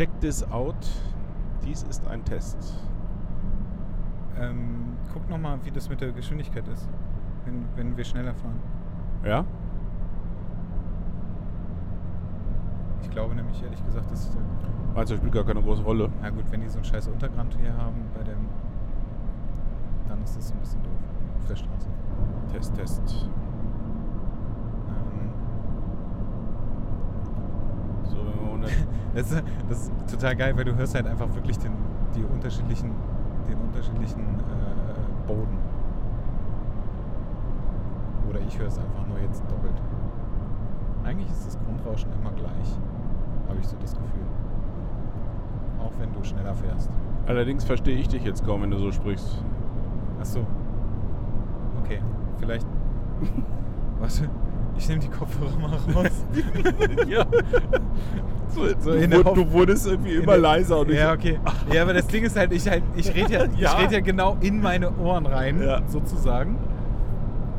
Check this out. Dies ist ein Test. Ähm, guck nochmal, wie das mit der Geschwindigkeit ist, wenn, wenn wir schneller fahren. Ja? Ich glaube nämlich ehrlich gesagt, dass. Also spielt gar keine große Rolle. Na gut, wenn die so ein scheiß Untergrund hier haben bei dem. Dann ist das so ein bisschen doof. Auf der Straße. Test, Test. Ähm, So, dann- das, ist, das ist total geil, weil du hörst halt einfach wirklich den, die unterschiedlichen, den unterschiedlichen äh, Boden. Oder ich höre es einfach nur jetzt doppelt. Eigentlich ist das Grundrauschen immer gleich, habe ich so das Gefühl. Auch wenn du schneller fährst. Allerdings verstehe ich dich jetzt kaum, wenn du so sprichst. Ach so. Okay, vielleicht. Warte, ich nehme die Kopfhörer mal raus. ja. So, So du, in der wur- Hoff- du wurdest irgendwie immer der- leiser. Und ja, okay. Ja, aber das Ding ist halt, ich halt, ich rede ja, Ja. ich red ja genau in meine Ohren rein, Ja. sozusagen.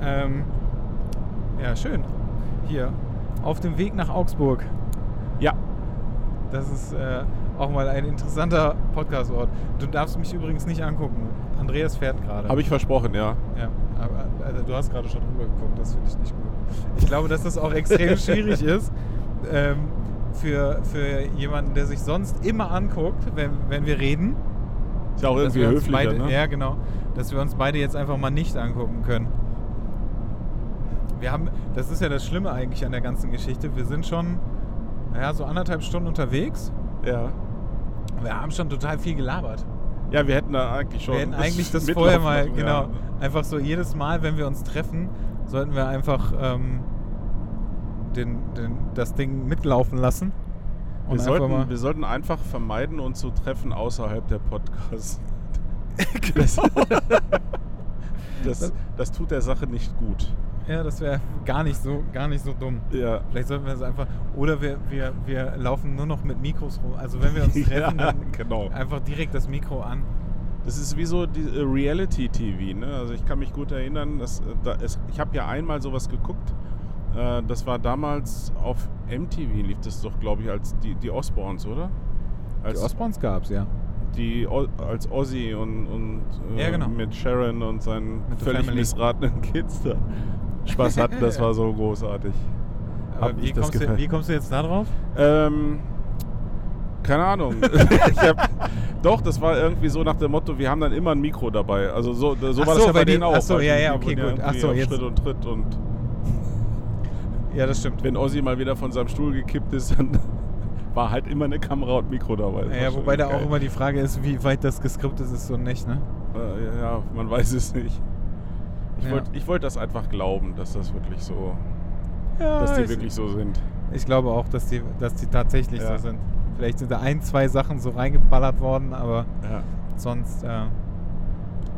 Ähm, ja, schön. Hier, auf dem Weg nach Augsburg. Ja. Das ist äh, auch mal ein interessanter Podcastort. Du darfst mich übrigens nicht angucken. Andreas fährt gerade. Habe ich versprochen, ja. Ja, aber also, du hast gerade schon drüber geguckt, das finde ich nicht gut. Ich glaube, dass das auch extrem schwierig ist ähm, für, für jemanden, der sich sonst immer anguckt, wenn, wenn wir reden. Ist ja auch irgendwie höflicher, beide, ne? Ja, genau. Dass wir uns beide jetzt einfach mal nicht angucken können. Wir haben, das ist ja das Schlimme eigentlich an der ganzen Geschichte. Wir sind schon, naja, so anderthalb Stunden unterwegs. Ja. Wir haben schon total viel gelabert. Ja, wir hätten da eigentlich schon. Wir hätten eigentlich das vorher mal, genau, Ja. einfach so jedes Mal, wenn wir uns treffen, sollten wir einfach ähm, den, den, das Ding mitlaufen lassen. Wir, sollten, wir sollten einfach vermeiden, uns zu treffen außerhalb der Podcasts. Genau. Das, das tut der Sache nicht gut. ja, das wäre gar nicht so, gar nicht so dumm. Ja. Vielleicht sollten wir es einfach. Oder wir, wir, wir laufen nur noch mit Mikros rum. Also wenn wir uns treffen, Ja, dann genau. einfach direkt das Mikro an. Das ist wie so die äh, Reality-TV. Ne? Also ich kann mich gut erinnern, dass, äh, da ist, ich habe ja einmal sowas geguckt. Äh, das war damals auf MTV lief das doch, glaube ich, als die, die Osborns, oder? Als, Osborns gab es, ja. die O- als Ozzy und, und äh, Ja, genau. mit Sharon und seinen Mit völlig Family. missratenen Kids da Spaß hatten. Das war so großartig. Wie kommst, du, wie kommst du jetzt da drauf? Ähm, keine Ahnung. hab, doch, das war irgendwie so nach dem Motto, wir haben dann immer ein Mikro dabei. Also so, so Ach war so, das ja bei denen auch. ach so, weil ja, ja, okay, ja gut. Ach irgendwie so, auf jetzt- Schritt und Tritt und Ja, das stimmt. wenn Ozzy mal wieder von seinem Stuhl gekippt ist, dann war halt immer eine Kamera und Mikro dabei. Das Ja, wobei da auch immer die Frage ist, wie weit das geskriptet ist und nicht, ne? Äh, ja, man weiß es nicht. Ich Ja. wollte wollt das einfach glauben, dass das wirklich so, Ja, dass die ich, wirklich so sind. ich glaube auch, dass die, dass die tatsächlich Ja. so sind. Vielleicht sind da ein, zwei Sachen so reingeballert worden, aber Ja. sonst äh,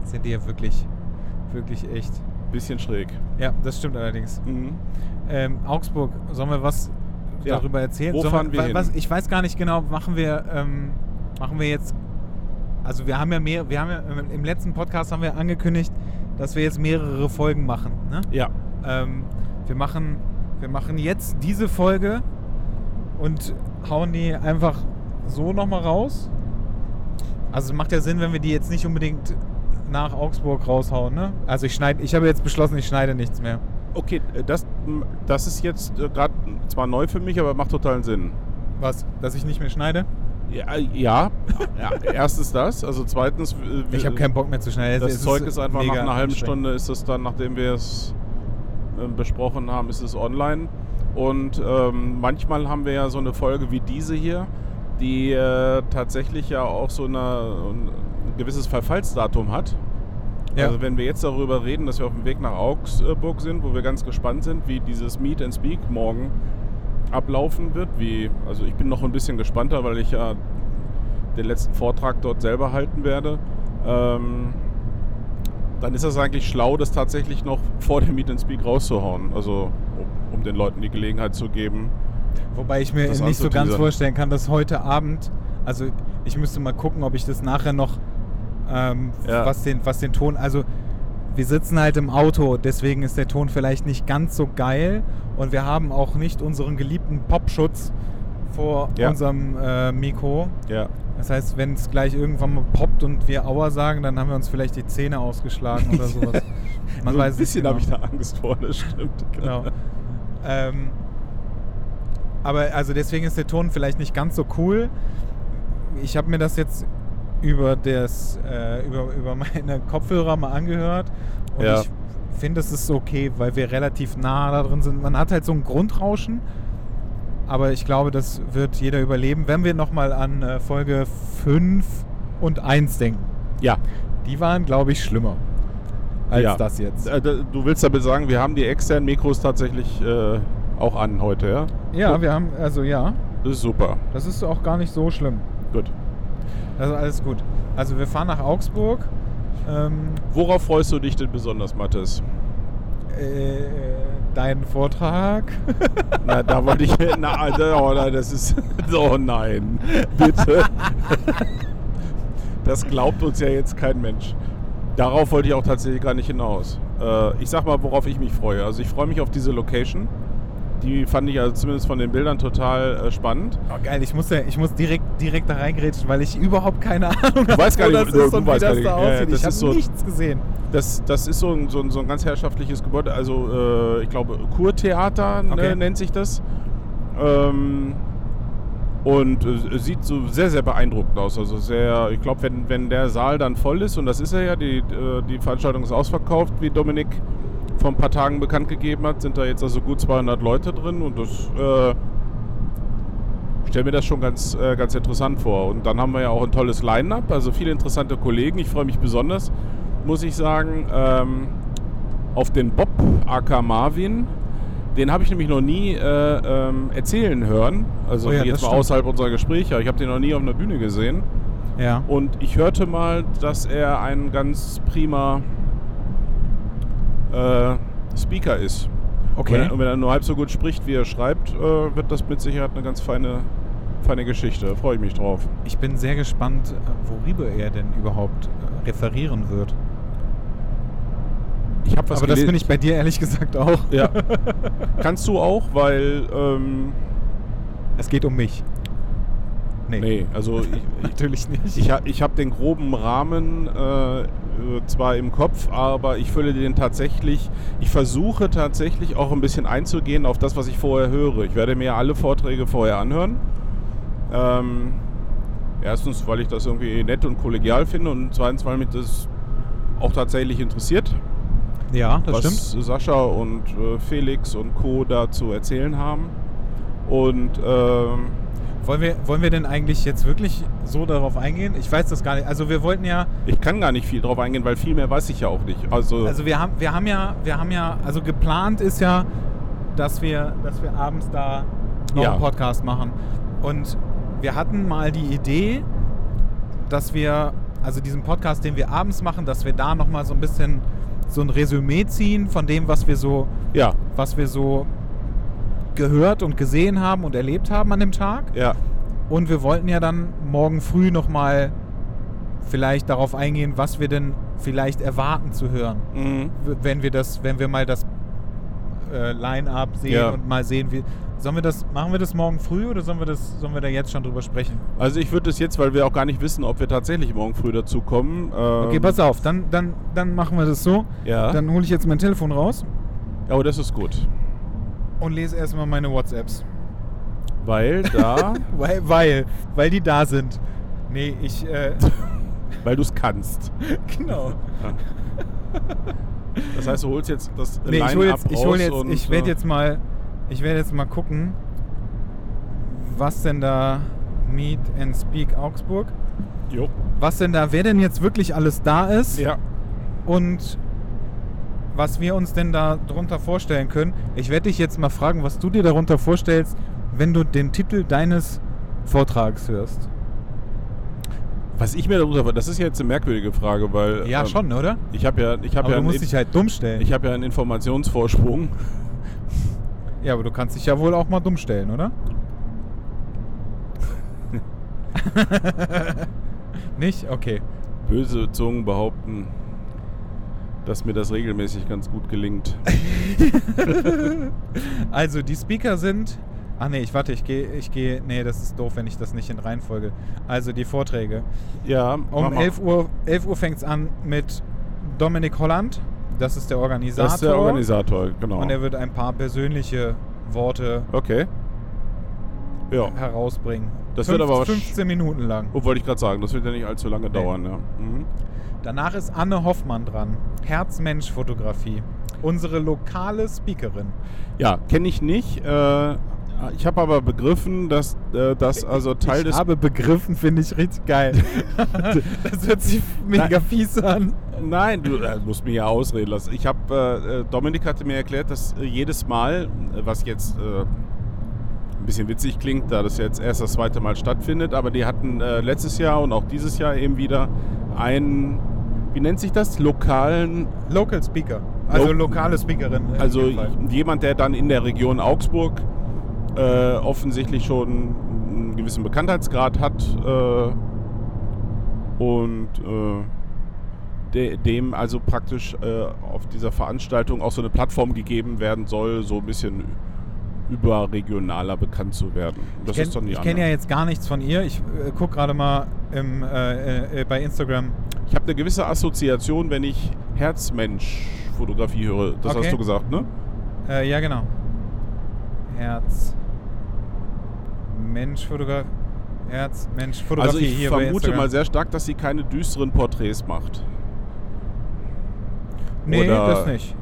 sind die ja wirklich, wirklich echt. Bisschen schräg. Ja, das stimmt allerdings. Mhm. Ähm, Augsburg, sollen wir was Ja. darüber erzählen? Wo Sollen fahren wir wa- hin? was, Ich weiß gar nicht genau, machen wir, ähm, machen wir jetzt. Also wir haben ja mehr, wir haben ja im- im letzten Podcast haben wir angekündigt, dass wir jetzt mehrere Folgen machen. Ne? Ja. Ähm, wir machen, wir machen jetzt diese Folge und hauen die einfach so nochmal raus. Also es macht ja Sinn, wenn wir die jetzt nicht unbedingt nach Augsburg raushauen, ne? Also ich schneide, ich habe jetzt beschlossen, ich schneide nichts mehr. Okay, äh, das, das ist jetzt gerade zwar neu für mich, aber macht totalen Sinn. Was? Dass ich nicht mehr schneide? Ja, ja. ja erstens das, also zweitens. äh, Ich habe keinen Bock mehr zu schneiden. Das Es Zeug ist einfach nach einer halben. Stunde ist es dann, nachdem wir es äh, besprochen haben, ist es online. Und ähm, manchmal haben wir ja so eine Folge wie diese hier, die äh, tatsächlich ja auch so eine, ein gewisses Verfallsdatum hat. Ja. Also wenn wir jetzt darüber reden, dass wir auf dem Weg nach Augsburg sind, wo wir ganz gespannt sind, wie dieses Meet and Speak morgen ablaufen wird. Wie, also ich bin noch ein bisschen gespannter, weil ich ja den letzten Vortrag dort selber halten werde. Ähm, dann ist das eigentlich schlau, das tatsächlich noch vor dem Meet and Speak rauszuhauen. Also um, den Leuten die Gelegenheit zu geben. Wobei ich mir nicht so ganz vorstellen kann, dass heute Abend, also ich müsste mal gucken, ob ich das nachher noch, ähm, Ja. was, den, was den Ton, also wir sitzen halt im Auto, deswegen ist der Ton vielleicht nicht ganz so geil und wir haben auch nicht unseren geliebten Popschutz vor Ja. unserem äh, Mikro. Ja. Das heißt, wenn es gleich irgendwann mal poppt und wir Aua sagen, dann haben wir uns vielleicht die Zähne ausgeschlagen oder sowas. Man so weiß ein bisschen es habe ich genau. da Angst vor, das stimmt. Genau. Ähm, aber also deswegen ist der Ton vielleicht nicht ganz so cool. Ich habe mir das jetzt über, das, äh, über, über meine Kopfhörer mal angehört und Ja. ich finde, es ist okay, weil wir relativ nah da drin sind. Man hat halt so ein Grundrauschen, aber ich glaube, das wird jeder überleben, wenn wir nochmal an äh, Folge 5 und 1 denken. Ja. Die waren, glaube ich, schlimmer als Ja. das jetzt. Äh, Du willst damit sagen, wir haben die externen Mikros tatsächlich äh, auch an heute, ja? Ja, wir haben, also ja, Das ist super. das ist auch gar nicht so schlimm. Gut. Also alles gut. Also wir fahren nach Augsburg. Ähm, Worauf freust du dich denn besonders, Mathis? äh, deinen Vortrag. Na, da wollte ich. Na, Alter, oh, nein, das ist. Oh nein. Bitte. Das glaubt uns ja jetzt kein Mensch. Darauf wollte ich auch tatsächlich gar nicht hinaus. Äh, ich sag mal, worauf ich mich freue. Also, ich freue mich auf diese Location. Die fand ich also zumindest von den Bildern total äh, spannend. Oh, geil, ich muss, ja, ich muss direkt, direkt da reingrätschen, weil ich überhaupt keine Ahnung habe, weißt gar wo nicht, das ist und wie das da. Ja, aussieht. das ich habe so- nichts gesehen. Das, das ist so ein, so, ein, so ein ganz herrschaftliches Gebäude. Also, äh, ich glaube, Kurtheater Okay. ne, nennt sich das. Ähm, und äh, sieht so sehr, sehr beeindruckend aus. Also sehr, ich glaube, wenn, wenn der Saal dann voll ist, und das ist er ja, die, äh, die Veranstaltung ist ausverkauft, wie Dominik vor ein paar Tagen bekannt gegeben hat, sind da jetzt also gut 200 Leute drin und das äh, stelle mir das schon ganz, äh, ganz interessant vor. Und dann haben wir ja auch ein tolles Line-Up, also viele interessante Kollegen. Ich freue mich besonders, muss ich sagen, ähm, auf den Bob aka Marvin. Den habe ich nämlich noch nie äh, ähm, erzählen hören. Also Oh ja, jetzt mal stimmt. außerhalb unserer Gespräche. Ich habe den noch nie auf einer Bühne gesehen. Ja. Und ich hörte mal, dass er ein ganz prima äh, Speaker ist. Okay. Wenn er, und wenn er nur halb so gut spricht, wie er schreibt, äh, wird das mit Sicherheit eine ganz feine, feine Geschichte. Da freue ich mich drauf. Ich bin sehr gespannt, worüber er denn überhaupt äh, referieren wird. Ich habe was Aber das bin ich bei dir ehrlich gesagt auch. Ja. Kannst du auch, weil. Ähm, Es geht um mich. nee, also ich, Natürlich nicht. ich, ich habe den groben Rahmen äh, äh, zwar im Kopf, aber ich fülle den tatsächlich. Ich versuche tatsächlich auch ein bisschen einzugehen auf das, was ich vorher höre. Ich werde mir alle Vorträge vorher anhören. Ähm, erstens, weil ich das irgendwie nett und kollegial finde und zweitens, weil mich das auch tatsächlich interessiert. Ja, das was stimmt. Sascha und äh, Felix und Co. da zu erzählen haben. Und ähm, Wollen wir, wollen wir denn eigentlich jetzt wirklich so darauf eingehen? Ich weiß das gar nicht. Also wir wollten ja, ich kann gar nicht viel drauf eingehen, weil viel mehr weiß ich ja auch nicht. Also, also wir haben, wir haben ja, wir haben ja, also geplant ist ja, dass wir, dass wir abends da noch Ja. einen Podcast machen. Und wir hatten mal die Idee, dass wir, also diesen Podcast, den wir abends machen, dass wir da nochmal so ein bisschen so ein Resümee ziehen von dem, was wir so, ja, was wir so gehört und gesehen haben und erlebt haben an dem Tag. ja, Und wir wollten ja dann morgen früh nochmal vielleicht darauf eingehen, was wir denn vielleicht erwarten zu hören, mhm. wenn wir das, wenn wir mal das äh, Line-up sehen Ja. und mal sehen, wie. Sollen wir das, machen wir das morgen früh oder sollen wir das, sollen wir da jetzt schon drüber sprechen? Also ich würde es jetzt, weil wir auch gar nicht wissen, ob wir tatsächlich morgen früh dazu kommen. Ähm, Okay, pass auf, dann, dann, dann machen wir das so. Ja. Dann hole ich jetzt mein Telefon raus Oh, das ist gut. und lese erstmal meine WhatsApps. Weil da, Weil, weil, weil die da sind. Nee, ich, äh, weil du es kannst. genau. Das heißt, du holst jetzt das Nee, ich hol ich hol jetzt, ich werde äh, jetzt mal, ich werde jetzt mal gucken, was denn da Meet and Speak Augsburg, Jo. was denn da, wer denn jetzt wirklich alles da ist Ja. und was wir uns denn da drunter vorstellen können. Ich werde dich jetzt mal fragen, was du dir darunter vorstellst, wenn du den Titel deines Vortrags hörst. Was ich mir darunter, das ist ja jetzt eine merkwürdige Frage, weil Ja, ähm, schon, oder? ich habe ja, ich habe Aber ja, du musst dich halt dumm stellen. ich habe ja einen Informationsvorsprung. Ja, aber du kannst dich ja wohl auch mal dumm stellen, oder? Nicht? Okay. Böse Zungen behaupten, dass mir das regelmäßig ganz gut gelingt. Also die Speaker sind Ach nee, ich warte, ich gehe, ich gehe, nee, das ist doof, wenn ich das nicht in Reihenfolge. Also die Vorträge. Ja, Um mal. 11 Uhr, 11 Uhr fängt es an mit Dominik Holland. Das ist der Organisator. Das ist der Organisator, genau. Und er wird ein paar persönliche Worte okay. Ja, herausbringen. Das wird aber wahrsch- 15 Minuten lang. oh, wollte ich gerade sagen, das wird ja nicht allzu lange Nee. dauern. Ja. Mhm. Danach ist Anne Hoffmann dran. Herz-Mensch-Fotografie. Unsere lokale Speakerin. Ja, kenne ich nicht. Äh, ich habe aber begriffen, dass äh, das also Teil ich des habe begriffen, finde ich richtig geil. das hört sich mega Nein. fies an. Nein, du äh, musst mir ja ausreden lassen. Ich habe, äh, äh, Dominik hatte mir erklärt, dass äh, jedes Mal, äh, was jetzt ein bisschen witzig klingt, da das jetzt erst das zweite Mal stattfindet, aber die hatten letztes Jahr und auch dieses Jahr eben wieder einen, wie nennt sich das, lokalen, Local Speaker. Also Lo- lokale Speakerin. in also jemand, der dann in der Region Augsburg äh, offensichtlich schon einen gewissen Bekanntheitsgrad hat äh, und äh, de, dem also praktisch äh, auf dieser Veranstaltung auch so eine Plattform gegeben werden soll, so ein bisschen überregionaler bekannt zu werden. Das ich kenne kenn ja jetzt gar nichts von ihr. Ich äh, gucke gerade mal im, äh, äh, bei Instagram. Ich habe eine gewisse Assoziation, wenn ich Herzmensch-Fotografie höre. Das Okay. hast du gesagt, ne? Äh, ja, genau. Herz. Mensch, Fotografie. Herz, Mensch, Fotografie Also ich hier vermute mal sehr stark, dass sie keine düsteren Porträts macht. Nee, oder- das nicht.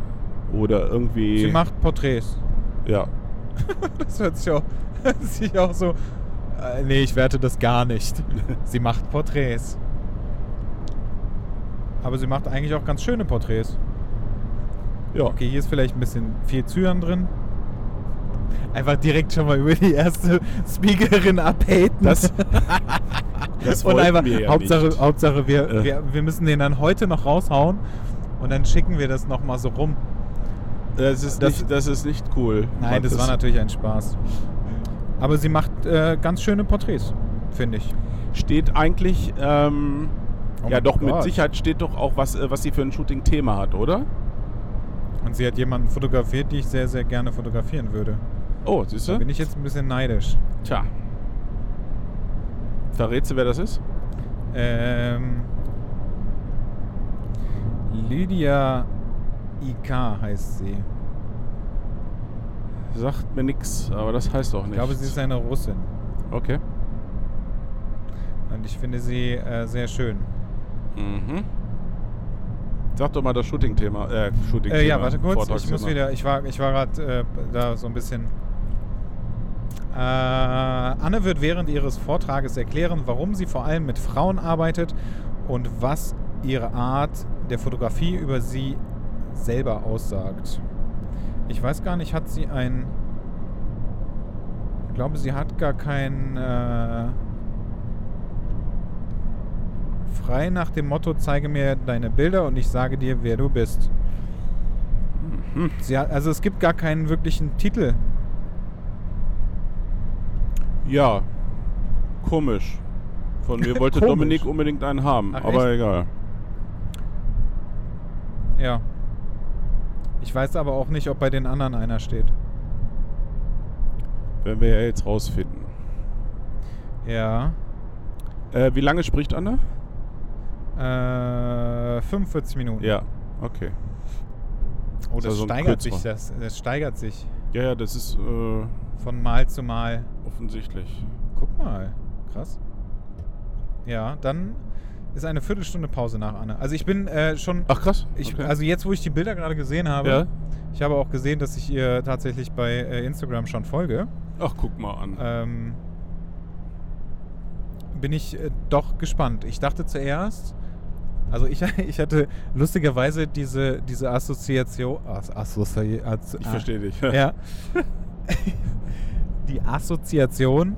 Oder irgendwie. Sie macht Porträts. Ja. Das hört sich auch, hört sich auch so. Äh, nee, ich werte das gar nicht. sie macht Porträts. Aber sie macht eigentlich auch ganz schöne Porträts. Ja. Okay, hier ist vielleicht ein bisschen viel Zyan drin. Einfach direkt schon mal über die erste Speakerin abhaten. Das, das und einfach, wir ja Hauptsache, nicht. Hauptsache wir, Äh. wir, wir müssen den dann heute noch raushauen und dann schicken wir das nochmal so rum. Das ist, das- nicht, das ist nicht cool. Nein, das war natürlich ein Spaß. Aber sie macht äh, ganz schöne Porträts, finde ich. Steht eigentlich, ähm, Oh ja doch, mit Gott. Sicherheit steht doch auch, was, äh, was sie für ein Shooting-Thema hat, oder? Und sie hat jemanden fotografiert, die ich sehr, sehr gerne fotografieren würde. Oh, siehst Da du? bin ich jetzt ein bisschen neidisch. Tja. Verrätst du, wer das ist? Ähm, Lydia IK heißt sie. Sagt mir nix, aber das heißt auch Ich nicht. glaube, sie ist eine Russin. Okay. Und ich finde sie äh, sehr schön. Mhm. Sag doch mal das Shooting-Thema. Äh, Shooting Äh, ja, warte kurz. Ich muss wieder. Ich war, ich war gerade äh, da so ein bisschen. Äh, Anne wird während ihres Vortrages erklären, warum sie vor allem mit Frauen arbeitet und was ihre Art der Fotografie über sie selber aussagt. Ich weiß gar nicht, hat sie ein. Ich glaube, sie hat gar kein. Äh, frei nach dem Motto: zeige mir deine Bilder und ich sage dir, wer du bist. Mhm. Hat, also es gibt gar keinen wirklichen Titel. Ja, komisch. Von mir wollte. Dominik unbedingt einen haben, Ach, aber echt? egal. Ja. Ich weiß aber auch nicht, ob bei den anderen einer steht. Werden wir ja jetzt rausfinden. Ja. Äh, wie lange spricht Anne? Äh, 45 Minuten. Ja, okay. Oh, Ist das also steigert sich, das, das steigert sich Ja, ja, das ist äh, von Mal zu Mal. offensichtlich. Guck mal. Krass. Ja, dann ist eine Viertelstunde Pause nach Anne. Also ich bin äh, schon. Ach krass. Ich, okay. Also jetzt, wo ich die Bilder gerade gesehen habe, Ja. ich habe auch gesehen, dass ich ihr tatsächlich bei äh, Instagram schon folge. Ach, guck mal an. ähm, bin ich äh, doch gespannt. Ich dachte zuerst, also ich, ich hatte lustigerweise diese, diese Assoziation. As, Assozi, As, ich ah, verstehe dich. Ja. Die Assoziation,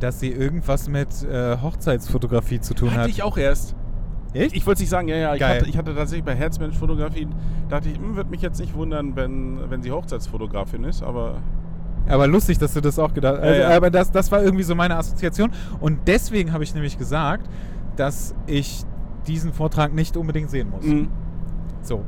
dass sie irgendwas mit äh, Hochzeitsfotografie zu tun Hatte hat. ich auch erst. Echt? Ich wollte nicht sagen, ja, ja, ich hatte, ich hatte tatsächlich bei Herzmensch-Fotografie, dachte ich, hm, würde mich jetzt nicht wundern, wenn, wenn sie Hochzeitsfotografin ist, aber Aber lustig, dass du das auch gedacht hast. Ja, Also, ja. Aber das, das war irgendwie so meine Assoziation. Und deswegen habe ich nämlich gesagt, dass ich diesen Vortrag nicht unbedingt sehen muss. Mhm. So.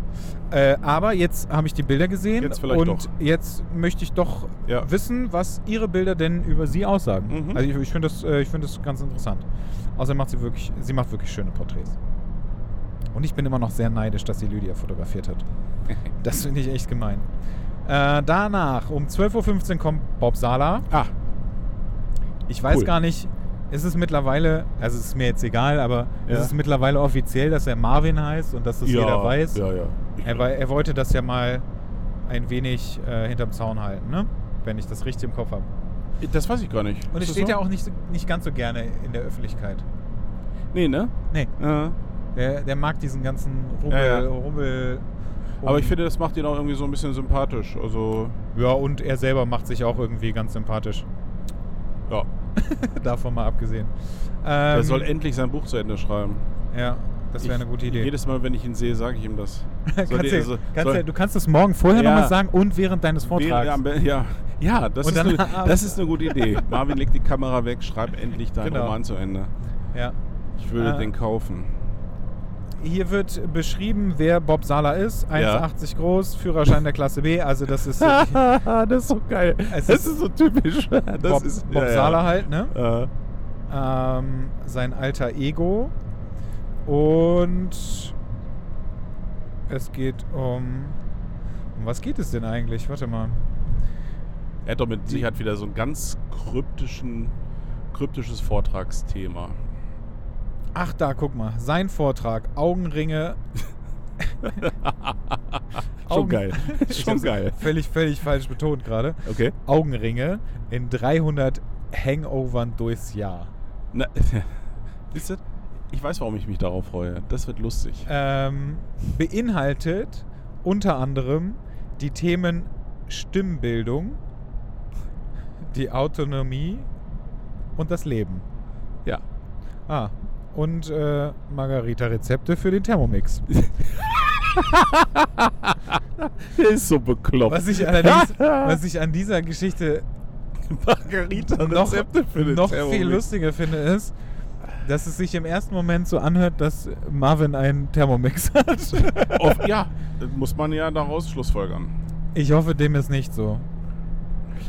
Äh, aber jetzt habe ich die Bilder gesehen Jetzt und doch. jetzt möchte ich doch Ja. wissen, was Ihre Bilder denn über Sie aussagen. Mhm. Also ich, ich finde das, äh, ich find das ganz interessant. Außerdem macht sie wirklich, sie macht wirklich schöne Porträts. Und ich bin immer noch sehr neidisch, dass sie Lydia fotografiert hat. Das finde ich echt gemein. Äh, danach, um 12.15 Uhr kommt Bob Sala. Ah, Ich weiß Cool. gar nicht, ist es mittlerweile, also es ist mir jetzt egal, aber Ja. ist es mittlerweile offiziell, dass er Marvin heißt und dass das ja, jeder weiß? Ja, ja. Er, er wollte das ja mal ein wenig äh, hinterm Zaun halten, ne? Wenn ich das richtig im Kopf habe. das weiß ich gar nicht. Und Ist es steht so? ja auch nicht, nicht ganz so gerne in der Öffentlichkeit. Nee, ne? Nee, Ja. der, der mag diesen ganzen Rummel. Rummel. Aber ich finde, das macht ihn auch irgendwie so ein bisschen sympathisch. Also, Ja, und er selber macht sich auch irgendwie ganz sympathisch. ja. Davon mal abgesehen. Er Ähm, soll endlich sein Buch zu Ende schreiben. Ja, das wäre eine gute Idee. Jedes Mal, wenn ich ihn sehe, sage ich ihm das. kannst die- also- kannst soll- du, du kannst es morgen vorher Ja. nochmal sagen und während deines Vortrags. Ja, ja, ja das, ist dann- eine, das ist eine gute Idee. Marvin, leg die Kamera weg, schreib endlich deinen Genau. Roman zu Ende. Ja. Ich würde Äh, den kaufen. Hier wird beschrieben, wer Bob Sala ist. 1,80 groß, Führerschein der Klasse B. Also das ist das ist so geil. Es das ist- ist so typisch. Das Bob, ist, Bob ja, ja. Sala halt, ne? Äh, Ähm, sein alter Ego. Und es geht um... Um was geht es denn eigentlich? Warte mal. er hat doch mit Sicherheit wieder so ein ganz kryptischen, kryptisches Vortragsthema. Ach da, guck mal. Sein Vortrag. Augenringe. Schon Augen- geil. Schon geil. Völlig, völlig falsch betont gerade. Okay. Augenringe in 300 Hangovern durchs Jahr. Na, wisst ihr, ich weiß, warum ich mich darauf freue. Das wird lustig. ähm, beinhaltet unter anderem die Themen Stimmbildung, die Autonomie und das Leben. Ja. Ah, und äh, Margarita-Rezepte für den Thermomix. Der ist so bekloppt. Was ich allerdings, was ich an dieser Geschichte Margarita noch, Rezepte für den noch Thermomix. viel lustiger finde, ist, dass es sich im ersten Moment so anhört, dass Marvin einen Thermomix hat. Auf, ja, das muss man ja daraus schlussfolgern. Ich hoffe, dem ist nicht so.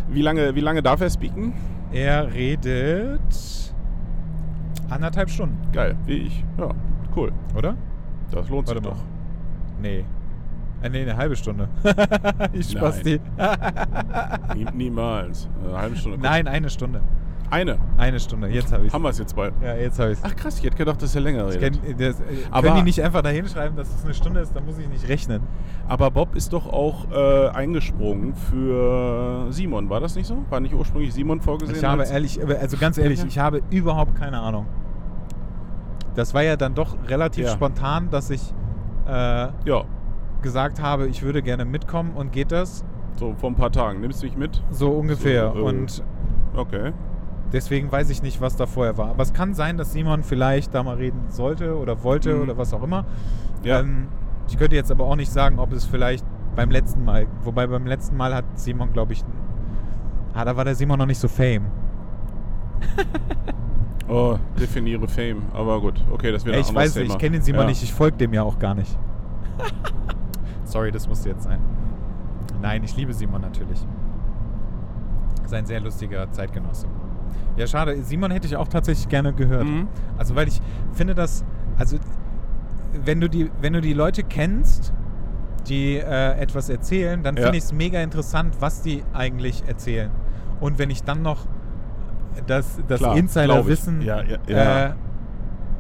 Wie lange, wie lange darf er speaken? Er redet anderthalb Stunden, Geil, wie ich. Ja, cool. oder? Das lohnt sich Warte mal. doch. Nee. Äh, nee, eine halbe Stunde. ich. Nie, niemals. Eine halbe Stunde. Nein, eine Stunde. Eine. Eine Stunde. Jetzt habe ich Haben wir es jetzt bald. Ja, jetzt habe ich Ach krass, ich hätte gedacht, dass er länger das redet. können, das, äh, Aber- können die nicht einfach da hinschreiben, dass es eine Stunde ist? Dann muss ich nicht rechnen. Aber Bob ist doch auch äh, eingesprungen für Simon, war das nicht so? War nicht ursprünglich Simon vorgesehen? Ich habe als- ehrlich, also ganz ehrlich, ich habe überhaupt keine Ahnung. Das war ja dann doch relativ Ja. spontan, dass ich äh, Ja, gesagt habe, ich würde gerne mitkommen und geht das? so vor ein paar Tagen. Nimmst du mich mit? So ungefähr. So, äh, und Okay. deswegen weiß ich nicht, was da vorher war. Aber es kann sein, dass Simon vielleicht da mal reden sollte oder wollte Mhm. oder was auch immer. Ja. Ähm, ich könnte jetzt aber auch nicht sagen, ob es vielleicht beim letzten Mal, wobei beim letzten Mal hat Simon, glaube ich, ah, da war der Simon noch nicht so fame. Oh, definiere Fame. Aber gut, okay, das wird Ja, ein ich weiß nicht, ich Thema. kenne den Simon Ja. nicht, ich folge dem ja auch gar nicht. Sorry, das musste jetzt sein. Nein, ich liebe Simon natürlich. Ist ein sehr lustiger Zeitgenosse. Ja, schade. Simon hätte ich auch tatsächlich gerne gehört. Mhm. Also, weil ich finde das, also, wenn du die, wenn du die Leute kennst, die äh, etwas erzählen, dann Ja. finde ich es mega interessant, was die eigentlich erzählen. Und wenn ich dann noch das, das. Insiderwissen Ja, ja, ja. Äh,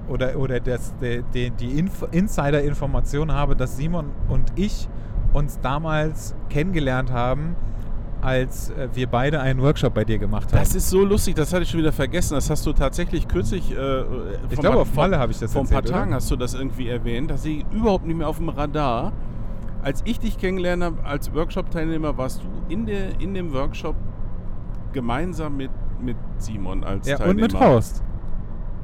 oder, oder das, die, die, die Inf Insider-Information habe, dass Simon und ich uns damals kennengelernt haben, als äh, wir beide einen Workshop bei dir gemacht haben. Das ist so lustig, das hatte ich schon wieder vergessen. Das hast du tatsächlich kürzlich. Äh, ich glaube, auf Malle habe ich das Vor ein paar Tagen oder? hast du das irgendwie erwähnt, dass ich überhaupt nicht mehr auf dem Radar. Als ich dich kennengelernt habe als Workshop-Teilnehmer, warst du in, der, in dem Workshop gemeinsam mit, mit Simon als Ja, und Teilnehmer. mit Horst.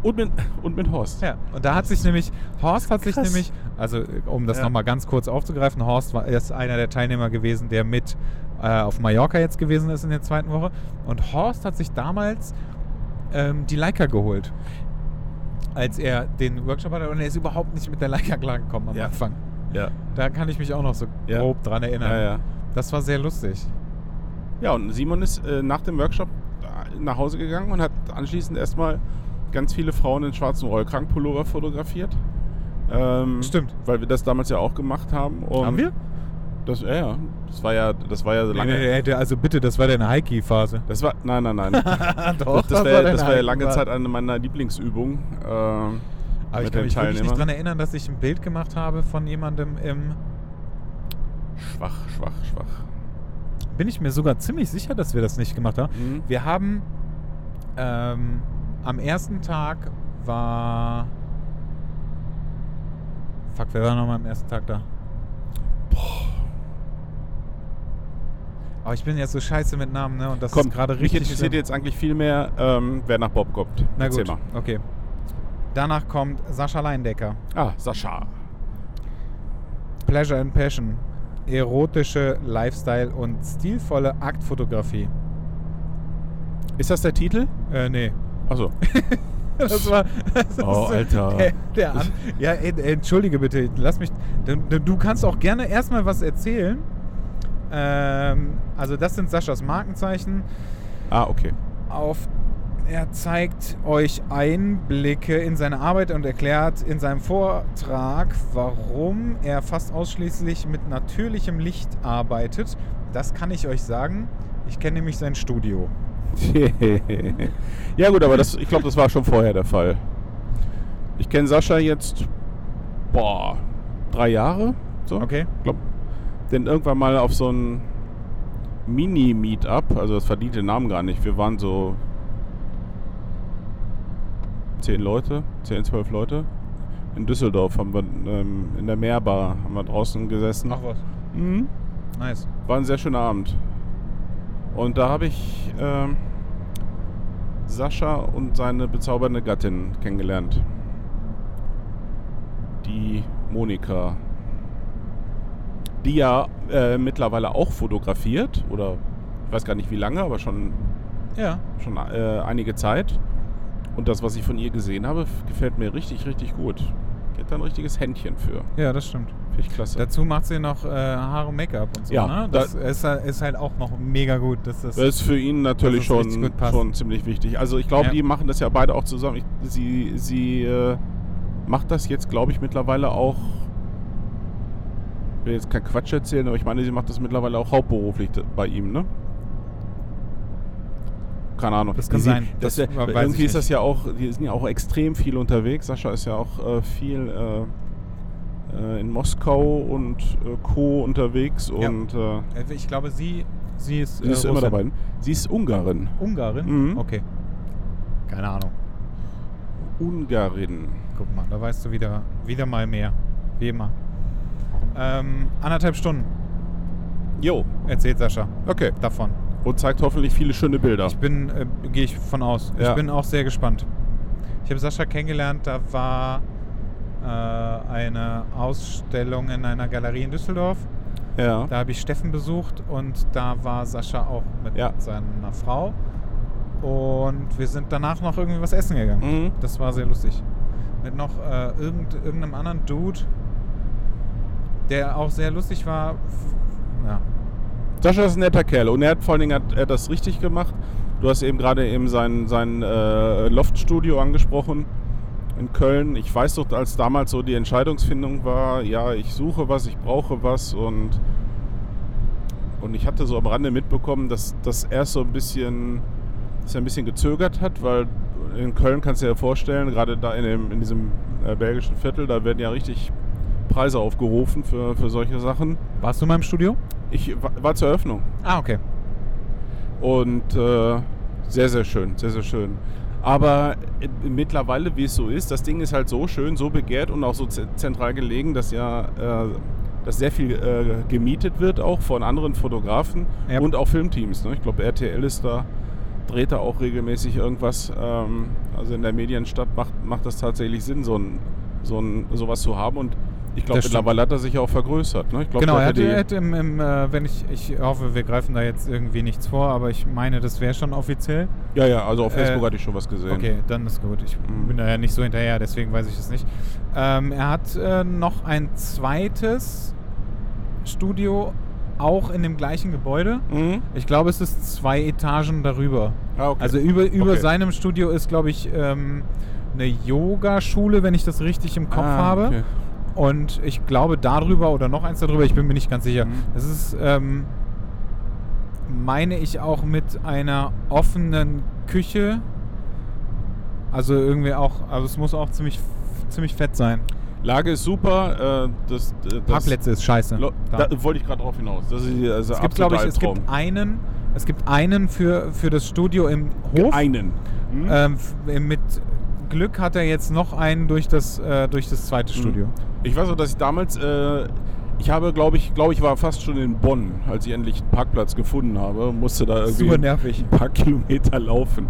Und mit, und mit Horst. Ja, und da hat sich nämlich, Horst hat sich nämlich, also äh, um das Ja. nochmal ganz kurz aufzugreifen, Horst war ist einer der Teilnehmer gewesen, der mit äh, auf Mallorca jetzt gewesen ist in der zweiten Woche. Und Horst hat sich damals ähm, die Leica geholt, als er den Workshop hatte. Und er ist überhaupt nicht mit der Leica klargekommen am Ja. Anfang. Ja. Da kann ich mich auch noch so Ja. grob dran erinnern. Ja, ja. Das war sehr lustig. Ja, und Simon ist äh, nach dem Workshop nach Hause gegangen und hat anschließend erstmal ganz viele Frauen in schwarzen Rollkragenpullover fotografiert. Ähm, Stimmt. Weil wir das damals ja auch gemacht haben. Und Haben wir? Das, ja, ja. Das war ja, das war ja so lange. Nee, nee, also bitte, das war deine Heiki-Phase. Das war, nein, nein, nein. Doch, das, das war, das war ja lange. Zeit eine meiner Lieblingsübungen. Äh, Aber ich kann mich wirklich nicht daran erinnern, dass ich ein Bild gemacht habe von jemandem im. schwach, schwach, schwach. Bin ich mir sogar ziemlich sicher, dass wir das nicht gemacht haben. Mhm. Wir haben ähm, am ersten Tag war. Fuck, wer war nochmal am ersten Tag da? Aber ich bin jetzt so scheiße mit Namen, ne? Und das Komm, ist gerade mich richtig. interessiert schlimm. jetzt eigentlich viel mehr, ähm, wer nach Bob kommt. Na Erzähl gut, mal. okay. Danach kommt Sascha Leindecker. Ah, Sascha. Pleasure and Passion. Erotische Lifestyle und stilvolle Aktfotografie. Ist das der Titel? Äh, nee. Achso. Das war. Das Oh, ist- Alter. Der, der an, ja, entschuldige bitte, lass mich. Du, du kannst auch gerne erstmal was erzählen. Ähm, also, das sind Saschas Markenzeichen. Ah, okay. Auf, er zeigt euch Einblicke in seine Arbeit und erklärt in seinem Vortrag, warum er fast ausschließlich mit natürlichem Licht arbeitet. Das kann ich euch sagen. Ich kenne nämlich sein Studio. ja gut, aber das, ich glaube, das war schon vorher der Fall. Ich kenne Sascha jetzt, boah, drei Jahre. So. Okay. Ich glaube, denn irgendwann mal auf so ein Mini-Meetup, also das verdient den Namen gar nicht. Wir waren so zehn Leute, zehn, zwölf Leute. In Düsseldorf haben wir ähm, in der Meerbar haben wir draußen gesessen. Ach was. Mhm. Nice. War ein sehr schöner Abend. Und da habe ich ähm, Sascha und seine bezaubernde Gattin kennengelernt. Die Monika. Die ja äh, mittlerweile auch fotografiert. Oder ich weiß gar nicht wie lange, aber schon, Ja. schon äh, einige Zeit. Und das, was ich von ihr gesehen habe, gefällt mir richtig, richtig gut. Die hat da ein richtiges Händchen für. Ja, das stimmt. Finde ich klasse. Dazu macht sie noch äh, Haare und Make-up und so. Ja, ne? da- Das ist, halt- ist halt auch noch mega gut. Dass das Das ist für ihn natürlich schon, schon ziemlich wichtig. Also ich glaube, Ja. die machen das ja beide auch zusammen. Ich, sie sie äh, macht das jetzt, glaube ich, mittlerweile auch. Ich will jetzt kein Quatsch erzählen, aber ich meine, sie macht das mittlerweile auch hauptberuflich bei ihm, ne? Keine Ahnung. Das kann Die- sein. Das, Das das, irgendwie ist das ja auch, die sind ja auch extrem viel unterwegs. Sascha ist ja auch äh, viel äh, äh, in Moskau und äh, Co. unterwegs Ja. und äh, Äh, Ich glaube, sie, sie ist, sie ist immer dabei. Sie ist Ungarin. Ungarin? Mhm. Okay. Keine Ahnung. Ungarin. Guck mal, da weißt du wieder, wieder mal mehr. Wie immer. Ähm, anderthalb Stunden Jo, erzählt Sascha okay. davon. Und zeigt hoffentlich viele schöne Bilder. Ich bin, äh, gehe ich von aus. Ja. Ich bin auch sehr gespannt. Ich habe Sascha kennengelernt, da war äh, eine Ausstellung in einer Galerie in Düsseldorf. Ja. Da habe ich Steffen besucht und da war Sascha auch mit Ja. seiner Frau. Und wir sind danach noch irgendwie was essen gegangen. Mhm. Das war sehr lustig. Mit noch äh, irgend, irgendeinem anderen Dude, der auch sehr lustig war. Ja. Sascha ist ein netter Kerl und er hat vor allen Dingen hat er das richtig gemacht. Du hast eben gerade eben sein, sein äh, Loftstudio angesprochen in Köln. Ich weiß doch, als damals so die Entscheidungsfindung war, ja, ich suche was, ich brauche was und, und ich hatte so am Rande mitbekommen, dass, dass er so ein bisschen, dass er ein bisschen gezögert hat, weil in Köln kannst du dir ja vorstellen, gerade da in, dem, in diesem äh, belgischen Viertel, da werden ja richtig Preise aufgerufen für, für solche Sachen. Warst du in meinem Studio? Ich wa- war zur Eröffnung. Ah, okay. Und äh, sehr, sehr schön, sehr, sehr schön. Aber äh, mittlerweile, wie es so ist, das Ding ist halt so schön, so begehrt und auch so ze- zentral gelegen, dass ja äh, dass sehr viel äh, gemietet wird, auch von anderen Fotografen Ja. und auch Filmteams. Ne? Ich glaube, RTL ist da, dreht da auch regelmäßig irgendwas. Ähm, also in der Medienstadt macht, macht das tatsächlich Sinn, so ein, so ein, sowas zu haben. Und Ich glaube, mittlerweile hat er sich ja auch vergrößert. Ne? Ich glaub, genau, er hätte, hätte im, im äh, wenn ich, ich hoffe, wir greifen da jetzt irgendwie nichts vor, aber ich meine, das wäre schon offiziell. ja, ja, also auf Äh, Facebook hatte ich schon was gesehen. Okay, dann ist gut. Ich Mhm. bin da ja nicht so hinterher, deswegen weiß ich es nicht. Ähm, er hat äh, noch ein zweites Studio, auch in dem gleichen Gebäude. Mhm. Ich glaube, es ist zwei Etagen darüber. Ah, okay. Also über, über Okay. seinem Studio ist, glaube ich, ähm, eine Yogaschule, wenn ich das richtig im Kopf Ah, habe. Und ich glaube darüber oder noch eins darüber, ich bin mir nicht ganz sicher. Mhm. Es ist, ähm, meine ich, auch mit einer offenen Küche. Also irgendwie auch, also es muss auch ziemlich, ziemlich fett sein. Lage ist super. Äh, das, äh, das Parkplätze ist scheiße. Lo- Da. Da wollte ich gerade drauf hinaus. Das ist also es gibt, glaube ich, es gibt einen, es gibt einen für, für das Studio im Hof. einen. Hm? Ähm, mit Glück hat er jetzt noch einen durch das, äh, durch das zweite Studio. Ich weiß auch, dass ich damals, äh, ich habe, glaube ich, glaube ich, war fast schon in Bonn, als ich endlich einen Parkplatz gefunden habe, musste da irgendwie Super nervig. ein paar Kilometer laufen.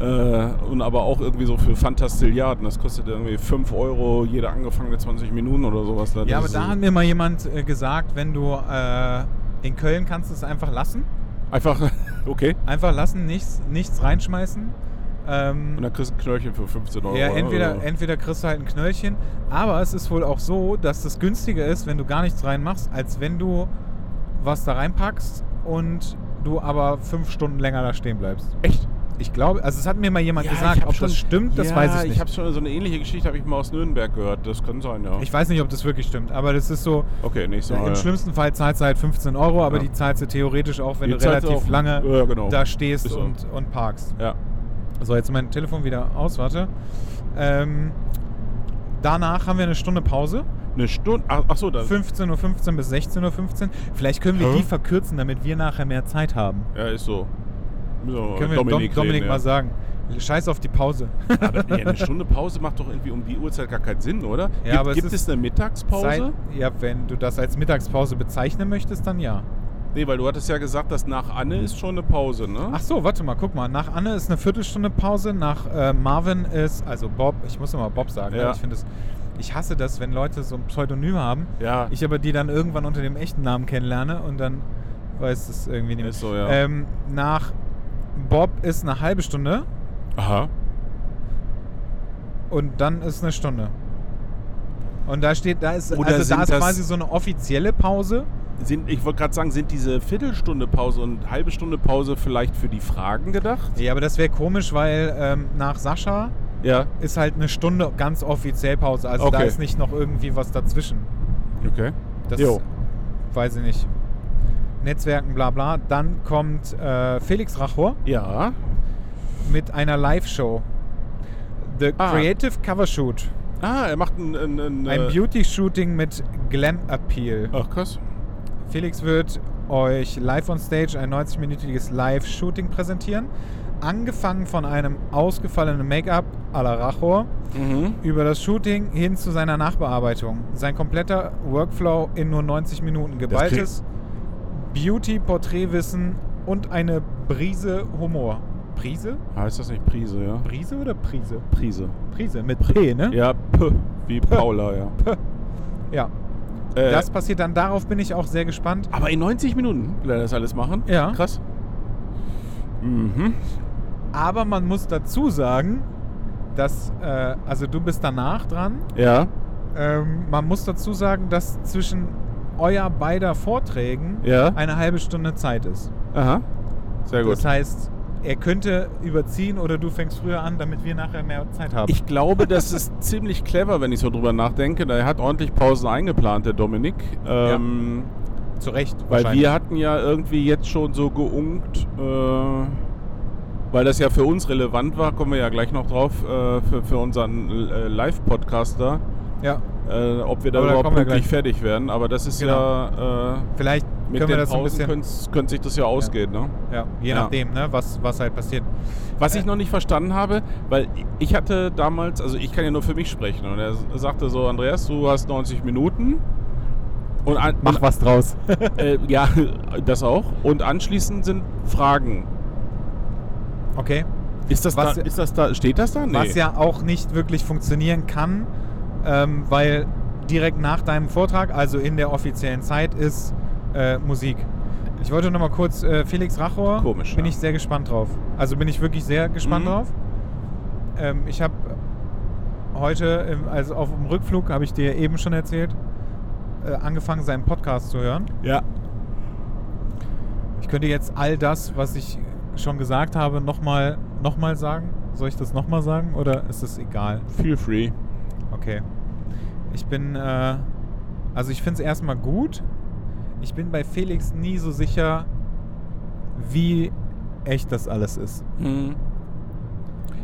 Äh, und aber auch irgendwie so für Fantastilliarden. Das kostet irgendwie 5 Euro jede angefangene 20 Minuten oder sowas. Das Ja, aber da hat mir mal jemand äh, gesagt, wenn du äh, in Köln kannst du es einfach lassen. Einfach, okay. Einfach lassen, nichts, nichts reinschmeißen. Ähm, Und dann kriegst du ein Knöllchen für 15 Euro. ja, oder? entweder, Oder- entweder kriegst du halt ein Knöllchen, aber es ist wohl auch so, dass das günstiger ist, wenn du gar nichts reinmachst, als wenn du was da reinpackst und du aber fünf Stunden länger da stehen bleibst. Echt? Ich glaube, also es hat mir mal jemand Ja, gesagt, ob schon- das stimmt, das ja, weiß ich nicht. Ich habe schon so eine ähnliche Geschichte habe ich mal aus Nürnberg gehört. Das kann sein, ja. Ich weiß nicht, ob das wirklich stimmt, aber das ist so, okay, nächstes Mal. im schlimmsten Fall zahlst du halt 15 Euro, aber Ja. die zahlst du theoretisch auch, wenn Die du relativ auch- lange genau. da stehst Ist so. und, und parkst. Ja. So, jetzt mein Telefon wieder aus, warte. Ähm, danach haben wir eine Stunde Pause. Eine Stunde. Ach, ach so, da. 15.15 Uhr bis 16.15 Uhr. Vielleicht können wir Hä? die verkürzen, damit wir nachher mehr Zeit haben. Ja, ist so. Müssen können wir Dominik, Dom, Dominik reden, mal ja. sagen. Scheiß auf die Pause. Aber ja, eine Stunde Pause macht doch irgendwie um die Uhrzeit gar keinen Sinn, oder? Ja, gibt aber es gibt ist es eine Mittagspause? Zeit, ja, wenn du das als Mittagspause bezeichnen möchtest, dann ja. Nee, weil du hattest ja gesagt, dass nach Anne ist schon eine Pause, ne? Ach so, warte mal, guck mal. Nach Anne ist eine Viertelstunde Pause, nach äh, Marvin ist, also Bob, ich muss immer Bob sagen, Ja. ich finde es, ich hasse das, wenn Leute so ein Pseudonym haben, Ja. ich aber die dann irgendwann unter dem echten Namen kennenlerne und dann weiß es irgendwie nicht mehr. Ist so, ja. ähm, nach Bob ist eine halbe Stunde Aha. und dann ist eine Stunde. Und da steht, da ist, Oder also da ist quasi so eine offizielle Pause. Sind, ich wollte gerade sagen, sind diese Viertelstunde Pause und halbe Stunde Pause vielleicht für die Fragen gedacht? Ja, aber das wäre komisch, weil ähm, nach Sascha Ja. ist halt eine Stunde ganz offiziell Pause. Also da Okay. ist nicht noch irgendwie was dazwischen. Okay. Das Jo. weiß ich nicht. Netzwerken, bla bla. Dann kommt äh, Felix Rachor Ja. mit einer Live-Show. The Ah. Creative Cover Shoot. Ah, er macht ein. ein, ein, Ein äh, Beauty-Shooting mit Glam Appeal. Ach, krass. Felix wird euch live on stage ein 90-minütiges Live-Shooting präsentieren. Angefangen von einem ausgefallenen Make-up à la Rachor Mhm. über das Shooting hin zu seiner Nachbearbeitung. Sein kompletter Workflow in nur 90 Minuten. Geballtes Beauty-Porträtwissen und eine Brise Humor. Prise? Heißt das nicht Prise, ja? Prise oder Prise? Prise. Prise mit P, ne? Ja, P, wie Paula, ja. Ja. Äh, Das passiert dann, darauf bin ich auch sehr gespannt. aber in 90 Minuten will er das alles machen? Ja. Krass. Mhm. Aber man muss dazu sagen, dass, äh, also du bist danach dran. Ja. Ähm, man muss dazu sagen, dass zwischen euer beider Vorträgen Ja. eine halbe Stunde Zeit ist. Aha. Sehr gut. Das heißt, er könnte überziehen oder du fängst früher an, damit wir nachher mehr Zeit haben. Ich glaube, das ist ziemlich clever, wenn ich so drüber nachdenke. Er hat ordentlich Pausen eingeplant, der Dominik. Ähm, zu Recht. Weil wir hatten ja irgendwie jetzt schon so geunkt, äh, weil das ja für uns relevant war, kommen wir ja gleich noch drauf, äh, für, für unseren äh, Live-Podcaster, Ja, äh, ob wir da Aber da überhaupt kommen wir pünktlich gleich. fertig werden. Aber das ist Genau. ja, äh, vielleicht mit können wir den das ein Pausen bisschen. könnte sich das ja ausgehen. Ne? Ja, je Ja. nachdem, ne, was, was halt passiert. Was ich Äh. noch nicht verstanden habe, weil ich hatte damals, also ich kann ja nur für mich sprechen, und er sagte so, Andreas, du hast 90 Minuten. Und an, Mach was draus. Äh, ja, das auch. Und anschließend sind Fragen. okay. Ist das, Was- da, ist das da, steht das da? Nee. Was ja auch nicht wirklich funktionieren kann, ähm, weil direkt nach deinem Vortrag, also in der offiziellen Zeit, ist äh, Musik. Ich wollte noch mal kurz äh, Felix Rachor. Komisch, Bin ja. ich sehr gespannt drauf. Also bin ich wirklich sehr gespannt Mhm. drauf. Ähm, ich habe heute, im, also auf dem Rückflug, habe ich dir eben schon erzählt, äh, angefangen, seinen Podcast zu hören. Ja. Ich könnte jetzt all das, was ich schon gesagt habe, nochmal noch mal sagen. Soll ich das nochmal sagen oder ist es egal? Feel free. Okay. Ich bin, äh, also ich finde es erstmal gut. Ich bin bei Felix nie so sicher, wie echt das alles ist. Mhm.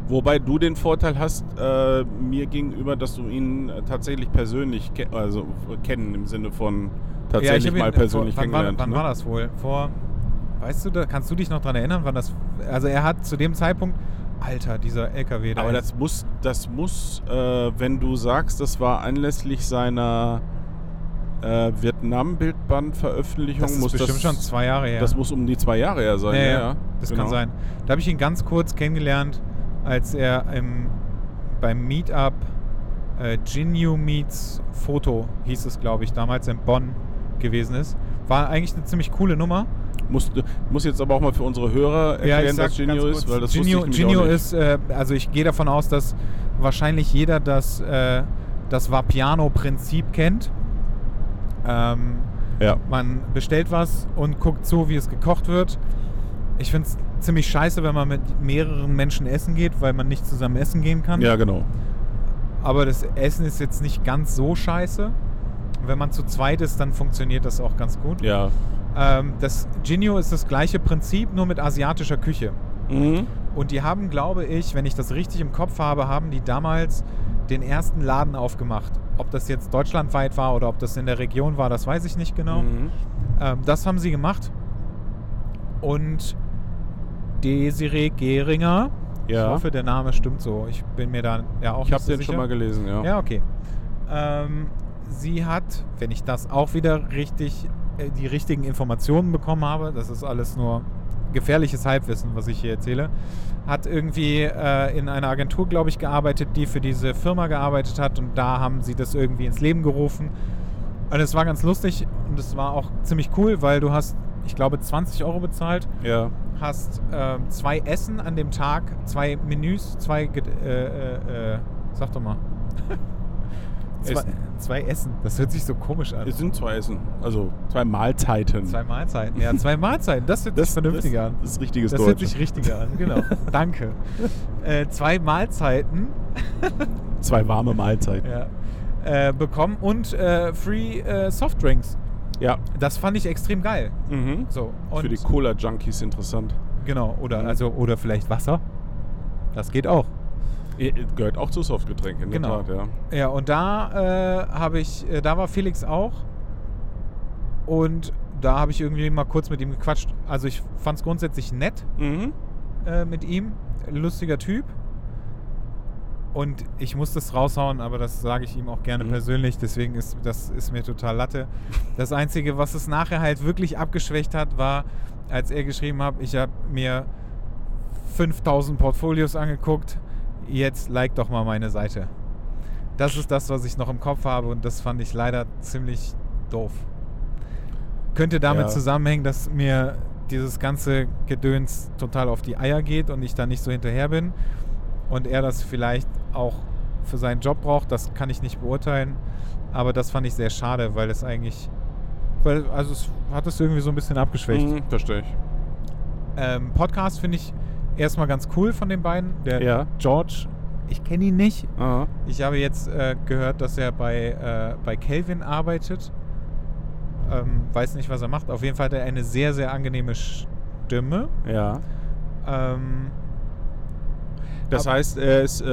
Wobei du den Vorteil hast, äh, mir gegenüber, dass du ihn äh, tatsächlich persönlich ke also äh, kennen im Sinne von tatsächlich ihn- mal persönlich vor, wann, war, kennengelernt. wann ne? war das wohl? Vor, weißt du, da kannst du dich noch dran erinnern, wann das, also er hat zu dem Zeitpunkt, Alter, dieser LKW da. Aber das muss, das muss, äh, wenn du sagst, das war anlässlich seiner äh, Vietnam-Bildband-Veröffentlichung, das ist muss bestimmt das, schon zwei Jahre her. Das muss um die zwei Jahre her sein. Ja, Ja, ja, das Genau. kann sein. Da habe ich ihn ganz kurz kennengelernt, als er im, beim Meetup äh, Genu Meets Foto, hieß es, glaube ich, damals in Bonn gewesen ist. War eigentlich eine ziemlich coole Nummer. Muss, muss jetzt aber auch mal für unsere Hörer erklären, was Genio ist, weil das Genio, wusste ich Genio ist, äh, also ich gehe davon aus, dass wahrscheinlich jeder das, äh, das Vapiano-Prinzip kennt. Ähm, ja. man bestellt was und guckt zu, wie es gekocht wird. Ich finde es ziemlich scheiße, wenn man mit mehreren Menschen essen geht, weil man nicht zusammen essen gehen kann. ja, genau. Aber das Essen ist jetzt nicht ganz so scheiße. Wenn man zu zweit ist, dann funktioniert das auch ganz gut. Ja. Ähm, das Genio ist das gleiche Prinzip, nur mit asiatischer Küche. Mhm. Und die haben, glaube ich, wenn ich das richtig im Kopf habe, haben die damals den ersten Laden aufgemacht. Ob das jetzt deutschlandweit war oder ob das in der Region war, das weiß ich nicht genau. Mhm. Ähm, das haben sie gemacht. Und Desiree Geringer, ich Ja. hoffe, der Name stimmt so. Ich bin mir da ja auch Ich habe nicht so den sicher. schon mal gelesen, ja. Ja, okay. Ähm, sie hat, wenn ich das auch wieder richtig, die richtigen Informationen bekommen habe, das ist alles nur gefährliches Halbwissen, was ich hier erzähle, hat irgendwie äh, in einer Agentur, glaube ich, gearbeitet, die für diese Firma gearbeitet hat und da haben sie das irgendwie ins Leben gerufen. Und es war ganz lustig und es war auch ziemlich cool, weil du hast, ich glaube, 20 Euro bezahlt Ja. hast ähm, zwei Essen an dem Tag, zwei Menüs, zwei, äh, äh, äh, sag doch mal. zwei, Essen. zwei Essen, das hört sich so komisch an. Es sind zwei Essen, also zwei Mahlzeiten. Zwei Mahlzeiten, ja, zwei Mahlzeiten, das hört das, sich vernünftiger das, an. Das ist richtiges Das hört Deutsch. sich richtiger an, genau. Danke. Äh, zwei Mahlzeiten Zwei warme Mahlzeiten. ja, äh, bekommen und äh, Free äh, Softdrinks. Ja. Das fand ich extrem geil. Mhm. So, und Für die Cola-Junkies interessant. genau, oder Mhm. also oder vielleicht Wasser. Das geht auch. Eh, Gehört auch zu Softgetränken, in Genau. der Tat, ja. Ja, und da äh, habe ich, äh, da war Felix auch. Und da habe ich irgendwie mal kurz mit ihm gequatscht. Also ich fand es grundsätzlich nett Mhm. äh, mit ihm. Lustiger Typ. Und ich muss das raushauen, aber das sage ich ihm auch gerne Mhm. persönlich. Deswegen ist das ist mir total Latte. Das Einzige, was es nachher halt wirklich abgeschwächt hat, war, als er geschrieben hat, ich habe mir 5000 Portfolios angeguckt. Jetzt like doch mal meine Seite. Das ist das, was ich noch im Kopf habe und das fand ich leider ziemlich doof. Könnte damit Ja. zusammenhängen, dass mir dieses ganze Gedöns total auf die Eier geht und ich da nicht so hinterher bin und er das vielleicht auch für seinen Job braucht, das kann ich nicht beurteilen. Aber das fand ich sehr schade, weil es eigentlich, weil, also es hat es irgendwie so ein bisschen abgeschwächt. Mhm. Verstehe ich. Ähm, Podcast finde ich erstmal ganz cool von den beiden. Der Ja. George, ich kenne ihn nicht. Aha. Ich habe jetzt äh, gehört, dass er bei, äh, bei Kelvin arbeitet. Ähm, weiß nicht, was er macht. Auf jeden Fall hat er eine sehr, sehr angenehme Stimme. Ja. Ähm, Das heißt, er ist, äh,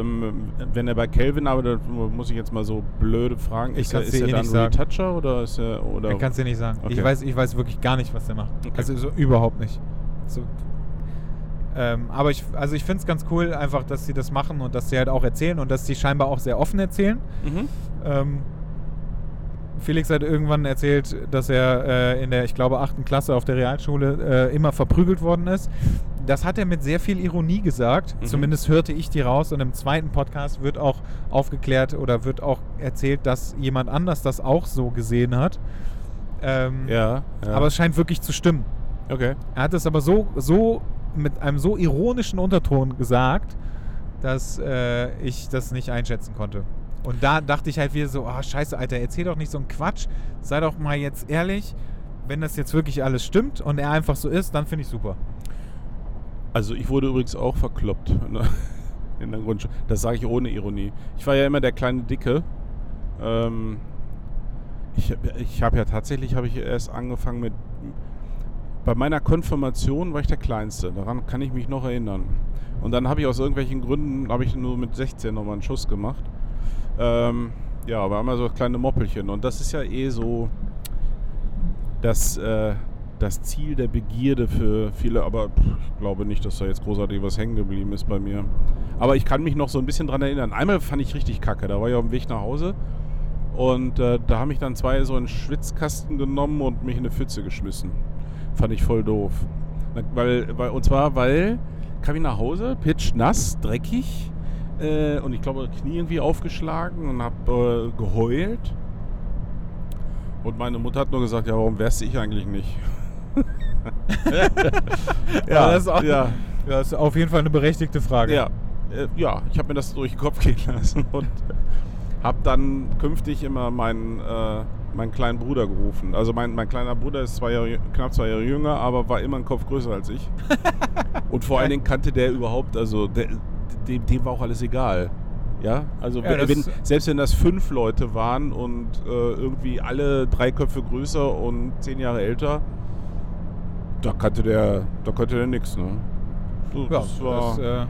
ähm, wenn er bei Kelvin arbeitet, muss ich jetzt mal so blöde fragen, Ich ist er, ist er eh dann nicht sagen. Retoucher oder ist er oder ich kann es dir nicht sagen. Ich, Okay. weiß, ich weiß wirklich gar nicht, was er macht. Okay. Also so überhaupt nicht. So, ähm, aber ich, also ich finde es ganz cool, einfach, dass sie das machen und dass sie halt auch erzählen und dass sie scheinbar auch sehr offen erzählen. Mhm. Ähm, Felix hat irgendwann erzählt, dass er äh, in der, ich glaube, achten Klasse auf der Realschule äh, immer verprügelt worden ist. das hat er mit sehr viel Ironie gesagt. Mhm. Zumindest hörte ich die raus. Und im zweiten Podcast wird auch aufgeklärt oder wird auch erzählt, dass jemand anders das auch so gesehen hat. Ähm, Ja, ja. Aber es scheint wirklich zu stimmen. okay. Er hat es aber so, so mit einem so ironischen Unterton gesagt, dass äh, ich das nicht einschätzen konnte. Und da dachte ich halt wieder so, ah scheiße, Alter, erzähl doch nicht so einen Quatsch. Sei doch mal jetzt ehrlich. Wenn das jetzt wirklich alles stimmt und er einfach so ist, dann finde ich super. Also ich wurde übrigens auch verkloppt ne? in der Grundschule. Das sage ich ohne Ironie. Ich war ja immer der kleine Dicke. Ähm, ich ich habe ja tatsächlich habe ich erst angefangen mit bei meiner Konfirmation war ich der Kleinste. Daran kann ich mich noch erinnern. Und dann habe ich aus irgendwelchen Gründen habe ich nur mit 16 nochmal einen Schuss gemacht. Ähm, ja, war immer so kleine Moppelchen. Und das ist ja eh so das, äh, das Ziel der Begierde für viele, aber ich glaube nicht, dass da jetzt großartig was hängen geblieben ist bei mir. Aber ich kann mich noch so ein bisschen dran erinnern. Einmal fand ich richtig kacke, da war ich auf dem Weg nach Hause und äh, da haben mich dann zwei so einen Schwitzkasten genommen und mich in eine Pfütze geschmissen. Fand ich voll doof. Weil, weil, und zwar, weil kam ich nach Hause, pitch nass, dreckig äh, und ich glaube Knie irgendwie aufgeschlagen und habe äh, geheult. Und meine Mutter hat nur gesagt, ja, warum wärst ich eigentlich nicht? Aber das auch, ja, ja, das ist auf jeden Fall eine berechtigte Frage. ja, äh, ja, ich habe mir das durch den Kopf gehen lassen und habe dann künftig immer meinen, äh, meinen kleinen Bruder gerufen. Also mein, mein kleiner Bruder ist zwei Jahre, knapp zwei Jahre jünger, aber war immer einen Kopf größer als ich. und vor allen Dingen kannte der überhaupt, also der, dem, dem war auch alles egal. Ja, also Ja, wenn, selbst wenn das fünf Leute waren und äh, irgendwie alle drei Köpfe größer und zehn Jahre älter, da kannte der, da konnte der nix, ne? So, Ja, das war das, äh,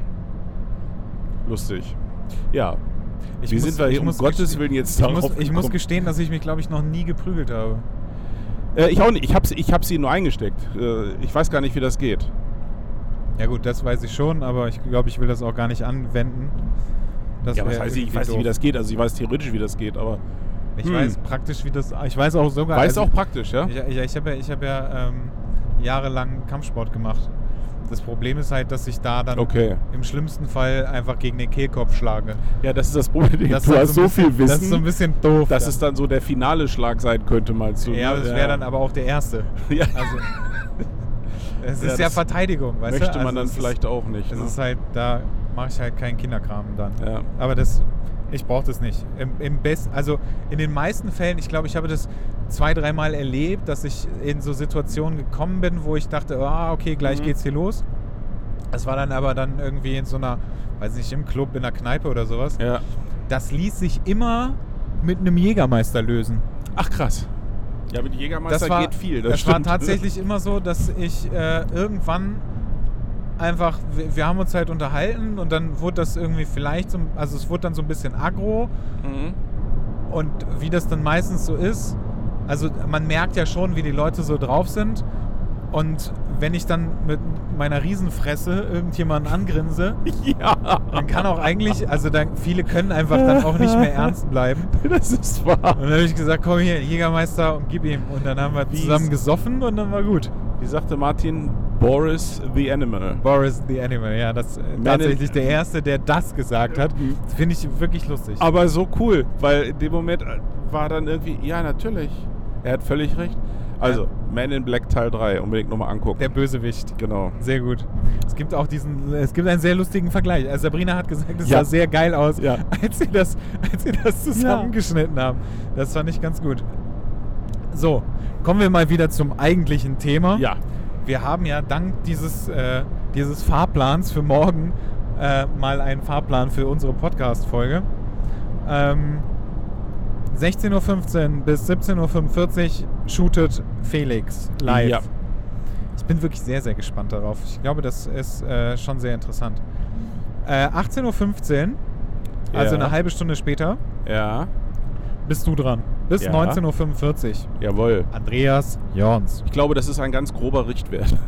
lustig. Ja, ich wie muss- sind wir ich um muss Gottes Willen jetzt Ich muss, ich muss gestehen, dass ich mich, glaube ich, noch nie geprügelt habe. Äh, ich auch nicht. Ich habe ich hab sie nur eingesteckt. Äh, ich weiß gar nicht, wie das geht. Ja gut, das weiß ich schon, aber ich glaube, ich will das auch gar nicht anwenden. Das ja, was heißt ich? Weiß nicht, wie das geht. Also ich weiß theoretisch, wie das geht, aber Ich Hm. weiß praktisch, wie das. Ich weiß auch sogar. weiß also, auch praktisch, ja? Ich, ich, ich habe ja, ich hab ja ähm, jahrelang Kampfsport gemacht. Das Problem ist halt, dass ich da dann Okay. im schlimmsten Fall einfach gegen den Kehlkopf schlage. Ja, das ist das Problem. Das du ist halt hast so ein viel bisschen- Das ist so ein Wissen, bisschen doof. dass dann. es dann so der finale Schlag sein könnte, meinst du? ja, ne? das wäre dann aber auch der erste. Ja. Also, es Ja, ist ja das Verteidigung, weißt Möchte du? man Also dann vielleicht auch nicht. Ist, es ne? ist halt, da mache ich halt keinen Kinderkram dann. Ja. Aber das, ich brauche das nicht. Im, im Best, also in den meisten Fällen, ich glaube, ich habe das zwei, dreimal erlebt, dass ich in so Situationen gekommen bin, wo ich dachte, ah, okay, gleich Mhm. geht's hier los. Das war dann aber dann irgendwie in so einer, weiß nicht, im Club, in der Kneipe oder sowas. ja. Das ließ sich immer mit einem Jägermeister lösen. Ach krass. Ja, mit Jägermeister das war, geht viel. Das, Das, war tatsächlich immer so, dass ich äh, irgendwann einfach, wir, wir haben uns halt unterhalten und dann wurde das irgendwie vielleicht so, also es wurde dann so ein bisschen aggro Mhm. und wie das dann meistens so ist, also man merkt ja schon, wie die Leute so drauf sind und wenn ich dann mit meiner Riesenfresse irgendjemanden angrinse, Ja, dann kann auch eigentlich, also dann, viele können einfach dann auch nicht mehr ernst bleiben. das ist wahr. Und dann habe ich gesagt, komm hier, Jägermeister und gib ihm. Und dann haben wir zusammen gesoffen und dann war gut. Wie sagte Martin? Boris the Animal. Boris the Animal, ja, das äh, in- tatsächlich der Erste, der das gesagt hat. Finde ich wirklich lustig. Aber so cool, weil in dem Moment äh, war dann irgendwie, ja, natürlich. Er hat völlig recht. Also, Ja. Man in Black Teil 3, unbedingt nochmal angucken. Der Bösewicht. genau. Sehr gut. Es gibt auch diesen, es gibt einen sehr lustigen Vergleich. Also Sabrina hat gesagt, es Ja. sah sehr geil aus, Ja. als, sie das, als sie das zusammengeschnitten haben. Das fand ich ganz gut. So, kommen wir mal wieder zum eigentlichen Thema. Ja. Wir haben ja dank dieses, äh, dieses Fahrplans für morgen äh, mal einen Fahrplan für unsere Podcast-Folge. Ähm, 16.15 Uhr bis 17.45 Uhr shootet Felix live. Ja. Ich bin wirklich sehr, sehr gespannt darauf. Ich glaube, das ist äh, schon sehr interessant. Äh, 18.15 Uhr, also Ja. eine halbe Stunde später, Ja. bist du dran. Bis Ja. 19.45 Uhr. Jawohl. Andreas Jorns. Ich glaube, das ist ein ganz grober Richtwert.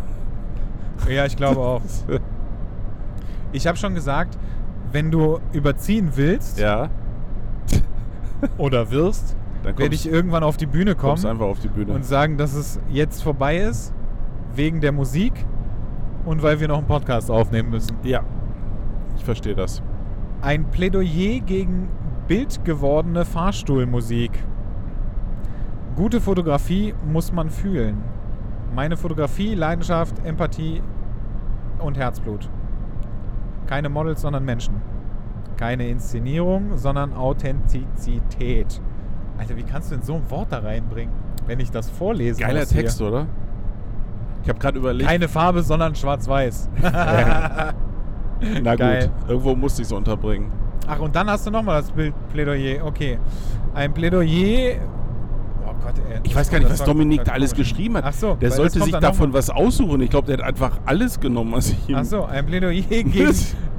Ja, ich glaube auch. Ich habe schon gesagt, wenn du überziehen willst ja. Oder wirst, Dann werde kommst, ich irgendwann auf die Bühne kommst kommen die Bühne. und sagen, dass es jetzt vorbei ist, wegen der Musik. und weil wir noch einen Podcast aufnehmen müssen. Ja, ich verstehe das. Ein Plädoyer gegen bildgewordene Fahrstuhlmusik. Gute Fotografie muss man fühlen. Meine Fotografie, Leidenschaft, Empathie und Herzblut. Keine Models, sondern Menschen. Keine Inszenierung, sondern Authentizität. Alter, wie kannst du denn so ein Wort da reinbringen, wenn ich das vorlese? Geiler muss hier? Text, oder? Ich habe gerade überlegt. Keine Farbe, sondern schwarz-weiß. Na Geil. gut, irgendwo musste ich es unterbringen. Ach, und dann hast du nochmal das Bild Plädoyer. Okay. Ein Plädoyer. Oh Gott, ey. Ich weiß gar nicht, was Dominik da alles komisch. geschrieben hat. Ach so, der sollte sich davon was aussuchen. Ich glaube, der hat einfach alles genommen, was ich ihm. Ach so, ein Plädoyer gegen,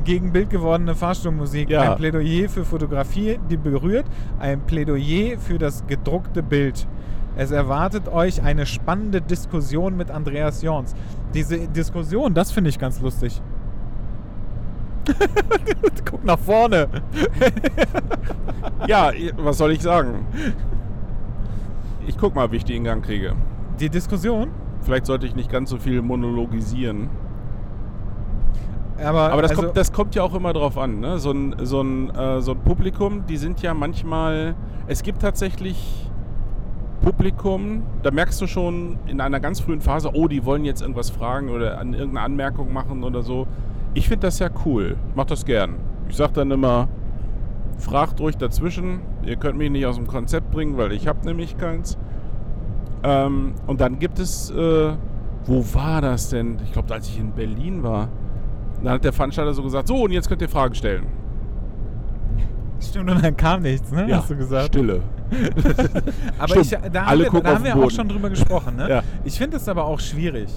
gegen bildgewordene Fahrstuhlmusik. Ja. Ein Plädoyer für Fotografie, die berührt. Ein Plädoyer für das gedruckte Bild. Es erwartet euch eine spannende Diskussion mit Andreas Jorns. Diese Diskussion, das finde ich ganz lustig. Guck nach vorne. Ja, was soll ich sagen? Ich guck mal, wie ich die in Gang kriege. Die Diskussion? Vielleicht sollte ich nicht ganz so viel monologisieren. Aber, Aber das, also, kommt, das kommt ja auch immer drauf an. Ne? So, ein, so, ein, äh, so ein Publikum, die sind ja manchmal. Es gibt tatsächlich Publikum, da merkst du schon in einer ganz frühen Phase, oh, die wollen jetzt irgendwas fragen oder an irgendeine Anmerkung machen oder so. Ich finde das ja cool. Ich mach das gern. Ich sag dann immer, fragt ruhig dazwischen. Ihr könnt mich nicht aus dem Konzept bringen, weil ich habe nämlich keins. Ähm, und dann gibt es, äh, wo war das denn? Ich glaube, als ich in Berlin war. Dann hat der Veranstalter so gesagt, so und jetzt könnt ihr Fragen stellen. Stimmt, und dann kam nichts, ne? Hast du gesagt. Stille. Aber Stimmt. ich, da haben wir, da haben wir auch schon drüber gesprochen, ne? Ja. Ich finde es aber auch schwierig.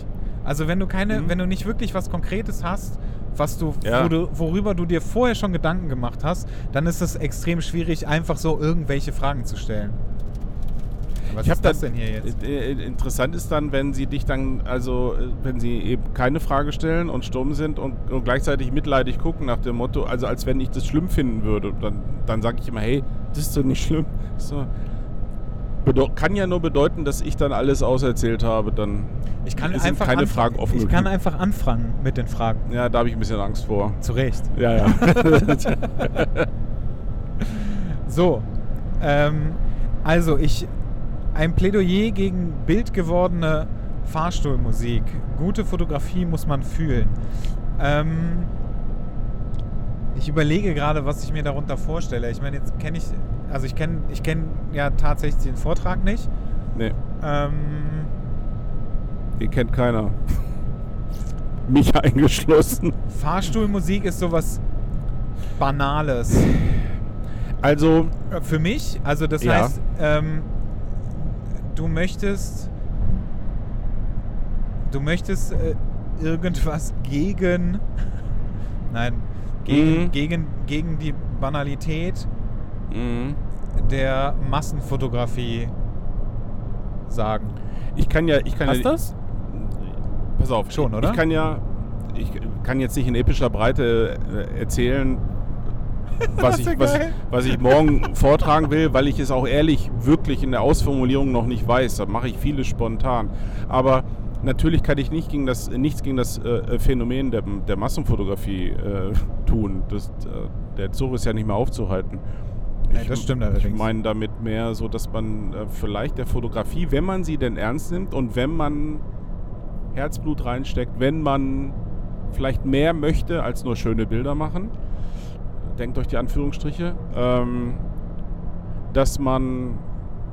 Also wenn du keine, Mhm. wenn du nicht wirklich was Konkretes hast, was du, Ja. wo du, worüber du dir vorher schon Gedanken gemacht hast, dann ist es extrem schwierig, einfach so irgendwelche Fragen zu stellen. Was Ich ist das dann- denn hier jetzt? Interessant ist dann, wenn sie dich dann, also äh, wenn sie eben keine Frage stellen und stumm sind und, und gleichzeitig mitleidig gucken nach dem Motto, also als wenn ich das schlimm finden würde, dann, dann sage ich immer, hey, das ist doch nicht schlimm. Bedeu- kann ja nur bedeuten, dass ich dann alles auserzählt habe, dann Ich kann sind einfach keine Fragen offen Ich kann einfach anfangen mit den Fragen. ja, da habe ich ein bisschen Angst vor. Zu Recht. Ja, ja. So, ähm, also ich ein Plädoyer gegen bildgewordene Fahrstuhlmusik. Gute Fotografie muss man fühlen. Ähm, ich überlege gerade, was ich mir darunter vorstelle. Ich meine, jetzt kenne ich, also ich kenne, ich kenne ja tatsächlich den Vortrag nicht. nee, Ähm, den kennt keiner. Mich eingeschlossen. Fahrstuhlmusik ist sowas Banales. Also, Äh, Für mich, also das Ja. heißt, ähm, du möchtest, du möchtest äh, irgendwas gegen, nein, gegen, Mhm. gegen, gegen die Banalität mh. der Massenfotografie sagen. ich kann ja, ich kann Hast ja, das? Pass auf. Schon, oder? Ich kann ja, ich kann jetzt nicht in epischer Breite äh, erzählen, was ich, was, was ich morgen vortragen will, weil ich es auch ehrlich wirklich in der Ausformulierung noch nicht weiß. Da mache ich vieles spontan. Aber natürlich kann ich nicht gegen das, nichts gegen das äh, Phänomen der, der Massenfotografie äh, tun. Das, äh, der Zug ist ja nicht mehr aufzuhalten. Ja, das stimmt allerdings. Ich meine damit mehr so, dass man äh, vielleicht der Fotografie, wenn man sie denn ernst nimmt und wenn man Herzblut reinsteckt, wenn man vielleicht mehr möchte als nur schöne Bilder machen, denkt euch die Anführungsstriche, ähm, dass man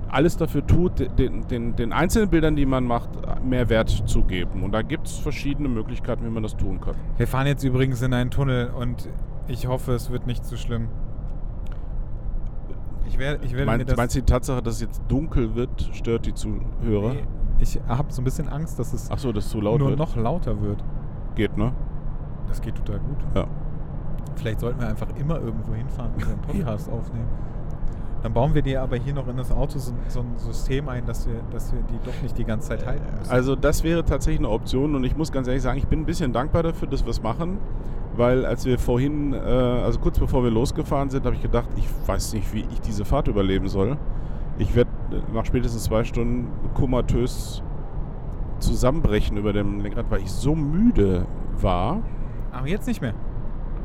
alles dafür tut, den, den, den einzelnen Bildern, die man macht, mehr Wert zu geben. Und da gibt es verschiedene Möglichkeiten, wie man das tun kann. Wir fahren jetzt übrigens in einen Tunnel und ich hoffe, es wird nicht zu schlimm. Ich werde, ich werde mir Meinst, das... meinst du, die Tatsache, dass es jetzt dunkel wird, stört die Zuhörer? Nee, ich habe so ein bisschen Angst, dass es Achso, dass es zu laut nur wird? noch lauter wird. Geht, ne? Das geht total gut. Ja. Vielleicht sollten wir einfach immer irgendwo hinfahren und einen Podcast aufnehmen. Dann bauen wir dir aber hier noch in das Auto so, so ein System ein, dass wir, dass wir die doch nicht die ganze Zeit halten müssen. Also das wäre tatsächlich eine Option und ich muss ganz ehrlich sagen, ich bin ein bisschen dankbar dafür, dass wir es machen, weil als wir vorhin, äh, also kurz bevor wir losgefahren sind, habe ich gedacht, ich weiß nicht, wie ich diese Fahrt überleben soll. Ich werde nach spätestens zwei Stunden komatös zusammenbrechen über dem Lenkrad, weil ich so müde war. Aber jetzt nicht mehr.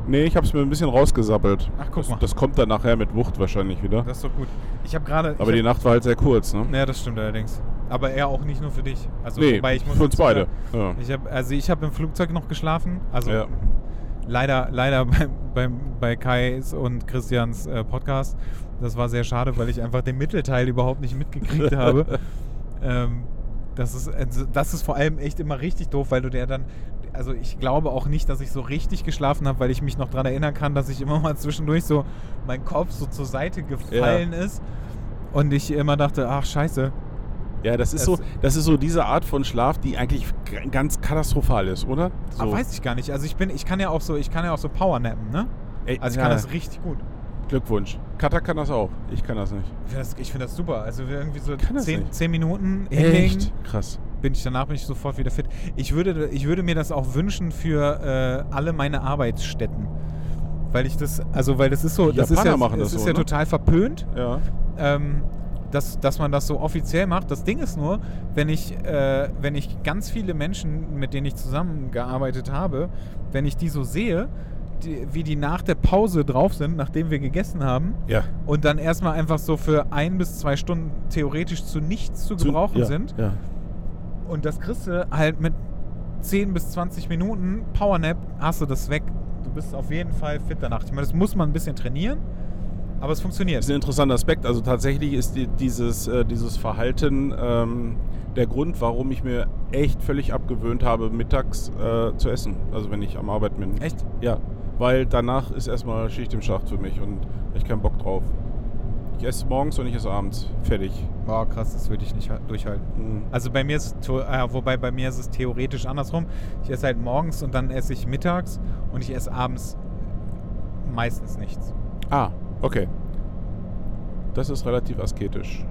Nee, ich habe es mir ein bisschen rausgesappelt. Ach, guck das, mal. das kommt dann nachher mit Wucht wahrscheinlich wieder. Das ist doch gut. Ich habe gerade. Aber die Nacht war halt sehr kurz, ne? hab, Ja, das stimmt allerdings. Aber eher auch nicht nur für dich. Also, nee, wobei ich muss für uns beide. Ja. Ich hab, also ich habe im Flugzeug noch geschlafen. Also Ja. leider, leider bei, bei, bei Kais und Christians äh, Podcast. Das war sehr schade, weil ich einfach den Mittelteil überhaupt nicht mitgekriegt habe. ähm, das, ist, also das ist vor allem echt immer richtig doof, weil du der dann. Also ich glaube auch nicht, dass ich so richtig geschlafen habe, weil ich mich noch daran erinnern kann, dass ich immer mal zwischendurch so mein Kopf so zur Seite gefallen ist und ich immer dachte, ach scheiße, Ja, das ist Es- so, das ist so diese Art von Schlaf, die eigentlich ganz katastrophal ist, oder? So. Ah, weiß ich gar nicht. Also ich bin, ich kann ja auch so, ich kann ja auch so Powernappen, ne? Ey, Also ich ja, kann das richtig gut. Glückwunsch. Kata kann das auch. Ich kann das nicht. Ich finde das, find das super. Also wir irgendwie so zehn, zehn Minuten hinlegen, Krass. Bin ich danach bin ich sofort wieder fit. Ich würde, ich würde mir das auch wünschen für äh, alle meine Arbeitsstätten. Weil ich das, also weil das ist so, Die das ist ja, machen das das ist so, ja ne? total verpönt. Ja. ähm, dass, dass man das so offiziell macht. Das Ding ist nur, wenn ich, äh, wenn ich ganz viele Menschen, mit denen ich zusammengearbeitet habe, wenn ich die so sehe, die, wie die nach der Pause drauf sind, nachdem wir gegessen haben, Ja. und dann erstmal einfach so für ein bis zwei Stunden theoretisch zu nichts zu Zu- gebrauchen ja, sind. Ja. Und das kriegst du halt mit 10 bis 20 Minuten Powernap, hast du das weg. Du bist auf jeden Fall fit danach. Ich meine, das muss man ein bisschen trainieren, aber es funktioniert. Das ist ein interessanter Aspekt. Also tatsächlich ist die, dieses, äh, dieses Verhalten ähm, der Grund, warum ich mir echt völlig abgewöhnt habe, mittags äh, zu essen. Also wenn ich am Arbeiten bin. Echt? Ja. Weil danach ist erstmal Schicht im Schacht für mich und ich keinen Bock drauf. Ich esse morgens und ich esse abends. Fertig. Boah, krass, das würde ich nicht halt- durchhalten. Mhm. Also bei mir ist äh, wobei bei mir ist es theoretisch andersrum. Ich esse halt morgens und dann esse ich mittags und ich esse abends meistens nichts. Ah, okay. Das ist relativ asketisch.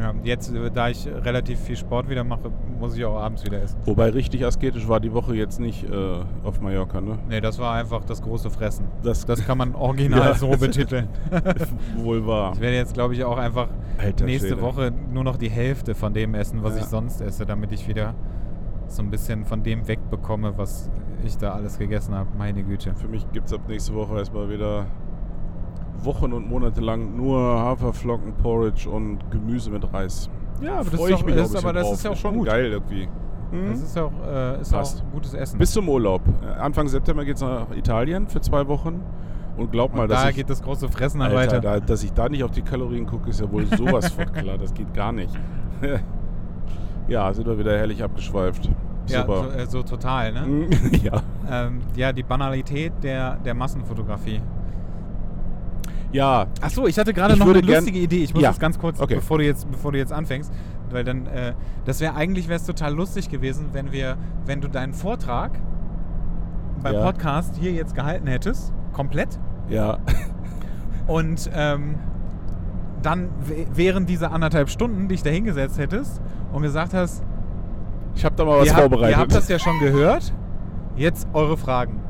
Ja, jetzt, äh, da ich relativ viel Sport wieder mache, muss ich auch abends wieder essen. Wobei richtig asketisch war die Woche jetzt nicht äh, auf Mallorca, ne? Nee, das war einfach das große Fressen. Das, Das kann man original Ja. so betiteln. wohl wahr. Ich werde jetzt, glaube ich, auch einfach Alter nächste Schwede. Woche nur noch die Hälfte von dem essen, was Ja. ich sonst esse, damit ich wieder so ein bisschen von dem wegbekomme, was ich da alles gegessen habe. Meine Güte. Für mich gibt es ab nächste Woche erstmal wieder Wochen und Monate lang nur Haferflocken, Porridge und Gemüse mit Reis. Ja, aber das ist, ich doch, mich auch das, ist aber das ist ja auch schon gut. geil irgendwie. Hm? Das ist ja auch, äh, ist Passt. auch gutes Essen. Bis zum Urlaub. Anfang September geht es nach Italien für zwei Wochen. Und glaub mal, Und dass da ich, geht das große Fressen Alter, weiter. da, dass ich da nicht auf die Kalorien gucke, ist ja wohl sowas von klar. Das geht gar nicht. ja, sind wir wieder herrlich abgeschweift. ja, Super. so, äh, so total, ne? Hm, ja. Ähm, ja, die Banalität der, der Massenfotografie. Ja, Achso, ich hatte gerade Ich noch eine lustige Idee. Ich muss Ja. das ganz kurz, Okay. bevor, du jetzt, bevor du jetzt anfängst, weil dann, äh, das wäre eigentlich wäre es total lustig gewesen, wenn wir, wenn du deinen Vortrag beim Ja. Podcast hier jetzt gehalten hättest, komplett, ja. und ähm, dann während dieser anderthalb Stunden dich da hingesetzt hättest und gesagt hast, Ich habe da mal was ihr, habt, vorbereitet. ihr habt das ja schon gehört, jetzt eure Fragen.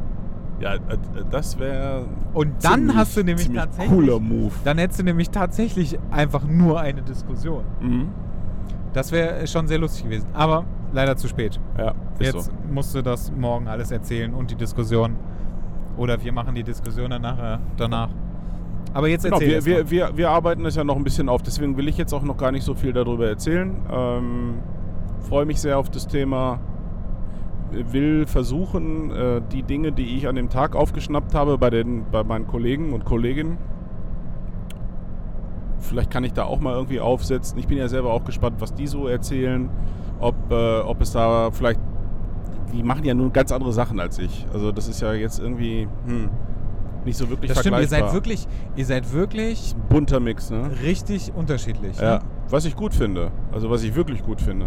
Ja, äh, das wäre. Und dann hast du nämlich ziemlich tatsächlich- Cooler Move. Dann hättest du nämlich tatsächlich einfach nur eine Diskussion. Mhm. Das wäre schon sehr lustig gewesen. Aber leider zu spät. Ja, ist Jetzt so. musst du das morgen alles erzählen und die Diskussion. Oder wir machen die Diskussion dann nachher, danach. Aber jetzt Genau, erzähl wir, erst wir, mal. wir, wir arbeiten es ja noch ein bisschen auf, deswegen will ich jetzt auch noch gar nicht so viel darüber erzählen. Ähm, Freue mich sehr auf das Thema. Will versuchen, äh, die Dinge, die ich an dem Tag aufgeschnappt habe bei, den, bei meinen Kollegen und Kolleginnen, vielleicht kann ich da auch mal irgendwie aufsetzen. Ich bin ja selber auch gespannt, was die so erzählen. Ob, äh, ob es da vielleicht. Die machen ja nun ganz andere Sachen als ich. Also, das ist ja jetzt irgendwie hm, nicht so wirklich Das stimmt, ihr vergleichbar. seid wirklich, ihr seid wirklich bunter Mix, ne? richtig unterschiedlich. Ja, ne? was ich gut finde. Also was ich wirklich gut finde.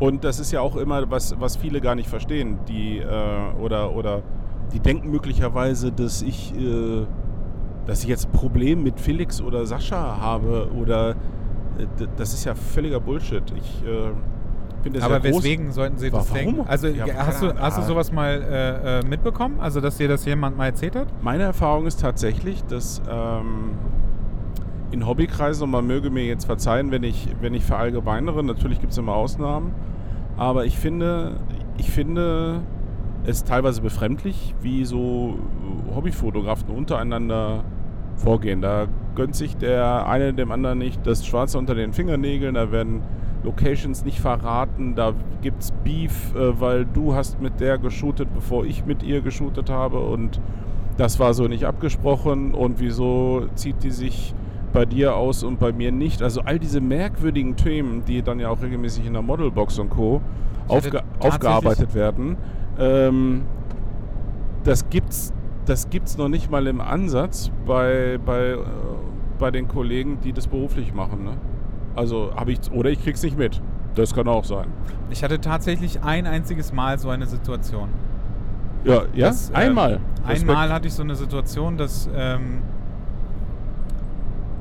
Und das ist ja auch immer, was, was viele gar nicht verstehen. Die, äh, oder, oder die denken möglicherweise, dass ich, äh, dass ich jetzt ein Problem mit Felix oder Sascha habe. Oder äh, das ist ja völliger Bullshit. Ich äh, finde es Aber ja groß. weswegen sollten sie das Warum? denken? Also Ja, hast, du, hast du sowas mal äh, äh, mitbekommen? Also dass dir das jemand mal erzählt hat? Meine Erfahrung ist tatsächlich, dass ähm, in Hobbykreisen, und man möge mir jetzt verzeihen, wenn ich, wenn ich verallgemeinere, natürlich gibt es immer Ausnahmen, aber ich finde, ich finde, es teilweise befremdlich, wie so Hobbyfotografen untereinander vorgehen. Da gönnt sich der eine dem anderen nicht das Schwarze unter den Fingernägeln, da werden Locations nicht verraten, da gibt es Beef, äh, weil du hast mit der geshootet, bevor ich mit ihr geshootet habe. Und das war so nicht abgesprochen. Und wieso zieht die sich bei dir aus und bei mir nicht. Also all diese merkwürdigen Themen, die dann ja auch regelmäßig in der Modelbox und Co. Aufge aufgearbeitet werden, ähm, das gibt's, das gibt's noch nicht mal im Ansatz bei, bei, äh, bei den Kollegen, die das beruflich machen. Ne? Also habe ich oder ich krieg's nicht mit. Das kann auch sein. Ich hatte tatsächlich ein einziges Mal so eine Situation. Ja, ja, Das, ähm, einmal. Einmal hatte ich so eine Situation, dass, ähm,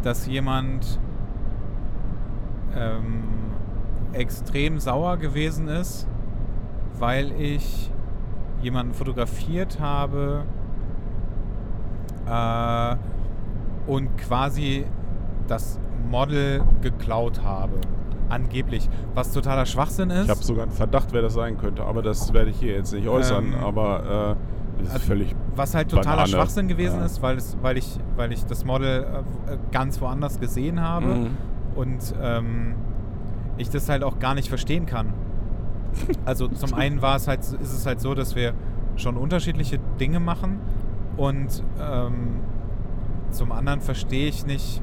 dass jemand ähm, extrem sauer gewesen ist, weil ich jemanden fotografiert habe äh, und quasi das Model geklaut habe. Angeblich. Was totaler Schwachsinn ist. Ich habe sogar einen Verdacht, wer das sein könnte, aber das werde ich hier jetzt nicht äußern. Ähm, aber äh, das ist also, völlig. Was halt totaler Banane. Schwachsinn gewesen Ja. ist, weil, es, weil, ich, weil ich das Model äh, ganz woanders gesehen habe Mhm. und ähm, ich das halt auch gar nicht verstehen kann. Also zum einen war es halt, ist es halt so, dass wir schon unterschiedliche Dinge machen und ähm, zum anderen verstehe ich nicht,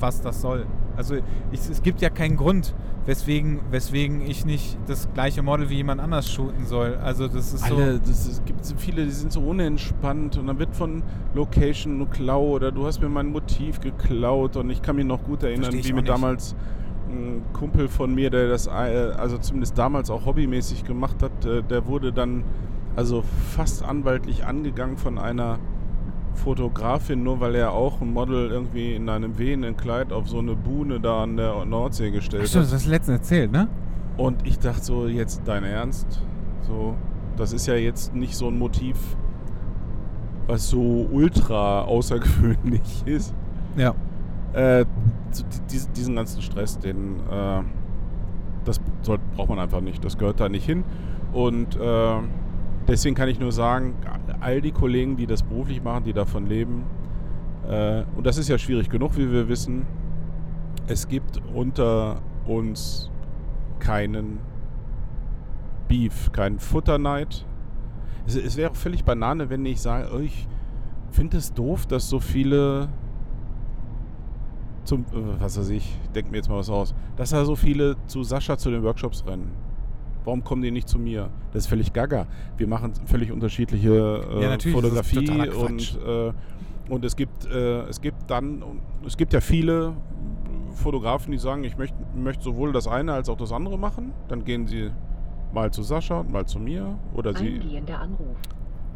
was das soll. Also ich, es gibt ja keinen Grund, weswegen, weswegen ich nicht das gleiche Model wie jemand anders shooten soll. Also das ist so. Alle, das ist, gibt so viele, die sind so unentspannt und dann wird von Location nur Klau oder du hast mir mein Motiv geklaut und ich kann mich noch gut erinnern, wie mir nicht. damals ein Kumpel von mir, der das äh, also zumindest damals auch hobbymäßig gemacht hat, äh, der wurde dann also fast anwaltlich angegangen von einer Fotografin, nur weil er auch ein Model irgendwie in einem wehenden Kleid auf so eine Buhne da an der Nordsee gestellt Ach stimmt, hat. das hast du letztens erzählt, ne? Und ich dachte so, jetzt dein Ernst? So, das ist ja jetzt nicht so ein Motiv, was so ultra außergewöhnlich ist. Ja. Äh, diesen ganzen Stress, den äh, das soll, braucht man einfach nicht. Das gehört da nicht hin. Und äh, deswegen kann ich nur sagen, all die Kollegen, die das beruflich machen, die davon leben, äh, und das ist ja schwierig genug, wie wir wissen, es gibt unter uns keinen Beef, keinen Futterneid. Es, es wäre völlig Banane, wenn ich sage, oh, ich finde es doof, dass so viele zum, äh, was weiß ich, denk mir jetzt mal was aus, dass da so viele zu Sascha zu den Workshops rennen. Warum kommen die nicht zu mir? Das ist völlig gaga. Wir machen völlig unterschiedliche äh, Ja, Fotografie und, äh, und es gibt äh, es gibt dann es gibt ja viele Fotografen, die sagen, ich möchte möchte sowohl das eine als auch das andere machen. Dann gehen sie mal zu Sascha und mal zu mir oder sie Eingehender Anruf.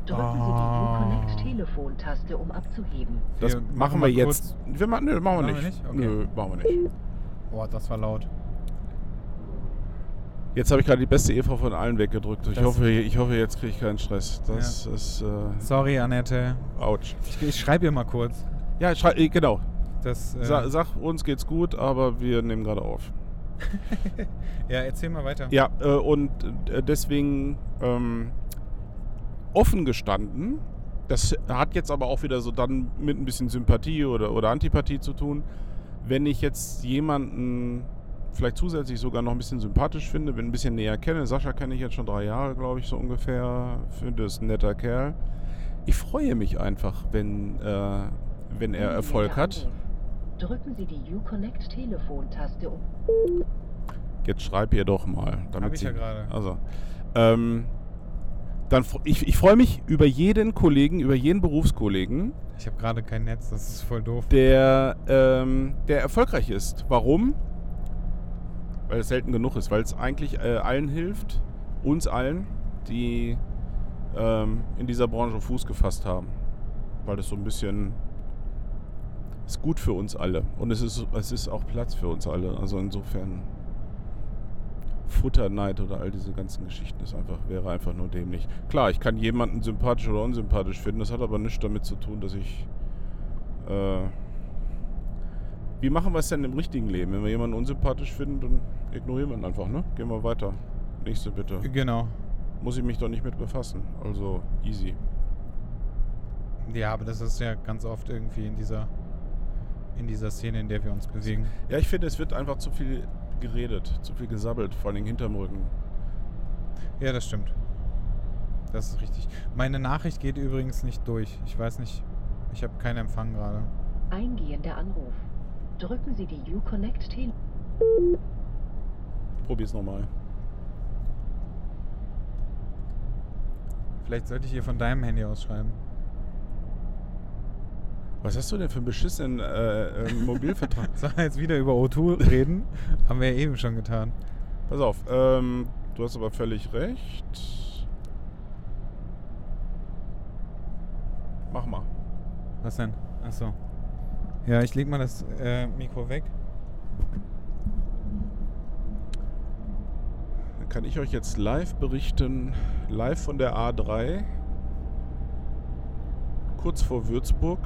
Drücken Ah. Sie die U-Connect-Telefontaste, um abzuheben. das Wir machen, machen wir jetzt. Wir machen, nö, machen wir Machen wir nicht. nicht? Okay. Nö, machen wir nicht. Oh, das war laut. Jetzt habe ich gerade die beste Eva von allen weggedrückt. Ich Das- hoffe, ich hoffe, jetzt kriege ich keinen Stress. Das ist äh, Sorry, Annette. ouch. Ich, ich schreibe ihr mal kurz. Ja, schrei, äh, genau. Das, äh, Sa sag, uns geht's gut, aber wir nehmen gerade auf. ja, erzähl mal weiter. Ja, äh, und äh, deswegen ähm, offen gestanden, das hat jetzt aber auch wieder so dann mit ein bisschen Sympathie oder, oder Antipathie zu tun. Wenn ich jetzt jemanden vielleicht zusätzlich sogar noch ein bisschen sympathisch finde, wenn ein bisschen näher kenne, Sascha kenne ich jetzt schon drei Jahre, glaube ich, so ungefähr, finde es ein netter Kerl. Ich freue mich einfach, wenn, äh, wenn er Erfolg hat. Drücken Sie die U-Connect-Telefontaste, um Jetzt schreib ihr doch mal. Damit Hab ich sie, ja gerade. Also, ähm, dann, ich, ich freue mich über jeden Kollegen, über jeden Berufskollegen, Ich habe gerade kein Netz, das ist voll doof. der, ähm, der erfolgreich ist. Warum? Weil es selten genug ist, weil es eigentlich äh, allen hilft, uns allen, die ähm, in dieser Branche Fuß gefasst haben. Weil das so ein bisschen ist gut für uns alle. Und es ist, es ist auch Platz für uns alle. Also insofern Futterneid oder all diese ganzen Geschichten ist einfach, wäre einfach nur dämlich. Klar, ich kann jemanden sympathisch oder unsympathisch finden, das hat aber nichts damit zu tun, dass ich. Äh, wie machen wir es denn im richtigen Leben? Wenn wir jemanden unsympathisch finden, dann ignorieren wir ihn einfach, ne? Gehen wir weiter. Nächste bitte. Genau. muss ich mich doch nicht mit befassen. Also easy. Ja, aber das ist ja ganz oft irgendwie in dieser, in dieser Szene, in der wir uns bewegen. Ja, ich finde, es wird einfach zu viel geredet, zu viel gesabbelt, vor allem hinterm Rücken. Ja, das stimmt. Das ist richtig. Meine Nachricht geht übrigens nicht durch. Ich weiß nicht, ich habe keinen Empfang gerade. Eingehender Anruf. Drücken Sie die Uconnect Tele... Probier's nochmal. Vielleicht sollte ich hier von deinem Handy ausschreiben. Was hast du denn für einen beschissenen äh, äh, Mobilvertrag? Sollen wir jetzt wieder über O2 reden? Haben wir ja eben schon getan. Pass auf, ähm, du hast aber völlig recht. Mach mal. Was denn? Achso. Ja, ich leg mal das äh, Mikro weg. Dann kann ich euch jetzt live berichten, live von der A3, kurz vor Würzburg.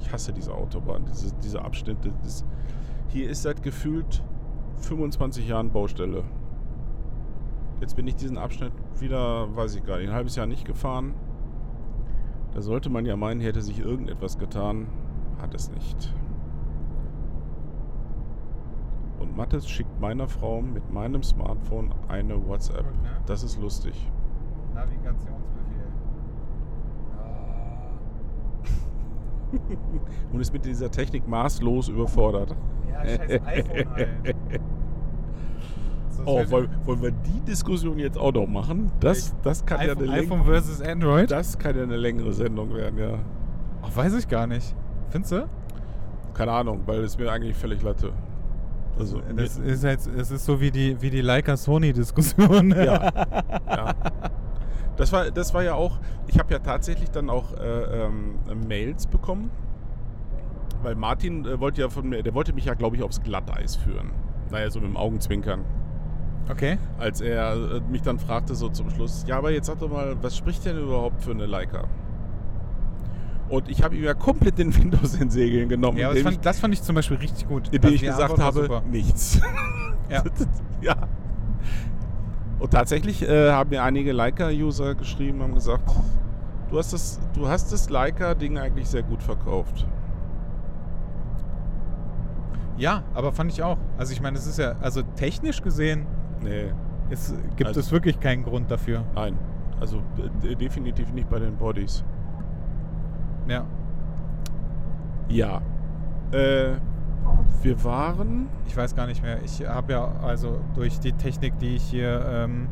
Ich hasse diese Autobahn, diese, diese Abschnitte. Das, hier ist seit gefühlt 25 Jahren Baustelle. Jetzt bin ich diesen Abschnitt wieder, weiß ich gar nicht, ein halbes Jahr nicht gefahren. Da sollte man ja meinen, hätte sich irgendetwas getan. Hat es nicht. Und Mattes schickt meiner Frau mit meinem Smartphone eine WhatsApp. Gut, ne? Das ist lustig. Navigationsbefehl. Und ist mit dieser Technik maßlos überfordert. Ja, scheiß iPhone halt. So, Oh, wollen, wollen wir die Diskussion jetzt auch noch machen? Das, das, kann, ja iPhone, eine iPhone versus Android? das kann ja eine längere Sendung werden, ja. Ach, weiß ich gar nicht. Findest du? Keine Ahnung, weil es mir eigentlich völlig latte. Also, Das ist jetzt, es ist so wie die, wie die Leica-Sony-Diskussion. Ja. ja. Das war, das war ja auch, ich habe ja tatsächlich dann auch äh, ähm, Mails bekommen, weil Martin äh, wollte ja von mir, der wollte mich ja, glaube ich, aufs Glatteis führen. Naja, so mit dem Augenzwinkern. Okay. Als er äh, mich dann fragte so zum Schluss, ja, aber jetzt sag doch mal, was spricht denn überhaupt für eine Leica? Und ich habe ihm ja komplett den Windows in Segeln genommen, Ja, das fand, das fand ich zum Beispiel richtig gut. ich, indem Also ich gesagt habe, nichts. Ja. ja. Und tatsächlich äh, haben mir einige Leica-User geschrieben, haben gesagt, du hast das, du hast das Leica-Ding eigentlich sehr gut verkauft. Ja, aber fand ich auch. Also ich meine, es ist ja, also technisch gesehen Nee, es, gibt Also- es wirklich keinen Grund dafür. nein. Also äh, definitiv nicht bei den Bodies. Ja. Ja. Äh, wir waren. Ich weiß gar nicht mehr. Ich habe ja also durch die Technik, die ich hier, ähm,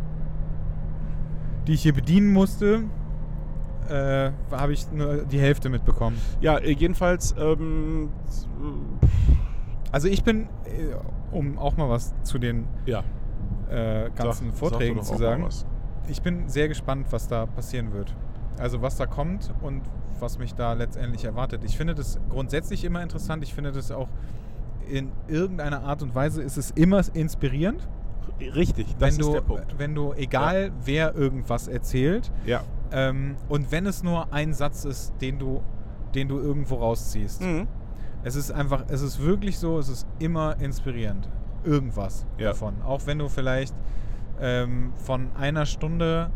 die ich hier bedienen musste, äh, habe ich nur die Hälfte mitbekommen. Ja, jedenfalls. Ähm, Also ich bin, äh, um auch mal was zu den ja. äh, ganzen Sag- sag Vorträgen doch zu sagen. Ich bin sehr gespannt, was da passieren wird. Also was da kommt und was mich da letztendlich erwartet. Ich finde das grundsätzlich immer interessant. Ich finde das auch in irgendeiner Art und Weise ist es immer inspirierend. Richtig, das wenn du, ist der Punkt. Wenn du, egal wer irgendwas erzählt, Ja. ähm, und wenn es nur ein Satz ist, den du, den du irgendwo rausziehst. Mhm. Es ist einfach, es ist wirklich so, es ist immer inspirierend. Irgendwas Ja. davon. Auch wenn du vielleicht ähm, von einer Stunde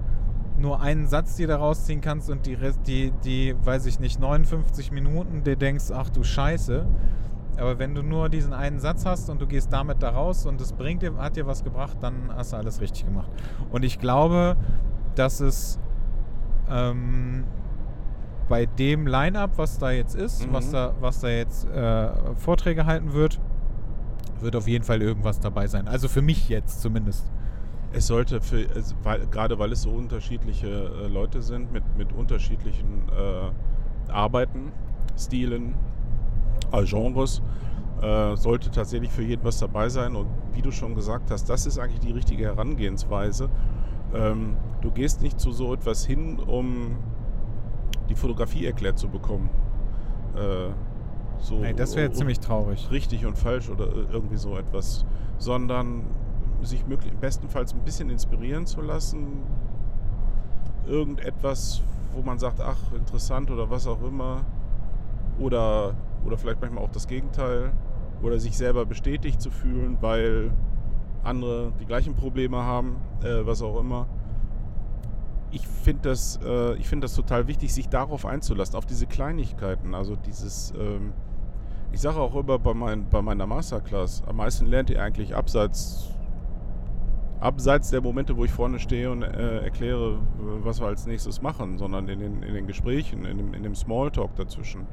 nur einen Satz dir da rausziehen kannst und die, Rest, die, die, weiß ich nicht, 59 Minuten dir denkst, ach du Scheiße. Aber wenn du nur diesen einen Satz hast und du gehst damit da raus und es bringt dir, hat dir was gebracht, dann hast du alles richtig gemacht. Und ich glaube, dass es ähm, bei dem Line-up, was da jetzt ist, Mhm. was, da, was da jetzt äh, Vorträge halten wird, wird auf jeden Fall irgendwas dabei sein. Also für mich jetzt zumindest. Es sollte für, es, weil, gerade weil es so unterschiedliche äh, Leute sind mit, mit unterschiedlichen äh, Arbeiten, Stilen, äh, Genres, äh, sollte tatsächlich für jeden was dabei sein. Und wie du schon gesagt hast, das ist eigentlich die richtige Herangehensweise. Ähm, du gehst nicht zu so etwas hin, um die Fotografie erklärt zu bekommen. Äh, so, Nee, das wäre ziemlich traurig. richtig und falsch oder irgendwie so etwas, sondern sich bestenfalls ein bisschen inspirieren zu lassen. Irgendetwas, wo man sagt, ach, interessant oder was auch immer. Oder, oder vielleicht manchmal auch das Gegenteil. Oder sich selber bestätigt zu fühlen, weil andere die gleichen Probleme haben, äh, was auch immer. ich finde das, äh, find das total wichtig, sich darauf einzulassen, auf diese Kleinigkeiten. Also dieses, ähm, ich sage auch immer bei, mein, bei meiner Masterclass, am meisten lernt ihr eigentlich abseits, abseits der Momente, wo ich vorne stehe und äh, erkläre, was wir als nächstes machen, sondern in den, in den Gesprächen, in dem, in dem Smalltalk dazwischen,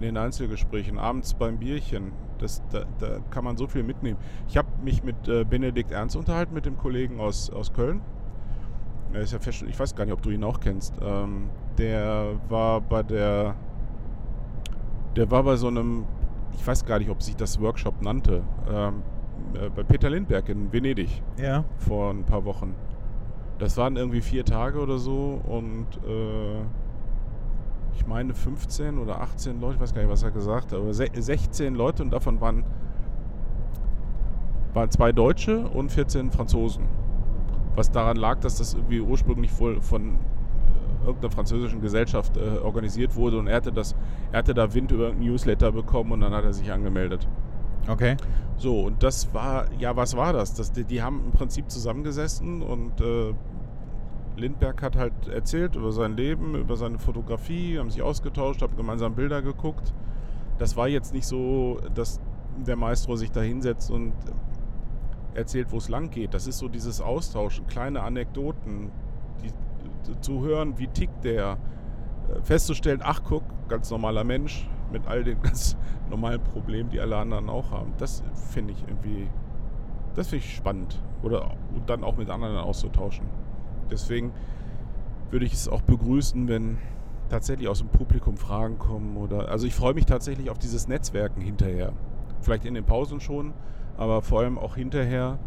in den Einzelgesprächen, abends beim Bierchen. Das, da, da kann man so viel mitnehmen. Ich habe mich mit äh, Benedikt Ernst unterhalten, mit dem Kollegen aus, aus Köln. Er ist ja Fashion, ich weiß gar nicht, ob du ihn auch kennst. Ähm, der war bei der, der war bei so einem, ich weiß gar nicht, ob sich das Workshop nannte, ähm, äh, bei Peter Lindbergh in Venedig Ja. vor ein paar Wochen. Das waren irgendwie vier Tage oder so und äh, ich meine 15 oder 18 Leute, ich weiß gar nicht, was er gesagt hat, aber se 16 Leute und davon waren, waren zwei Deutsche und 14 Franzosen. Was daran lag, dass das irgendwie ursprünglich wohl von äh, irgendeiner französischen Gesellschaft äh, organisiert wurde und er hatte, das, er hatte da Wind über ein Newsletter bekommen und dann hat er sich angemeldet. Okay. So, und das war, ja, was war das? das die, die haben im Prinzip zusammengesessen und äh, Lindbergh hat halt erzählt über sein Leben, über seine Fotografie, haben sich ausgetauscht, haben gemeinsam Bilder geguckt. Das war jetzt nicht so, dass der Maestro sich da hinsetzt und erzählt, wo es lang geht. Das ist so dieses Austauschen, kleine Anekdoten, die, die, zu hören, wie tickt der, äh, festzustellen, ach guck, ganz normaler Mensch mit all den ganz normalen Problemen, die alle anderen auch haben. Das finde ich irgendwie, das finde ich spannend. Oder und dann auch mit anderen auszutauschen. Deswegen würde ich es auch begrüßen, wenn tatsächlich aus dem Publikum Fragen kommen oder also ich freue mich tatsächlich auf dieses Netzwerken hinterher. Vielleicht in den Pausen schon, aber vor allem auch hinterher.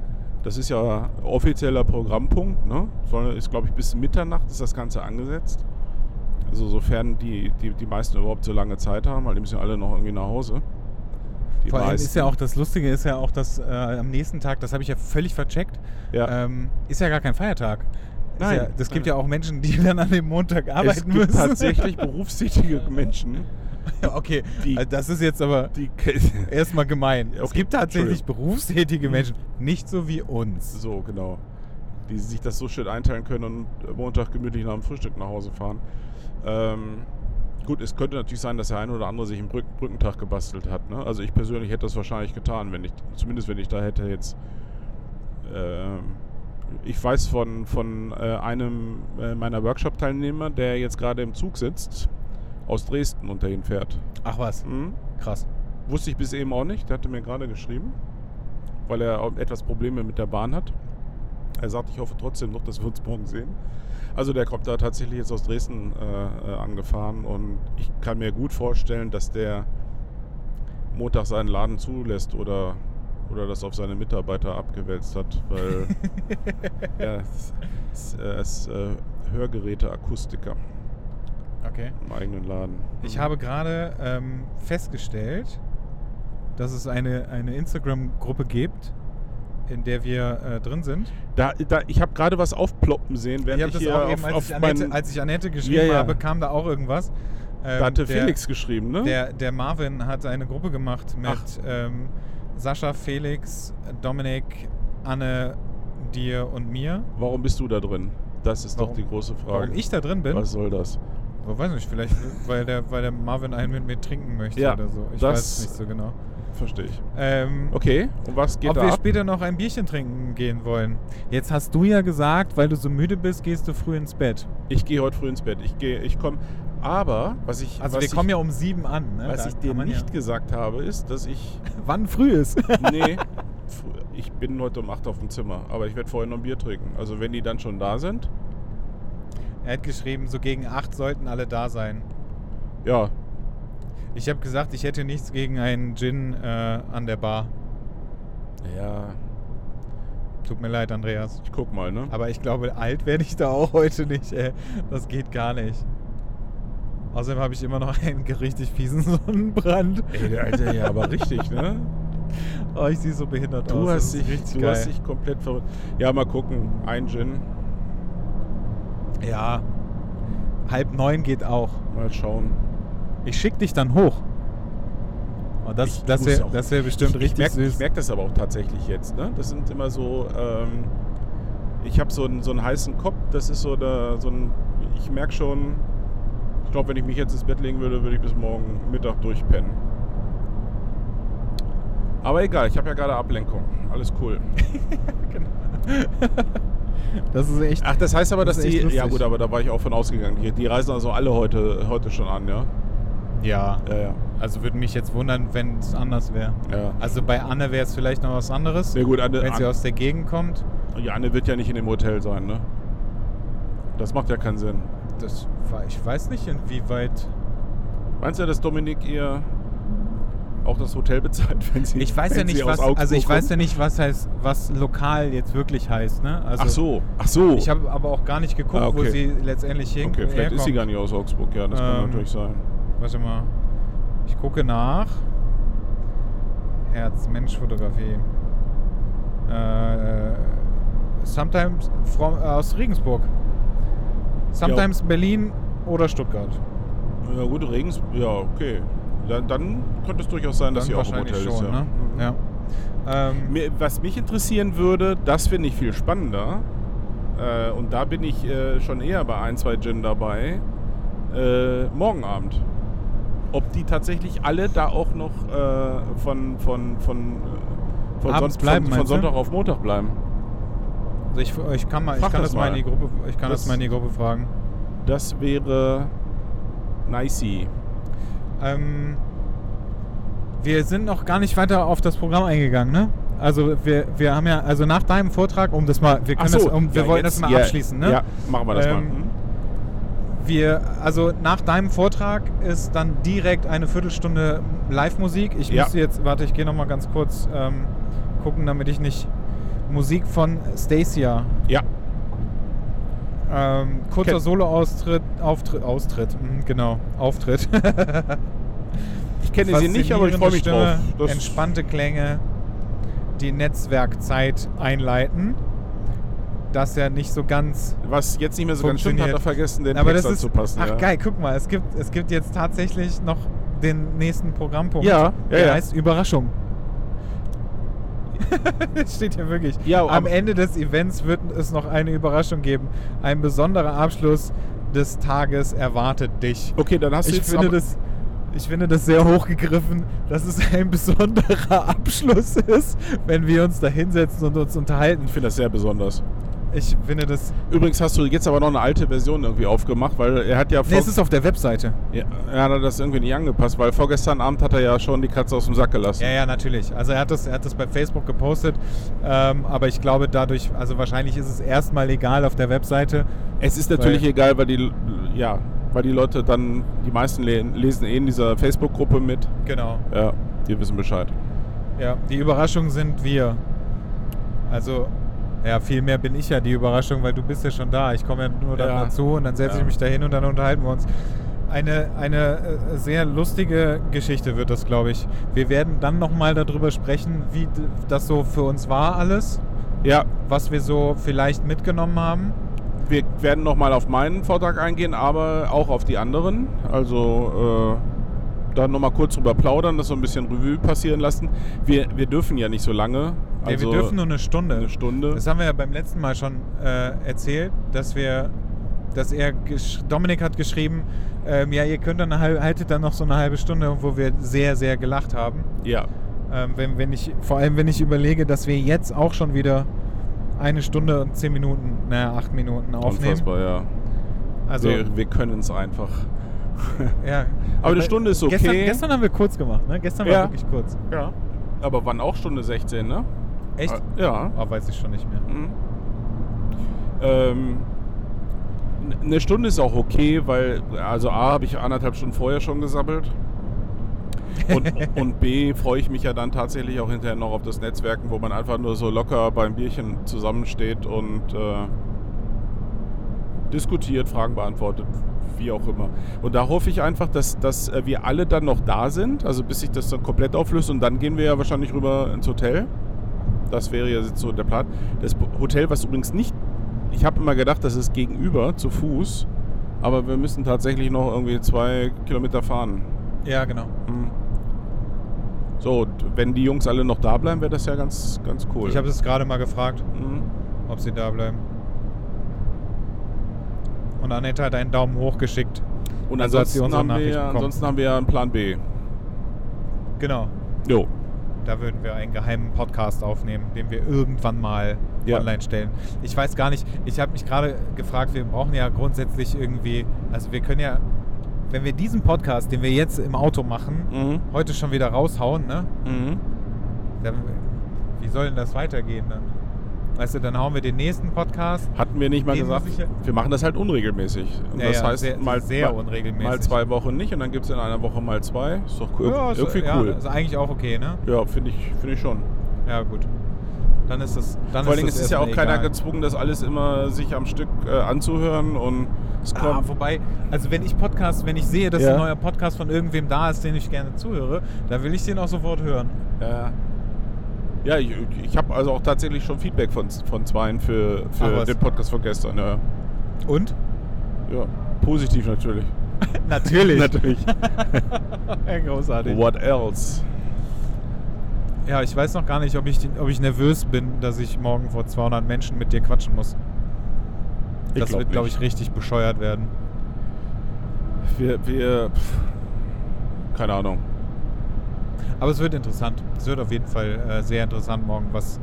Das ist ja offizieller Programmpunkt, ne? Ist glaube ich bis Mitternacht ist das Ganze angesetzt. Also sofern die, die, die meisten überhaupt so lange Zeit haben, weil die müssen ja alle noch irgendwie nach Hause. Die Vor allem ist ja auch das Lustige ist ja auch, dass äh, am nächsten Tag, das habe ich ja völlig vercheckt, Ja. ähm, ist ja gar kein Feiertag. Nein. Ja, das gibt ja auch Menschen, die dann an dem Montag es arbeiten gibt müssen. tatsächlich berufstätige Menschen, okay, Die- also das ist jetzt aber erstmal gemein. Ja, Es okay, gibt tatsächlich berufstätige. Menschen, nicht so wie uns. So, genau. Die sich das so schön einteilen können und Montag gemütlich nach dem Frühstück nach Hause fahren. Ähm, gut, es könnte natürlich sein, dass der eine oder andere sich einen Brück Brückentag gebastelt hat. Ne? Also ich persönlich hätte das wahrscheinlich getan, wenn ich, zumindest wenn ich da hätte jetzt. ähm, ich weiß von, von äh, einem äh, meiner Workshop-Teilnehmer, der jetzt gerade im Zug sitzt, aus Dresden und dahin fährt. Ach was, Mhm. krass. Wusste ich bis eben auch nicht. Der hatte mir gerade geschrieben, weil er etwas Probleme mit der Bahn hat. Er sagt, ich hoffe trotzdem noch, dass wir uns morgen sehen. Also der kommt da tatsächlich jetzt aus Dresden äh, äh, angefahren und ich kann mir gut vorstellen, dass der Montag seinen Laden zulässt oder, oder das auf seine Mitarbeiter abgewälzt hat, weil er ist, ist, er ist äh, Hörgeräte-Akustiker Okay. im eigenen Laden. Ich habe gerade ähm, festgestellt, dass es eine, eine Instagram-Gruppe gibt, in der wir äh, drin sind. Da, da, ich habe gerade was aufploppen sehen, während ich ich, das hier auch eben, auf, als, auf ich Annette, als ich Annette geschrieben Ja, ja. habe, kam da auch irgendwas. Ähm, Da hatte der, Felix geschrieben, ne? Der, der Marvin hat eine Gruppe gemacht mit ähm, Sascha, Felix, Dominik, Anne, dir und mir. Warum bist du da drin? Das ist Warum- doch die große Frage. Warum ich da drin bin? Was soll das? Ich weiß nicht, vielleicht weil der, weil der Marvin einen mit mir trinken möchte Ja, oder so. Ich weiß es nicht so genau. Verstehe ich. Ähm, Okay, und was geht ob da wir ab? später noch ein Bierchen trinken gehen wollen. Jetzt hast du ja gesagt, weil du so müde bist, gehst du früh ins Bett. Ich gehe heute früh ins Bett. Ich gehe, ich komme. Aber was ich, Also was wir ich, kommen ja um sieben an. Ne? was Da ich dir nicht ja. gesagt habe, ist, dass ich Wann früh ist. nee, ich bin heute um 8 auf dem Zimmer, aber ich werde vorher noch ein Bier trinken. Also wenn die dann schon da sind, er hat geschrieben, so gegen acht sollten alle da sein. ja, Ich habe gesagt, ich hätte nichts gegen einen Gin äh, an der Bar. ja, Tut mir leid, Andreas. ich guck mal, ne? Aber ich glaube, alt werde ich da auch heute nicht. Ey. Das geht gar nicht. Außerdem habe ich immer noch einen richtig fiesen Sonnenbrand. Ey, der Alter, ja, aber richtig, ne? Oh, ich sehe so behindert aus. Du, Das hast dich, du hast dich komplett verrückt. Ja, mal gucken. Ein Gin, Ja. Halb neun geht auch. mal schauen. Ich schick dich dann hoch. Oh, das Ich das wäre wär bestimmt ich, richtig ich merk, süß. Ich merke das aber auch tatsächlich jetzt. Ne? Das sind immer so. Ähm, ich habe so einen, so einen heißen Kopf das ist so, der, so ein. Ich merke schon, ich glaube, wenn ich mich jetzt ins Bett legen würde, würde ich bis morgen Mittag durchpennen. Aber egal, ich habe ja gerade Ablenkung. Alles cool. Das ist echt. Ach, das heißt aber, Das dass die. Ja, gut, aber da war ich auch von ausgegangen. Die, die reisen also alle heute, heute schon an, ja? Ja. Ja, ja. Also würde mich jetzt wundern, wenn es anders wäre. ja. Also bei Anne wäre es vielleicht noch was anderes, Sehr gut, Anne, wenn sie Anne, aus der Gegend kommt. ja, Anne wird ja nicht in dem Hotel sein, ne? Das macht ja keinen Sinn. Das war, ich weiß nicht, inwieweit. Meinst du, dass Dominik ihr auch das Hotel bezahlt, wenn sie Ich weiß ja nicht, was. Also ich weiß kommt? ja nicht, was heißt, was lokal jetzt wirklich heißt, ne? Also ach so, ach so. Ich habe aber auch gar nicht geguckt, Ah, wo okay. sie letztendlich hin okay, vielleicht ist sie herkommt. gar nicht aus Augsburg, ja, das kann Ähm, natürlich sein. Warte mal. Ich gucke nach. Herz-Mensch-Fotografie. Äh, sometimes from, äh, aus Regensburg. Sometimes Berlin oder Stuttgart. Ja gut, Regens, ja, okay. Dann, dann könnte es durchaus sein, dass Dann sie auch im Hotel ist. schon, Ja. ne? Ja. Ähm, was mich interessieren würde, das finde ich viel spannender. Äh, und da bin ich äh, schon eher bei ein, zwei Gin dabei. Äh, morgen Abend. Ob die tatsächlich alle da auch noch äh, von, von, von, äh, von, Abends Son- bleiben, von, von? Sonntag auf Montag bleiben. also ich, ich kann, mal, ich Frag kann das mal in mal. die Gruppe, ich kann das, Das- mal in die Gruppe fragen. Das wäre nicey. Ähm, wir sind noch gar nicht weiter auf das Programm eingegangen, ne? Also wir, wir haben ja, also nach deinem Vortrag, um das mal, wir können das, um, wir ja, wollten jetzt- das mal ja, abschließen, ne? Ja, machen wir das mal. Ähm, Hm? Wir, also nach deinem Vortrag ist dann direkt eine Viertelstunde Live-Musik. Ich Ja. müsste jetzt, warte, ich gehe noch mal ganz kurz ähm, gucken, damit ich nicht Musik von Stacia. Ja, Ähm, kurzer Solo-Austritt, Auftritt, Austritt, mhm, genau, Auftritt. ich kenne sie nicht, aber ich freue mich drauf. Stimme, Das- entspannte Klänge, die Netzwerkzeit einleiten. Das ja nicht so ganz Was jetzt nicht mehr so ganz stimmt, hat er vergessen, den Aber Text das ist. anzupassen. ach ja. geil, guck mal, es gibt, es gibt jetzt tatsächlich noch den nächsten Programmpunkt. Ja, ja, der ja. heißt Überraschung. Das steht hier wirklich. Ja, Am aber- Ende des Events wird es noch eine Überraschung geben. Ein besonderer Abschluss des Tages erwartet dich. Okay, dann hast du Ich jetzt finde, das, ich finde das sehr hochgegriffen, dass es ein besonderer Abschluss ist, wenn wir uns da hinsetzen und uns unterhalten. Ich finde das sehr besonders. Ich finde das. Übrigens hast du jetzt aber noch eine alte Version irgendwie aufgemacht, weil er hat ja Nee, vor, es ist auf der Webseite. ja, er hat das irgendwie nicht angepasst, weil vorgestern Abend hat er ja schon die Katze aus dem Sack gelassen. Ja, ja, natürlich. Also er hat das, er hat das bei Facebook gepostet, ähm, aber ich glaube dadurch, also wahrscheinlich ist es erstmal egal auf der Webseite. Es ist natürlich Weil- egal, weil die, ja, weil die Leute dann, die meisten le lesen eh in dieser Facebook-Gruppe mit. Genau. Ja, die wissen Bescheid. Ja, die Überraschung sind wir. Also, ja, viel mehr bin ich ja die Überraschung, weil du bist ja schon da. Ich komme ja nur dann Ja. dazu und dann setze ich mich da hin und dann unterhalten wir uns. Eine, eine äh, sehr lustige Geschichte wird das, glaube ich. Wir werden dann nochmal darüber sprechen, wie das so für uns war alles, Ja, was wir so vielleicht mitgenommen haben. wir werden nochmal auf meinen Vortrag eingehen, aber auch auf die anderen. Also äh, da nochmal kurz drüber plaudern, das so ein bisschen Revue passieren lassen. Wir, wir dürfen ja nicht so lange. Ja, Also wir dürfen nur eine Stunde. eine Stunde. Das haben wir ja beim letzten Mal schon äh, erzählt, dass wir, dass er, Dominik hat geschrieben, ähm, ja, ihr könnt dann haltet dann noch so eine halbe Stunde, wo wir sehr, sehr gelacht haben. ja, Ähm, wenn, wenn ich, vor allem, wenn ich überlege, dass wir jetzt auch schon wieder eine Stunde und zehn Minuten, naja, acht Minuten aufnehmen. unfassbar, ja. Also, wir wir können es einfach. Ja. Aber eine Stunde ist okay. Gestern, gestern haben wir kurz gemacht, ne? Gestern Ja. war wirklich kurz. Ja. Aber wann auch Stunde 16, ne? Echt? Äh, Ja. Oh, weiß ich schon nicht mehr. Mhm. Ähm, eine Stunde ist auch okay, weil, also A, habe ich anderthalb Stunden vorher schon gesammelt. Und, und B, freue ich mich ja dann tatsächlich auch hinterher noch auf das Netzwerken, wo man einfach nur so locker beim Bierchen zusammensteht und äh, diskutiert, Fragen beantwortet, wie auch immer. Und da hoffe ich einfach, dass, dass äh, wir alle dann noch da sind, also bis sich das dann komplett auflöst und dann gehen wir ja wahrscheinlich rüber ins Hotel. Das wäre ja jetzt so der Plan. Das Hotel, was übrigens nicht, ich habe immer gedacht, das ist gegenüber zu Fuß, aber wir müssen tatsächlich noch irgendwie zwei Kilometer fahren. Ja, genau. Hm. So, wenn die Jungs alle noch da bleiben, wäre das ja ganz, ganz cool. Ich habe es gerade mal gefragt, Hm. ob sie da bleiben. Und Annette hat einen Daumen hoch geschickt. Und Also ansonsten, haben wir, ansonsten haben wir ja einen Plan B. Genau. Jo. Da würden wir einen geheimen Podcast aufnehmen, den wir irgendwann mal Ja. online stellen. Ich weiß gar nicht, ich habe mich gerade gefragt, wir brauchen ja grundsätzlich irgendwie, also wir können ja, wenn wir diesen Podcast, den wir jetzt im Auto machen, Mhm. heute schon wieder raushauen, ne? Mhm. Dann, wie soll denn das weitergehen dann? Weißt du, dann hauen wir den nächsten Podcast. Hatten wir nicht mal gesagt, ja- wir machen das halt unregelmäßig. Und Ja, das ja, heißt, sehr- mal, sehr unregelmäßig. mal zwei Wochen nicht und dann gibt es in einer Woche mal zwei. Ist doch cool. Ja, ist- irgendwie ja, cool. ist eigentlich auch okay, ne? Ja, finde ich, find ich schon. Ja, gut. Dann ist es. Dann Vor allen Dingen ist ist es ja auch erstmal keiner egal. gezwungen, das alles immer sich am Stück äh, anzuhören und es Ah, kommt. wobei, also wenn ich Podcast, wenn ich sehe, dass Ja. ein neuer Podcast von irgendwem da ist, den ich gerne zuhöre, dann will ich den auch sofort hören. Ja, ja ich, ich habe also auch tatsächlich schon Feedback von, von Zweien für, Ach, für was. den Podcast von gestern. Ja, Und? ja. positiv natürlich. Natürlich. natürlich. großartig. What else? Ja, ich weiß noch gar nicht, ob ich, ob ich nervös bin, dass ich morgen vor 200 Menschen mit dir quatschen muss. Ich das glaub wird, glaube ich, richtig bescheuert werden. Wir, wir pff, keine Ahnung. Aber es wird interessant. Es wird auf jeden Fall äh, sehr interessant morgen, was,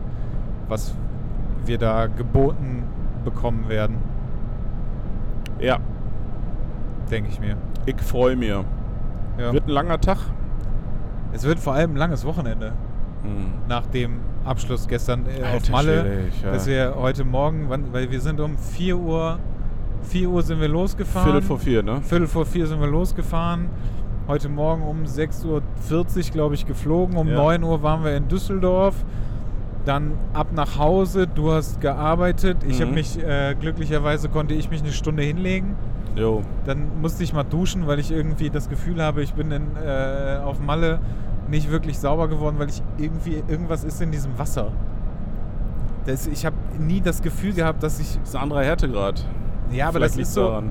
was wir da geboten bekommen werden, Ja, denke ich mir. ich freue mich. Ja. Wird ein langer Tag. Es wird vor allem ein langes Wochenende. nach dem Abschluss gestern äh, auf Malle, ja. dass wir heute Morgen, wann, weil wir sind um 4 Uhr, 4 Uhr sind wir losgefahren. Viertel vor vier, ne? Viertel vor vier sind wir losgefahren. Heute Morgen um 6.40 Uhr, glaube ich, geflogen. Um Ja. 9 Uhr waren wir in Düsseldorf. Dann ab nach Hause. Du hast gearbeitet. Ich habe Mhm. mich, äh, glücklicherweise konnte ich mich eine Stunde hinlegen. Jo. Dann musste ich mal duschen, weil ich irgendwie das Gefühl habe, ich bin in, äh, auf Malle nicht wirklich sauber geworden, weil ich irgendwie irgendwas ist in diesem Wasser. Das, ich habe nie das Gefühl gehabt, dass ich Das ist ein anderer Härtegrad. ja, aber Vielleicht das liegt's ist so daran.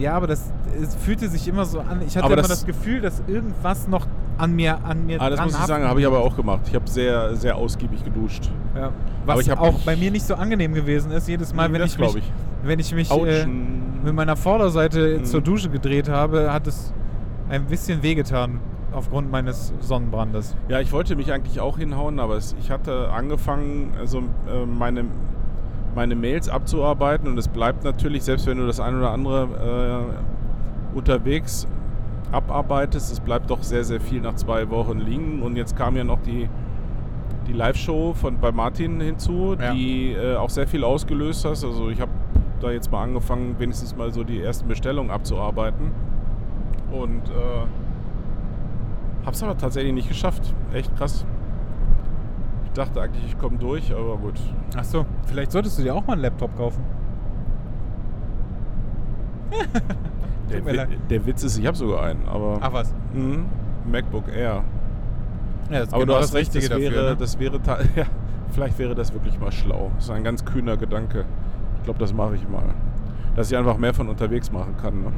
Ja, aber das es fühlte sich immer so an. Ich hatte Aber immer das- das Gefühl, dass irgendwas noch an mir an mir Ah, das muss ich sagen, habe ich aber auch gemacht. Ich habe sehr, sehr ausgiebig geduscht. Ja. Was auch bei mir nicht so angenehm gewesen ist, jedes Mal, wenn ich mich, ich. wenn ich mich äh, mit meiner Vorderseite Mhm. zur Dusche gedreht habe, hat es ein bisschen wehgetan aufgrund meines Sonnenbrandes. Ja, ich wollte mich eigentlich auch hinhauen, aber es, ich hatte angefangen, also äh, meine, meine Mails abzuarbeiten und es bleibt natürlich, selbst wenn du das ein oder andere äh, unterwegs abarbeitest, es bleibt doch sehr, sehr viel nach zwei Wochen liegen. Und jetzt kam ja noch die, die Live-Show von bei Martin hinzu, Ja. die äh, auch sehr viel ausgelöst hat. Also ich habe da jetzt mal angefangen, wenigstens mal so die ersten Bestellungen abzuarbeiten. Und äh, hab's aber tatsächlich nicht geschafft. Echt krass. Ich dachte eigentlich, ich komme durch, aber gut. Ach so, vielleicht solltest du dir auch mal einen Laptop kaufen. Der, Wi- der Witz ist, ich habe sogar einen, aber. Ach was. Mhm. MacBook Air. Ja, das ist Aber genau du hast das recht, das Richtige wäre, dafür, ne? das wäre ja, vielleicht wäre das wirklich mal schlau. Das ist ein ganz kühner Gedanke. Ich glaube, das mache ich mal. Dass ich einfach mehr von unterwegs machen kann. Ne?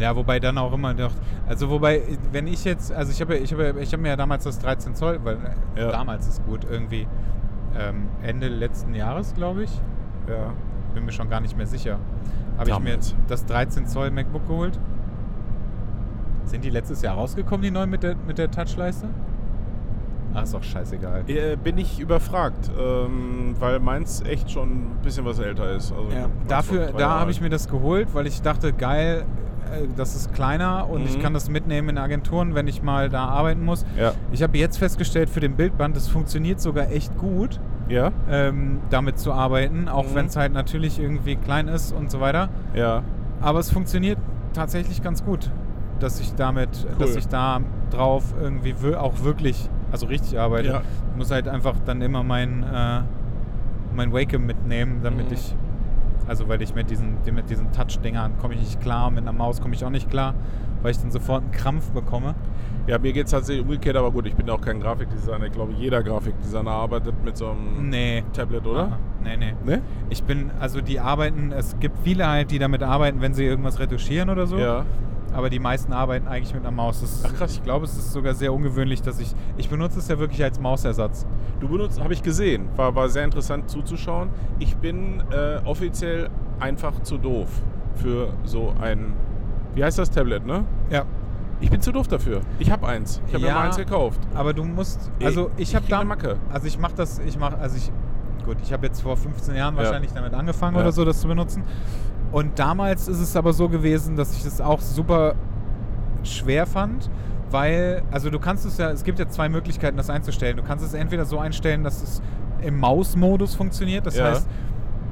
Ja, wobei dann auch immer noch. Also wobei, wenn ich jetzt, also ich habe ich habe ich habe mir ja damals das 13 Zoll, weil äh, Ja. damals ist gut, irgendwie ähm, Ende letzten Jahres, glaube ich. Ja. Bin mir schon gar nicht mehr sicher. Habe ich mir das 13 Zoll MacBook geholt. Sind die letztes Jahr rausgekommen, die neuen mit der, mit der Touchleiste? Ach, ist doch scheißegal. Äh, bin ich überfragt, ähm, weil meins echt schon ein bisschen was älter ist. Also Ja, dafür, da habe ich mir das geholt, weil ich dachte, geil, das ist kleiner und ich Mhm. kann das mitnehmen in Agenturen, wenn ich mal da arbeiten muss. Ja. Ich habe jetzt festgestellt, für den Bildband, das funktioniert sogar echt gut, Ja? ähm, damit zu arbeiten, auch Mhm. wenn es halt natürlich irgendwie klein ist und so weiter. Ja. Aber es funktioniert tatsächlich ganz gut, dass ich damit, dass ich da drauf irgendwie auch wirklich, also richtig arbeite. Ja. Ich muss halt einfach dann immer mein, äh, mein Wacom mitnehmen, damit Mhm. ich, also weil ich mit diesen, mit diesen Touch-Dingern komme ich nicht klar, mit einer Maus komme ich auch nicht klar, weil ich dann sofort einen Krampf bekomme. Ja, mir geht es tatsächlich umgekehrt, aber gut, ich bin auch kein Grafikdesigner. Ich glaube, jeder Grafikdesigner arbeitet mit so einem Nee. Tablet, oder? Ah, nee, nee. Ne? Ich bin, also die arbeiten, es gibt viele halt, die damit arbeiten, wenn sie irgendwas retuschieren oder so. Ja. Aber die meisten arbeiten eigentlich mit einer Maus. Das Ach, krass. Ich glaube, es ist sogar sehr ungewöhnlich, dass ich. Ich benutze es ja wirklich als Mausersatz. Du benutzt, habe ich gesehen, war, war sehr interessant zuzuschauen. Ich bin äh, offiziell einfach zu doof für so ein, wie heißt das Tablet, ne? Ja. Ich bin zu doof dafür. Ich habe eins. Ich habe mir Ja. mal eins gekauft. Aber du musst, also ich habe krieg da, eine Macke. also ich mache das, ich mache, also ich, gut, ich habe jetzt vor 15 Jahren Ja. wahrscheinlich damit angefangen Ja. oder so, das zu benutzen. Und damals ist es aber so gewesen, dass ich das auch super schwer fand, weil, also du kannst es ja, es gibt ja zwei Möglichkeiten, das einzustellen. Du kannst es entweder so einstellen, dass es im Mausmodus funktioniert, das Ja. heißt,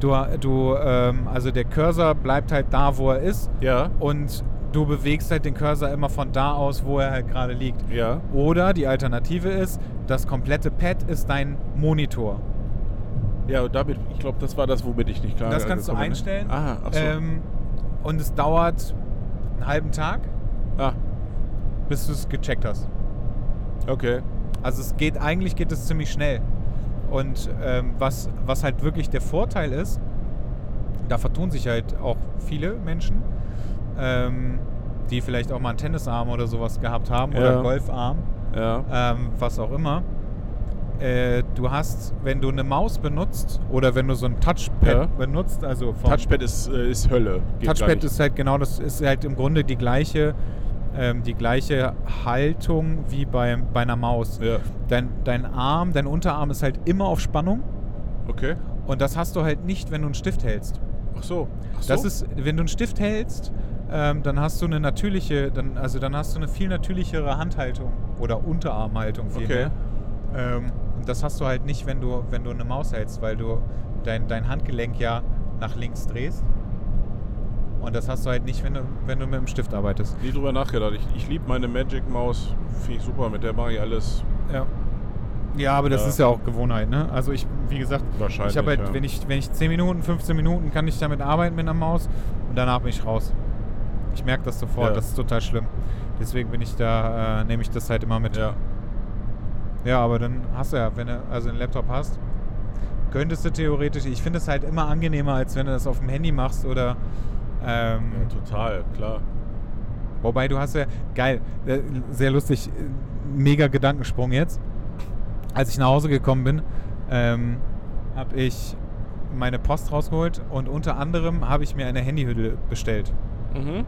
du, du, ähm, also der Cursor bleibt halt da, wo er ist Ja. und du bewegst halt den Cursor immer von da aus, wo er halt gerade liegt. Ja. Oder die Alternative ist, das komplette Pad ist dein Monitor. Ja, und damit, ich glaube, das war das, womit ich nicht klar Das kannst du einstellen. Ne? Aha, ach so. Ähm, und es dauert einen halben Tag, ah, bis du es gecheckt hast. okay. Also es geht, eigentlich geht es ziemlich schnell. Und ähm, was, was halt wirklich der Vorteil ist, da vertun sich halt auch viele Menschen, ähm, die vielleicht auch mal einen Tennisarm oder sowas gehabt haben oder Ja. einen Golfarm. Ja. ähm, was auch immer. Äh, du hast, wenn du eine Maus benutzt oder wenn du so ein Touchpad Ja. benutzt, also vom Touchpad ist, äh, ist Hölle. Geht Touchpad ist halt genau das, ist halt im Grunde die gleiche, ähm, die gleiche Haltung wie bei, bei einer Maus. Ja. Dein, dein Arm, dein Unterarm ist halt immer auf Spannung Okay. und das hast du halt nicht, wenn du einen Stift hältst. Ach so. Ach so. Das ist, wenn du einen Stift hältst, ähm, dann hast du eine natürliche, dann, also dann hast du eine viel natürlichere Handhaltung oder Unterarmhaltung vielmehr. Ähm, und das hast du halt nicht, wenn du, wenn du eine Maus hältst, weil du dein, dein Handgelenk ja nach links drehst. Und das hast du halt nicht, wenn du, wenn du mit dem Stift arbeitest. nie drüber nachgedacht. Ich, ich liebe meine Magic Maus. Finde ich super. Mit der mache ich alles. Ja. Ja, aber das Ja. ist ja auch Gewohnheit, ne? Also ich, wie gesagt, Wahrscheinlich. ich habe halt, ja. wenn ich, wenn ich 10 Minuten, 15 Minuten kann ich damit arbeiten mit einer Maus und danach bin ich raus. Ich merke das sofort, Ja. das ist total schlimm. Deswegen bin ich da, äh, nehme ich das halt immer mit. Ja. Ja, aber dann hast du ja, wenn du also einen Laptop hast, könntest du theoretisch, ich finde es halt immer angenehmer, als wenn du das auf dem Handy machst oder ähm, ja, total, klar. Wobei du hast ja, geil, äh, sehr lustig, äh, mega Gedankensprung jetzt. Als ich nach Hause gekommen bin, ähm, habe ich meine Post rausgeholt und unter anderem habe ich mir eine Handyhülle bestellt. Mhm.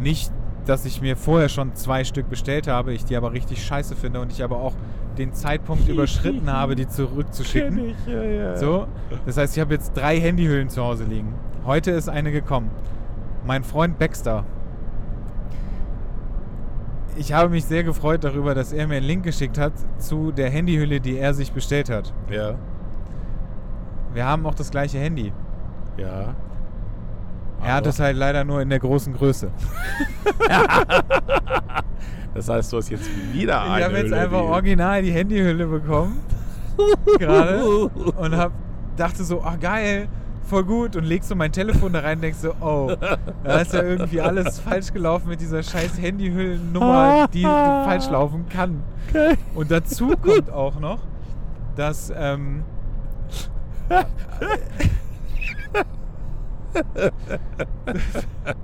Nicht, dass ich mir vorher schon zwei Stück bestellt habe, ich die aber richtig scheiße finde und ich aber auch den Zeitpunkt überschritten habe, die zurückzuschicken. ich, ja, ja. So, das heißt, ich habe jetzt drei Handyhüllen zu Hause liegen. Heute ist eine gekommen. Mein Freund Baxter. Ich habe mich sehr gefreut darüber, dass er mir einen Link geschickt hat zu der Handyhülle, die er sich bestellt hat. Ja. Wir haben auch das gleiche Handy. Ja. Er hat Aber- es halt leider nur in der großen Größe. Das heißt, du hast jetzt wieder eine ich habe jetzt Hülle, einfach original die Handyhülle bekommen. gerade. Und hab, dachte so, ach geil, voll gut. Und legst so mein Telefon da rein und denkst so, oh, da ist ja irgendwie alles falsch gelaufen mit dieser scheiß Handyhüllennummer, die falsch laufen kann. Und dazu kommt auch noch, dass ähm,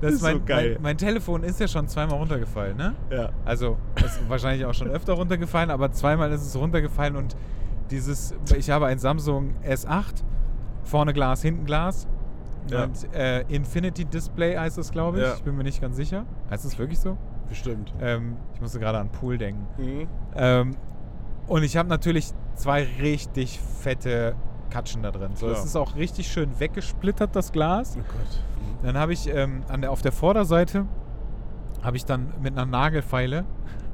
dass Ist so mein, geil. mein, mein Telefon ist ja schon zweimal runtergefallen, ne? Ja. Also, ist wahrscheinlich auch schon öfter runtergefallen, aber zweimal ist es runtergefallen und dieses, ich habe ein Samsung S8, vorne Glas, hinten Glas. Ja. Und äh, Infinity Display heißt es, glaube ich. Ja. Ich bin mir nicht ganz sicher. Heißt es wirklich so? Bestimmt. Ähm, ich musste gerade an Pool denken. Mhm. Ähm, und ich habe natürlich zwei richtig fette Katschen da drin. So, Klar. es ist auch richtig schön weggesplittert, das Glas. Oh Gott. Dann habe ich ähm, an der, auf der Vorderseite habe ich dann mit einer Nagelfeile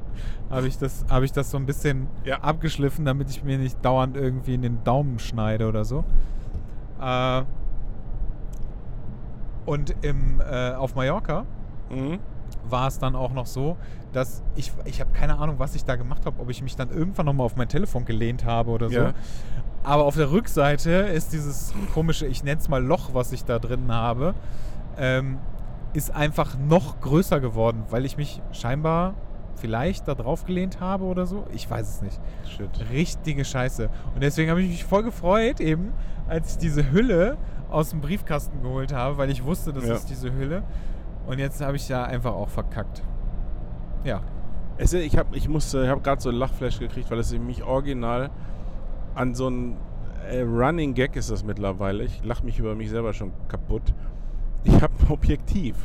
habe ich das habe ich das so ein bisschen Ja. abgeschliffen, damit ich mir nicht dauernd irgendwie in den Daumen schneide oder so. Äh, und im, äh, auf Mallorca Mhm. war es dann auch noch so, dass ich, ich habe keine Ahnung, was ich da gemacht habe, ob ich mich dann irgendwann nochmal auf mein Telefon gelehnt habe oder so. Ja. Aber auf der Rückseite ist dieses komische, ich nenne es mal Loch, was ich da drin habe, ähm, ist einfach noch größer geworden, weil ich mich scheinbar vielleicht da drauf gelehnt habe oder so. Ich weiß es nicht. Shit. Richtige Scheiße. Und deswegen habe ich mich voll gefreut, eben, als ich diese Hülle aus dem Briefkasten geholt habe, weil ich wusste, das Ja. ist diese Hülle. Und jetzt habe ich ja einfach auch verkackt. Ja. Es, ich habe ich musste, ich habe gerade so ein Lachflash gekriegt, weil es mich original an so ein äh, Running Gag ist das mittlerweile. Ich lache mich über mich selber schon kaputt. Ich habe ein Objektiv,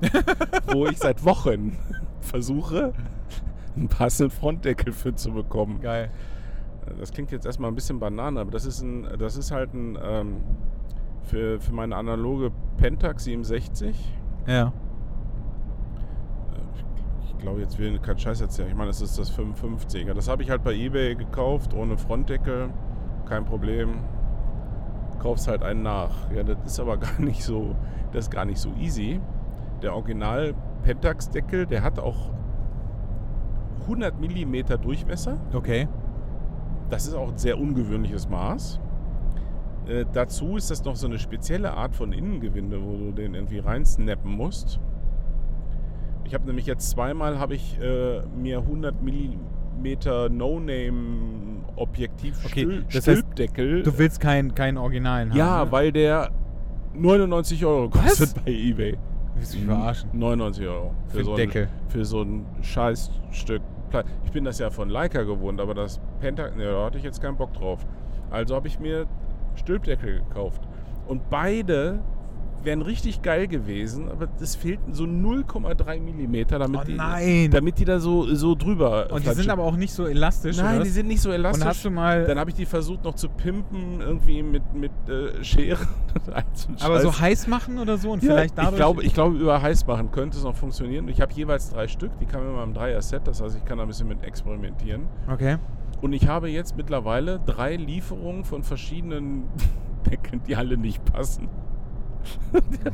wo ich seit Wochen versuche, einen passenden Frontdeckel für zu bekommen. Geil. Das klingt jetzt erstmal ein bisschen Banane, aber das ist, ein, das ist halt ein ähm, für, für meine analoge Pentax 67. Ja. Glaube, jetzt will ich keinen Scheiß erzählen. Ich meine, das ist das 55er. Das habe ich halt bei eBay gekauft, ohne Frontdeckel. Kein Problem. Kaufst halt einen nach. Ja, das ist aber gar nicht so, das ist gar nicht so easy. Der Original Pentax-Deckel, der hat auch 100 mm Durchmesser. Okay. Das ist auch ein sehr ungewöhnliches Maß. Äh, dazu ist das noch so eine spezielle Art von Innengewinde, wo du den irgendwie reinsnappen musst. Ich habe nämlich jetzt zweimal habe ich äh, mir 100 mm No-Name Objektiv Okay, das heißt, Stülpdeckel. Du willst keinen keinen Originalen haben. ja, ne? weil der 99 Euro kostet bei eBay. Willst du mich verarschen? 99 Euro Für so, Deckel. Ein, für so ein Scheißstück. Ich bin das ja von Leica gewohnt, aber das Pentax, ne, da hatte ich jetzt keinen Bock drauf. Also habe ich mir Stülpdeckel gekauft. Und beide wären richtig geil gewesen, aber es fehlten so 0,3 Millimeter, damit, Oh die, damit die da so, so drüber Und die sind aber auch nicht so elastisch. Nein, die sind nicht so elastisch. Und hast du mal. Dann habe ich die versucht noch zu pimpen, irgendwie mit, mit äh, Schere. aber so heiß machen oder so und Ja, vielleicht dadurch. Ich glaube, ich glaube, über heiß machen könnte es noch funktionieren. Ich habe jeweils drei Stück, die kamen immer im Dreier-Set, das heißt, ich kann da ein bisschen mit experimentieren. Okay. Und ich habe jetzt mittlerweile drei Lieferungen von verschiedenen Deckeln, die alle nicht passen.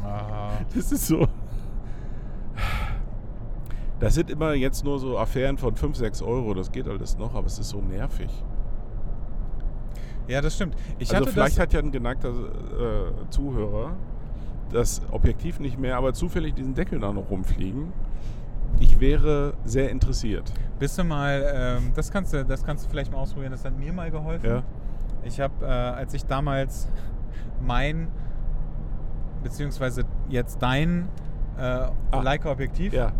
Ah. Das ist so. Das sind immer jetzt nur so Affären von 5, 6 Euro, das geht alles noch, aber es ist so nervig. Ja, das stimmt. Ich also hatte vielleicht hat ja ein geneigter äh, Zuhörer das Objektiv nicht mehr, aber zufällig diesen Deckel da noch rumfliegen. Ich wäre sehr interessiert. Bist du mal, ähm, das kannst du, das kannst du vielleicht mal ausprobieren. Das hat mir mal geholfen. Ja. Ich habe, äh, als ich damals mein, beziehungsweise jetzt dein äh, Leica-Objektiv Ja,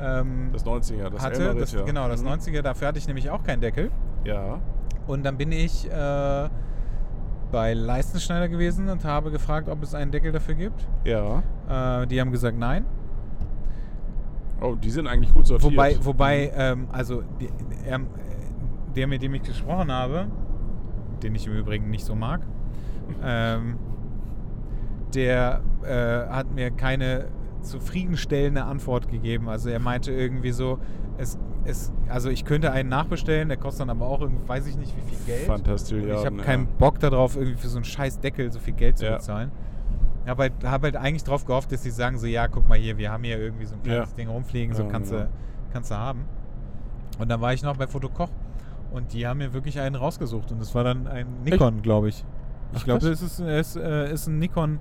ähm, das 90er, das hatte, das, ja. genau, das Mhm. 90er, dafür hatte ich nämlich auch keinen Deckel. Ja, Und dann bin ich äh, bei Leistenschneider gewesen und habe gefragt, ob es einen Deckel dafür gibt. ja. Äh, die haben gesagt, nein. Oh, die sind eigentlich gut sortiert. Wobei, wobei ähm, also die, er, der, mit dem ich gesprochen habe, den ich im Übrigen nicht so mag, ähm, der äh, hat mir keine zufriedenstellende Antwort gegeben. Also er meinte irgendwie so, es, es, also ich könnte einen nachbestellen, der kostet dann aber auch irgendwie, weiß ich nicht wie viel Geld. Fantastisch, Und ja. ich habe ja. keinen Bock darauf, irgendwie für so einen scheiß Deckel so viel Geld zu Ja. bezahlen. Ich habe halt, hab halt eigentlich drauf gehofft, dass sie sagen so, ja, guck mal hier, wir haben hier irgendwie so ein kleines Ja. Ding rumfliegen, so kannst, genau. du, kannst du haben. Und dann war ich noch bei Fotokoch und die haben mir wirklich einen rausgesucht und das war dann ein Nikon, glaube ich. Ich glaube, es ist, es äh, ist ein Nikon,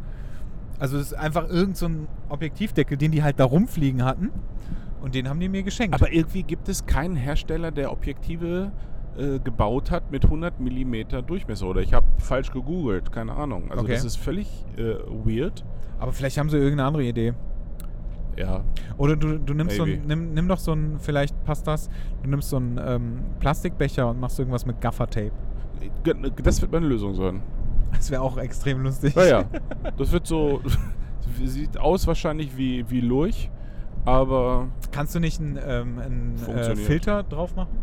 also es ist einfach irgend so ein Objektivdeckel, den die halt da rumfliegen hatten und den haben die mir geschenkt. Aber irgendwie gibt es keinen Hersteller, der Objektive äh, gebaut hat mit 100 mm Durchmesser. Oder ich habe falsch gegoogelt, keine Ahnung. Also Okay. das ist völlig äh, weird. Aber vielleicht haben sie irgendeine andere Idee. Ja, Oder du, du nimmst so ein, Maybe. nimm, nimm doch so ein, vielleicht passt das, du nimmst so einen ähm, Plastikbecher und machst irgendwas mit Gaffertape. das wird meine Lösung sein. Das wäre auch extrem lustig. Naja, das wird so, sieht aus wahrscheinlich wie, wie Lurch, aber Kannst du nicht einen, ähm, einen äh. Filter drauf machen?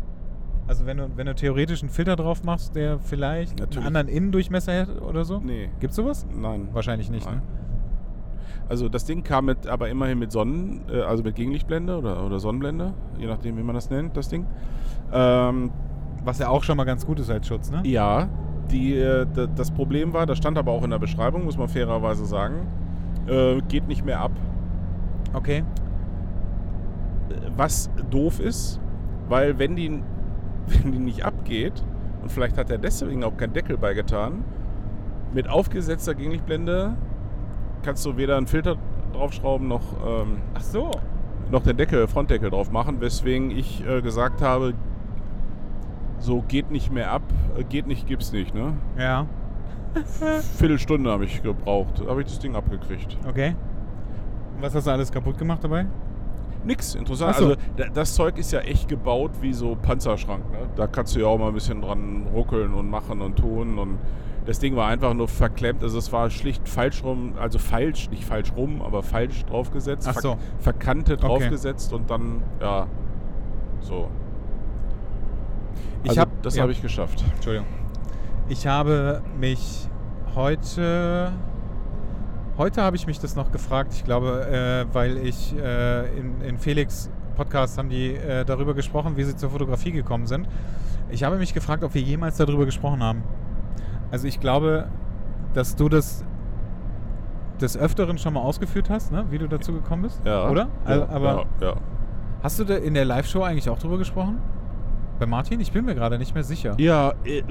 Also wenn du, wenn du theoretisch einen Filter drauf machst, der vielleicht Natürlich. einen anderen Innendurchmesser hat oder so? nee, Gibt's sowas? nein. Wahrscheinlich nicht, Nein. ne? Also das Ding kam mit, aber immerhin mit Sonnen, äh, also mit Gegenlichtblende oder, oder Sonnenblende, je nachdem, wie man das nennt, das Ding. Ähm, Was ja auch schon mal ganz gut ist als Schutz, ne? ja, die, äh, das Problem war, das stand aber auch in der Beschreibung, muss man fairerweise sagen, äh, geht nicht mehr ab. Okay. Was doof ist, weil wenn die, wenn die nicht abgeht, und vielleicht hat er deswegen auch keinen Deckel beigetan, mit aufgesetzter Gegenlichtblende kannst du weder einen Filter draufschrauben noch, ähm, Ach so. noch den Deckel, Frontdeckel drauf machen, weswegen ich äh, gesagt habe, so geht nicht mehr ab, äh, geht nicht, gibt's nicht, ne? Ja. Viertelstunde habe ich gebraucht, habe ich das Ding abgekriegt. Okay. Was hast du alles kaputt gemacht dabei? Nix, interessant. So. Also da- das Zeug ist ja echt gebaut wie so Panzerschrank. Ne? Da kannst du ja auch mal ein bisschen dran ruckeln und machen und tun. Und Das Ding war einfach nur verklemmt. Also es war schlicht falsch rum, also falsch, nicht falsch rum, aber falsch draufgesetzt. Ach so. verkantet Okay. draufgesetzt und dann, ja, so. Ich Also hab- das ja. habe ich geschafft. Entschuldigung. Ich habe mich heute. Heute habe ich mich das noch gefragt. Ich glaube, äh, weil ich äh, in, in Felix Podcast haben die äh, darüber gesprochen, wie sie zur Fotografie gekommen sind. Ich habe mich gefragt, ob wir jemals darüber gesprochen haben. Also ich glaube, dass du das des Öfteren schon mal ausgeführt hast, ne? wie du dazu gekommen bist. Ja. Oder? Ja, Also, aber ja, ja. hast du da in der Live-Show eigentlich auch drüber gesprochen? Bei Martin? Ich bin mir gerade nicht mehr sicher. Ja, äh,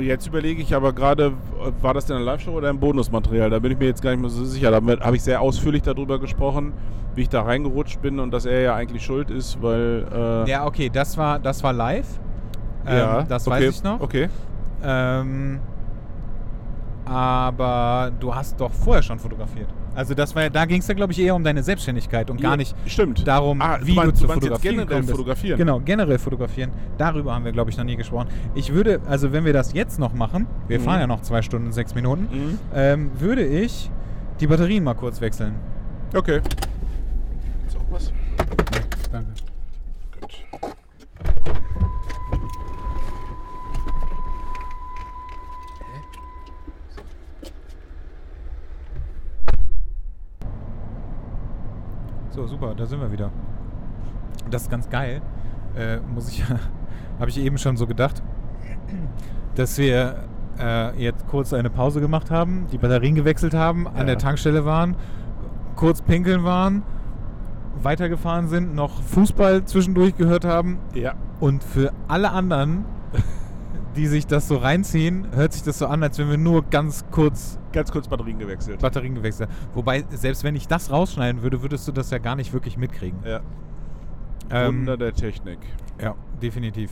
jetzt überlege ich aber gerade, war das denn eine Live-Show oder ein Bonusmaterial? Da bin ich mir jetzt gar nicht mehr so sicher. Da habe ich sehr ausführlich darüber gesprochen, wie ich da reingerutscht bin und dass er ja eigentlich schuld ist, weil. Äh, Ja, okay, das war, das war live. ja, ähm, das okay, weiß ich noch. Okay. Ähm, aber du hast doch vorher schon fotografiert. Also das war ja, da ging es ja, glaube ich, eher um deine Selbstständigkeit und gar Ja, nicht Stimmt. darum, Ah, wie du meinst, du zur du meinst jetzt generell fotografieren? Genau, generell fotografieren. Darüber haben wir, glaube ich, noch nie gesprochen. Ich würde, also wenn wir das jetzt noch machen, wir Mhm. fahren ja noch zwei Stunden, sechs Minuten, Mhm. ähm, würde ich die Batterien mal kurz wechseln. Okay. Ist auch was? Danke. Gut. So, super, da sind wir wieder. Das ist ganz geil. Äh, muss ich, habe ich eben schon so gedacht, dass wir äh, jetzt kurz eine Pause gemacht haben, die Batterien gewechselt haben, Ja. an der Tankstelle waren, kurz pinkeln waren, weitergefahren sind, noch Fußball zwischendurch gehört haben Ja. und für alle anderen, die sich das so reinziehen, hört sich das so an, als wenn wir nur ganz kurz Ganz kurz Batterien gewechselt. Batterien gewechselt. Wobei, selbst wenn ich das rausschneiden würde, würdest du das ja gar nicht wirklich mitkriegen. ja. Ähm, Wunder der Technik. Ja, definitiv.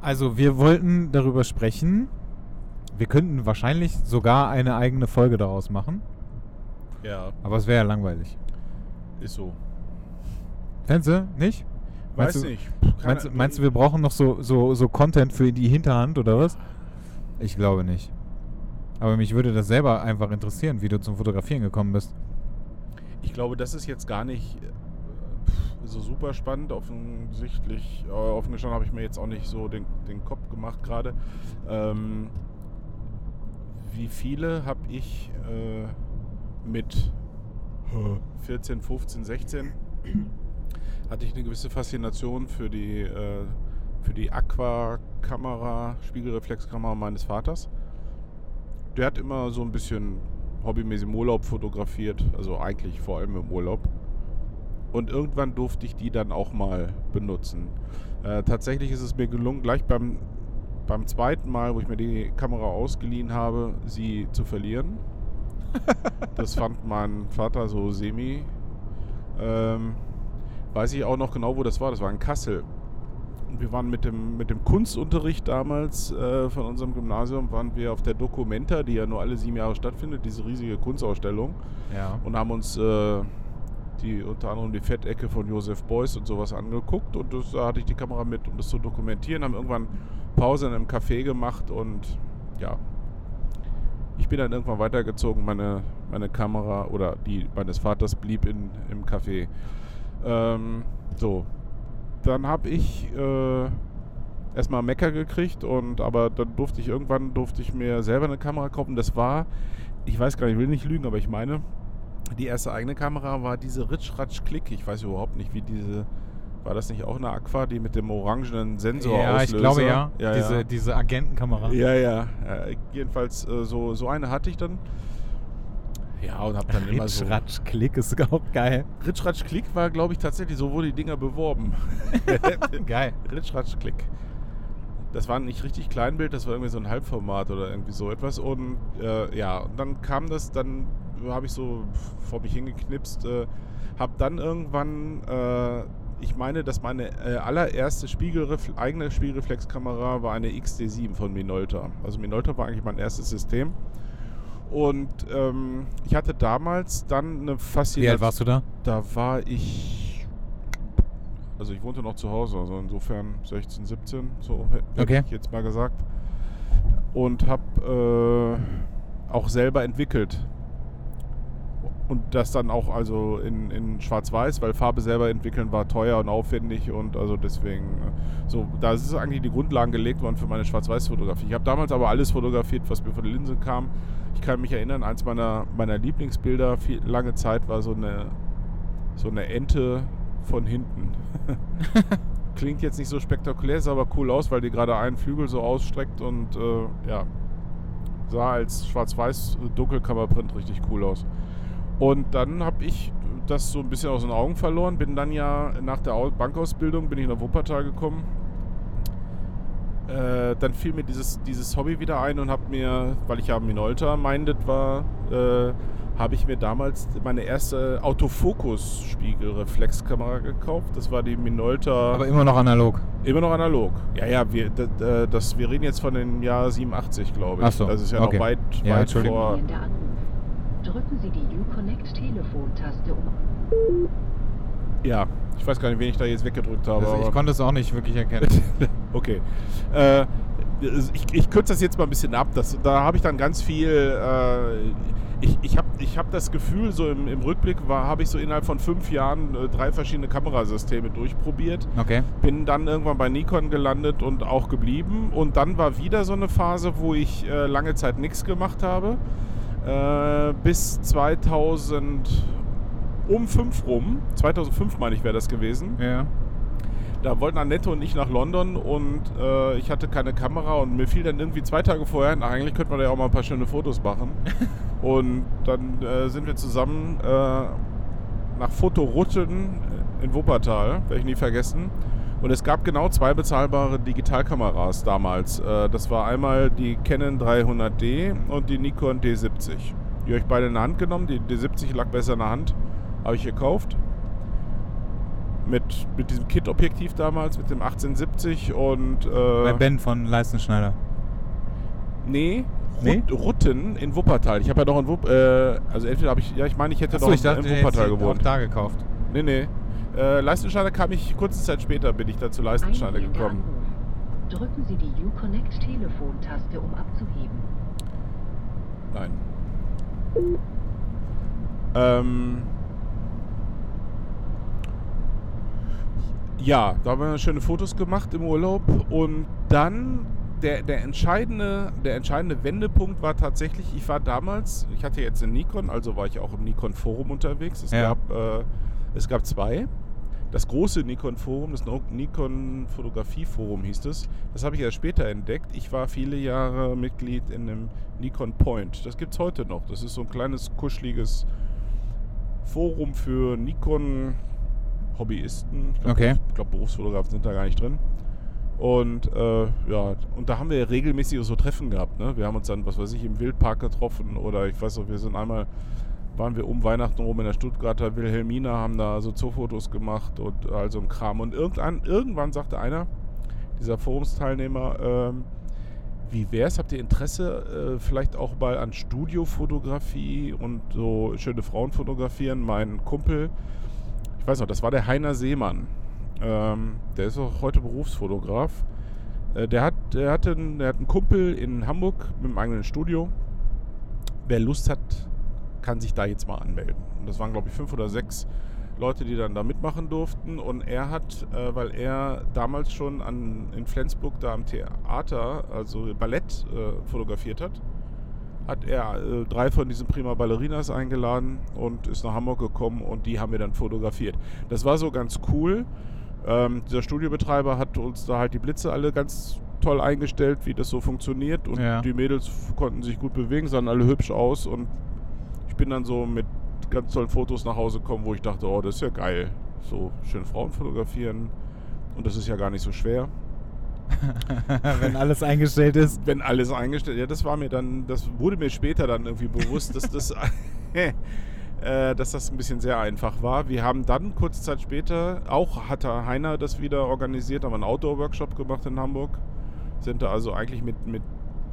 Also, wir wollten darüber sprechen. Wir könnten wahrscheinlich sogar eine eigene Folge daraus machen, Ja, aber es wäre ja langweilig. ist so. Du? Nicht? Weiß Meinst du- nicht. Meinst, du- meinst du, wir brauchen noch so, so, so Content für die Hinterhand oder was? Ich glaube nicht. Aber mich würde das selber einfach interessieren, wie du zum Fotografieren gekommen bist. Ich glaube, das ist jetzt gar nicht äh, so super spannend. Offensichtlich, äh, offen gestanden habe ich mir jetzt auch nicht so den, den Kopf gemacht gerade. Ähm, wie viele habe ich äh, mit 14, 15, 16 hatte ich eine gewisse Faszination für die, äh, für die Aqua-Kamera, Spiegelreflexkamera meines Vaters. Der hat immer so ein bisschen hobbymäßig im Urlaub fotografiert, also eigentlich vor allem im Urlaub. Und irgendwann durfte ich die dann auch mal benutzen. Äh, tatsächlich ist es mir gelungen, gleich beim, beim zweiten Mal, wo ich mir die Kamera ausgeliehen habe, sie zu verlieren. das fand mein Vater so semi. Ähm, weiß ich auch noch genau, wo das war. Das war in Kassel. Und wir waren mit dem, mit dem Kunstunterricht damals äh, von unserem Gymnasium, waren wir auf der Documenta, die ja nur alle sieben Jahre stattfindet, diese riesige Kunstausstellung. Ja. Und haben uns äh, die unter anderem die Fettecke von Josef Beuys und sowas angeguckt. Und das, da hatte ich die Kamera mit, um das zu dokumentieren. Haben irgendwann Pause in einem Café gemacht und ja. Ich bin dann irgendwann weitergezogen. Meine, meine Kamera oder die meines Vaters blieb in, im Café. Ähm, so. Dann habe ich äh, erstmal Mecker gekriegt und aber dann durfte ich irgendwann durfte ich mir selber eine Kamera kaufen. Das war, ich weiß gar nicht, ich will nicht lügen, aber ich meine, die erste eigene Kamera war diese Ritsch Ratsch Klick. Ich weiß überhaupt nicht, wie diese. War das nicht auch eine Aqua, die mit dem orangenen Sensor Ja, ich glaube ja. ja diese, ja. diese Agentenkamera. Ja, ja. Äh, jedenfalls äh, so, so eine hatte ich dann. Ja, und hab dann immer so. Ritsch, Ratsch, Klick ist auch geil. Ritsch Ratsch Klick war, glaube ich, tatsächlich so wurden die Dinger beworben. Geil. Ritsch Ratsch Klick. Das war nicht richtig Kleinbild, das war irgendwie so ein Halbformat oder irgendwie so etwas. Und äh, ja, und dann kam das, dann habe ich so vor mich hingeknipst, äh, habe dann irgendwann, äh, ich meine, dass meine äh, allererste Spiegelref eigene Spiegelreflexkamera war eine XD7 von Minolta. Also Minolta war eigentlich mein erstes System. Und ähm, ich hatte damals dann eine Wie Faszination. alt warst du da? Da war ich. Also ich wohnte noch zu Hause, also insofern 16, 17, so hätte Okay. ich jetzt mal gesagt. und habe äh, auch selber entwickelt. Und das dann auch also in, in Schwarz-Weiß, weil Farbe selber entwickeln war teuer und aufwendig und also deswegen äh, so, da ist eigentlich die Grundlagen gelegt worden für meine Schwarz-Weiß-Fotografie. Ich habe damals aber alles fotografiert, was mir von der Linse kam. Ich kann mich erinnern, eins meiner, meiner Lieblingsbilder viel, lange Zeit war so eine, so eine Ente von hinten. Klingt jetzt nicht so spektakulär, sah aber cool aus, weil die gerade einen Flügel so ausstreckt und äh, ja, sah als schwarz-weiß Dunkelkammerprint richtig cool aus. Und dann habe ich das so ein bisschen aus den Augen verloren, bin dann ja nach der Au- Bankausbildung bin ich nach Wuppertal gekommen. Äh, dann fiel mir dieses, dieses Hobby wieder ein und habe mir, weil ich ja Minolta-minded war, äh, habe ich mir damals meine erste Autofokus-Spiegelreflexkamera gekauft. Das war die Minolta. Aber immer noch analog. Immer noch analog. Ja, ja, wir, d- d- das, wir reden jetzt von dem Jahr 87, glaube ich. Ach so, Das ist ja okay. noch weit, Ja, weit vor. Drücken Sie die Uconnect Telefontaste um. Ja, ich weiß gar nicht, wen ich da jetzt weggedrückt habe. Also ich konnte es auch nicht wirklich erkennen. okay. Äh, ich, ich kürze das jetzt mal ein bisschen ab. Das, da habe ich dann ganz viel. Äh, ich ich habe ich hab das Gefühl, so im, im Rückblick habe ich so innerhalb von fünf Jahren äh, drei verschiedene Kamerasysteme durchprobiert. Okay. Bin dann irgendwann bei Nikon gelandet und auch geblieben. Und dann war wieder so eine Phase, wo ich äh, lange Zeit nichts gemacht habe. Äh, bis 2000 um 5 rum. 2005 meine ich wäre das gewesen. Ja. Da wollten Annette und ich nach London und äh, ich hatte keine Kamera und mir fiel dann irgendwie zwei Tage vorher, na, eigentlich könnte man ja auch mal ein paar schöne Fotos machen. und dann äh, sind wir zusammen äh, nach Fotorotten in Wuppertal, werde ich nie vergessen. Und es gab genau zwei bezahlbare Digitalkameras damals. Äh, das war einmal die Canon 300D und die Nikon D70. Die habe ich beide in der Hand genommen. Die D70 lag besser in der Hand. Habe ich gekauft mit, mit diesem Kit-Objektiv damals, mit dem 1870 und Bei äh, Ben von Leistenschneider. nee, Nee? Rut, Rutten in Wuppertal. Ich habe ja noch in Wupp, äh, also entweder habe ich, ja ich meine, ich hätte Achso, noch ich dachte, in Wuppertal ihn auch gewohnt. da gekauft. Nee, nee. Äh, Leistenschneider kam ich, kurze Zeit später bin ich da zu Leistenschneider gekommen. Drücken Sie die Uconnect Telefontaste, um abzuheben. Nein. Ähm. Ja, da haben wir schöne Fotos gemacht im Urlaub und dann der, der, entscheidende, der entscheidende Wendepunkt war tatsächlich, ich war damals, ich hatte jetzt einen Nikon, also war ich auch im Nikon Forum unterwegs. Es, Ja. gab, äh, es gab zwei. Das große Nikon Forum, das Nikon Fotografie Forum hieß es. Das habe ich erst später entdeckt. Ich war viele Jahre Mitglied in einem Nikon Point. Das gibt es heute noch. Das ist so ein kleines, kuscheliges Forum für Nikon Hobbyisten. Ich glaube, Okay. glaub, Berufsfotografen sind da gar nicht drin. Und äh, ja, und da haben wir regelmäßig so Treffen gehabt. Ne? Wir haben uns dann, was weiß ich, im Wildpark getroffen oder ich weiß noch, wir sind einmal, waren wir um Weihnachten rum in der Stuttgarter Wilhelmina, haben da so Zoofotos gemacht und all so ein Kram. Und irgendwann, irgendwann sagte einer, dieser Forumsteilnehmer, ähm, wie wär's? Habt ihr Interesse äh, vielleicht auch mal an Studiofotografie und so schöne Frauen fotografieren? Mein Kumpel, ich weiß noch, das war der Heiner Seemann. Ähm, der ist auch heute Berufsfotograf. Äh, der, hat, der, hatte einen, der hat einen Kumpel in Hamburg mit einem eigenen Studio. Wer Lust hat, kann sich da jetzt mal anmelden. Und das waren, glaube ich, fünf oder sechs Leute, die dann da mitmachen durften. Und er hat, äh, weil er damals schon an, in Flensburg da am Theater, also Ballett, äh, fotografiert hat, hat er äh, drei von diesen Prima Ballerinas eingeladen und ist nach Hamburg gekommen und die haben wir dann fotografiert. Das war so ganz cool. Ähm, dieser Studiobetreiber hat uns da halt die Blitze alle ganz toll eingestellt, wie das so funktioniert und Ja. die Mädels konnten sich gut bewegen, sahen alle hübsch aus und ich bin dann so mit ganz tollen Fotos nach Hause gekommen, wo ich dachte, oh, das ist ja geil. So schön Frauen fotografieren und das ist ja gar nicht so schwer. Wenn alles eingestellt ist. wenn alles eingestellt, ja, das war mir dann, das wurde mir später dann irgendwie bewusst, dass das, äh, dass das ein bisschen sehr einfach war. Wir haben dann kurze Zeit später, auch hatte Heiner das wieder organisiert, haben einen Outdoor-Workshop gemacht in Hamburg, sind da also eigentlich mit, mit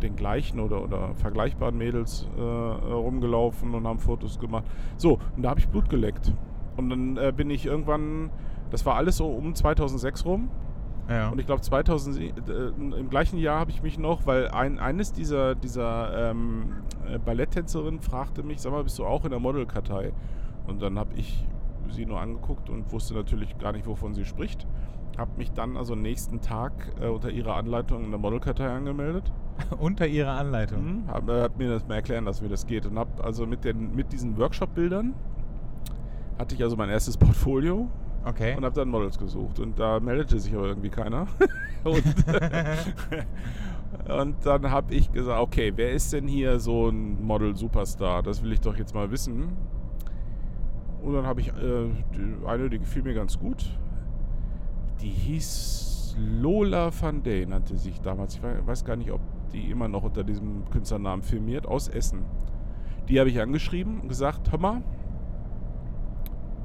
den gleichen oder, oder vergleichbaren Mädels äh, rumgelaufen und haben Fotos gemacht. So, und da habe ich Blut geleckt. Und dann äh, bin ich irgendwann, das war alles so um 2006 rum, Ja. Und ich glaube 2000 äh, im gleichen Jahr habe ich mich noch, weil ein, eines dieser, dieser ähm, äh, Balletttänzerinnen fragte mich, sag mal, bist du auch in der Modelkartei? Und dann habe ich sie nur angeguckt und wusste natürlich gar nicht, wovon sie spricht. Habe mich dann also nächsten Tag äh, unter ihrer Anleitung in der Modelkartei angemeldet. Unter ihrer Anleitung. Mhm. Hab, äh, hat mir das mal erklären lassen, wie das geht. Und habe also mit, den, mit diesen Workshop-Bildern hatte ich also mein erstes Portfolio Okay. und habe dann Models gesucht. Und da meldete sich aber irgendwie keiner. und, und dann habe ich gesagt, okay, wer ist denn hier so ein Model-Superstar? Das will ich doch jetzt mal wissen. Und dann habe ich äh, die, eine, die gefiel mir ganz gut. Die hieß Lola Van Day, nannte sich damals. Ich wei- weiß gar nicht, ob die immer noch unter diesem Künstlernamen filmiert, aus Essen. Die habe ich angeschrieben und gesagt, hör mal,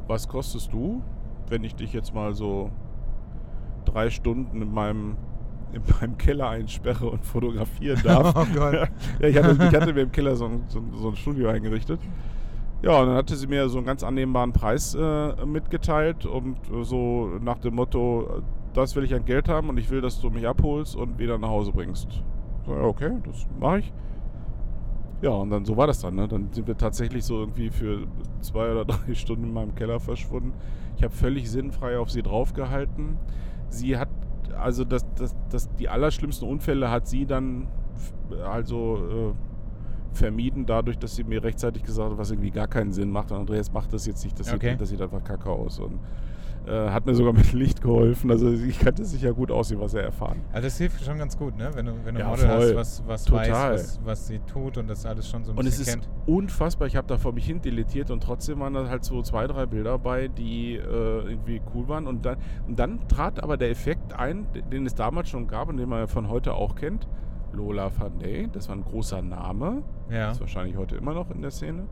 was kostest du, wenn ich dich jetzt mal so drei Stunden in meinem, in meinem Keller einsperre und fotografieren darf? Oh Gott. ja, ich hatte, ich hatte mir im Keller so ein, so, ein- so ein Studio eingerichtet. Ja, und dann hatte sie mir so einen ganz annehmbaren Preis äh, mitgeteilt und äh, so nach dem Motto, das will ich an Geld haben und ich will, dass du mich abholst und wieder nach Hause bringst. So, ja, okay, das mache ich. Ja, und dann so war das dann. Ne? Dann sind wir tatsächlich so irgendwie für zwei oder drei Stunden in meinem Keller verschwunden. Ich habe völlig sinnfrei auf sie draufgehalten. Sie hat, also das, das, das, die allerschlimmsten Unfälle hat sie dann f- also äh, vermieden, dadurch, dass sie mir rechtzeitig gesagt hat, was irgendwie gar keinen Sinn macht. Und Andreas macht das jetzt nicht, das, Okay. sieht, das sieht einfach kacke aus. Und äh, hat mir sogar mit Licht geholfen. Also ich kannte sich ja gut aussehen, was er erfahren. Also das hilft schon ganz gut, ne? Wenn du, wenn du Ja, Model voll. hast, was, was Total. weiß, was, was sie tut und das alles schon so ein Und es bisschen ist kennt. unfassbar. Ich habe da vor mich hin deletiert und trotzdem waren da halt so zwei, drei Bilder bei, die äh, irgendwie cool waren. Und dann, und dann trat aber der Effekt ein, den es damals schon gab und den man ja von heute auch kennt. Lola Van Day, das war ein großer Name. Ja. Ist wahrscheinlich heute immer noch in der Szene.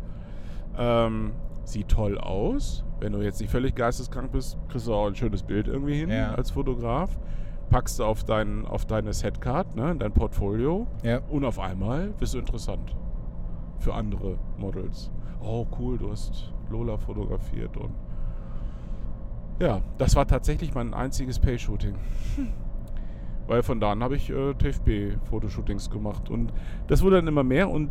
Ähm, sieht toll aus. Wenn du jetzt nicht völlig geisteskrank bist, kriegst du auch ein schönes Bild irgendwie hin Ja. als Fotograf. Packst du auf, dein, auf deine Setcard, ne, in dein Portfolio. Ja. Und auf einmal bist du interessant für andere Models. Oh, cool, du hast Lola fotografiert und ja, das war tatsächlich mein einziges Pay-Shooting. Weil von da an habe ich äh, TFB-Fotoshootings gemacht und das wurde dann immer mehr und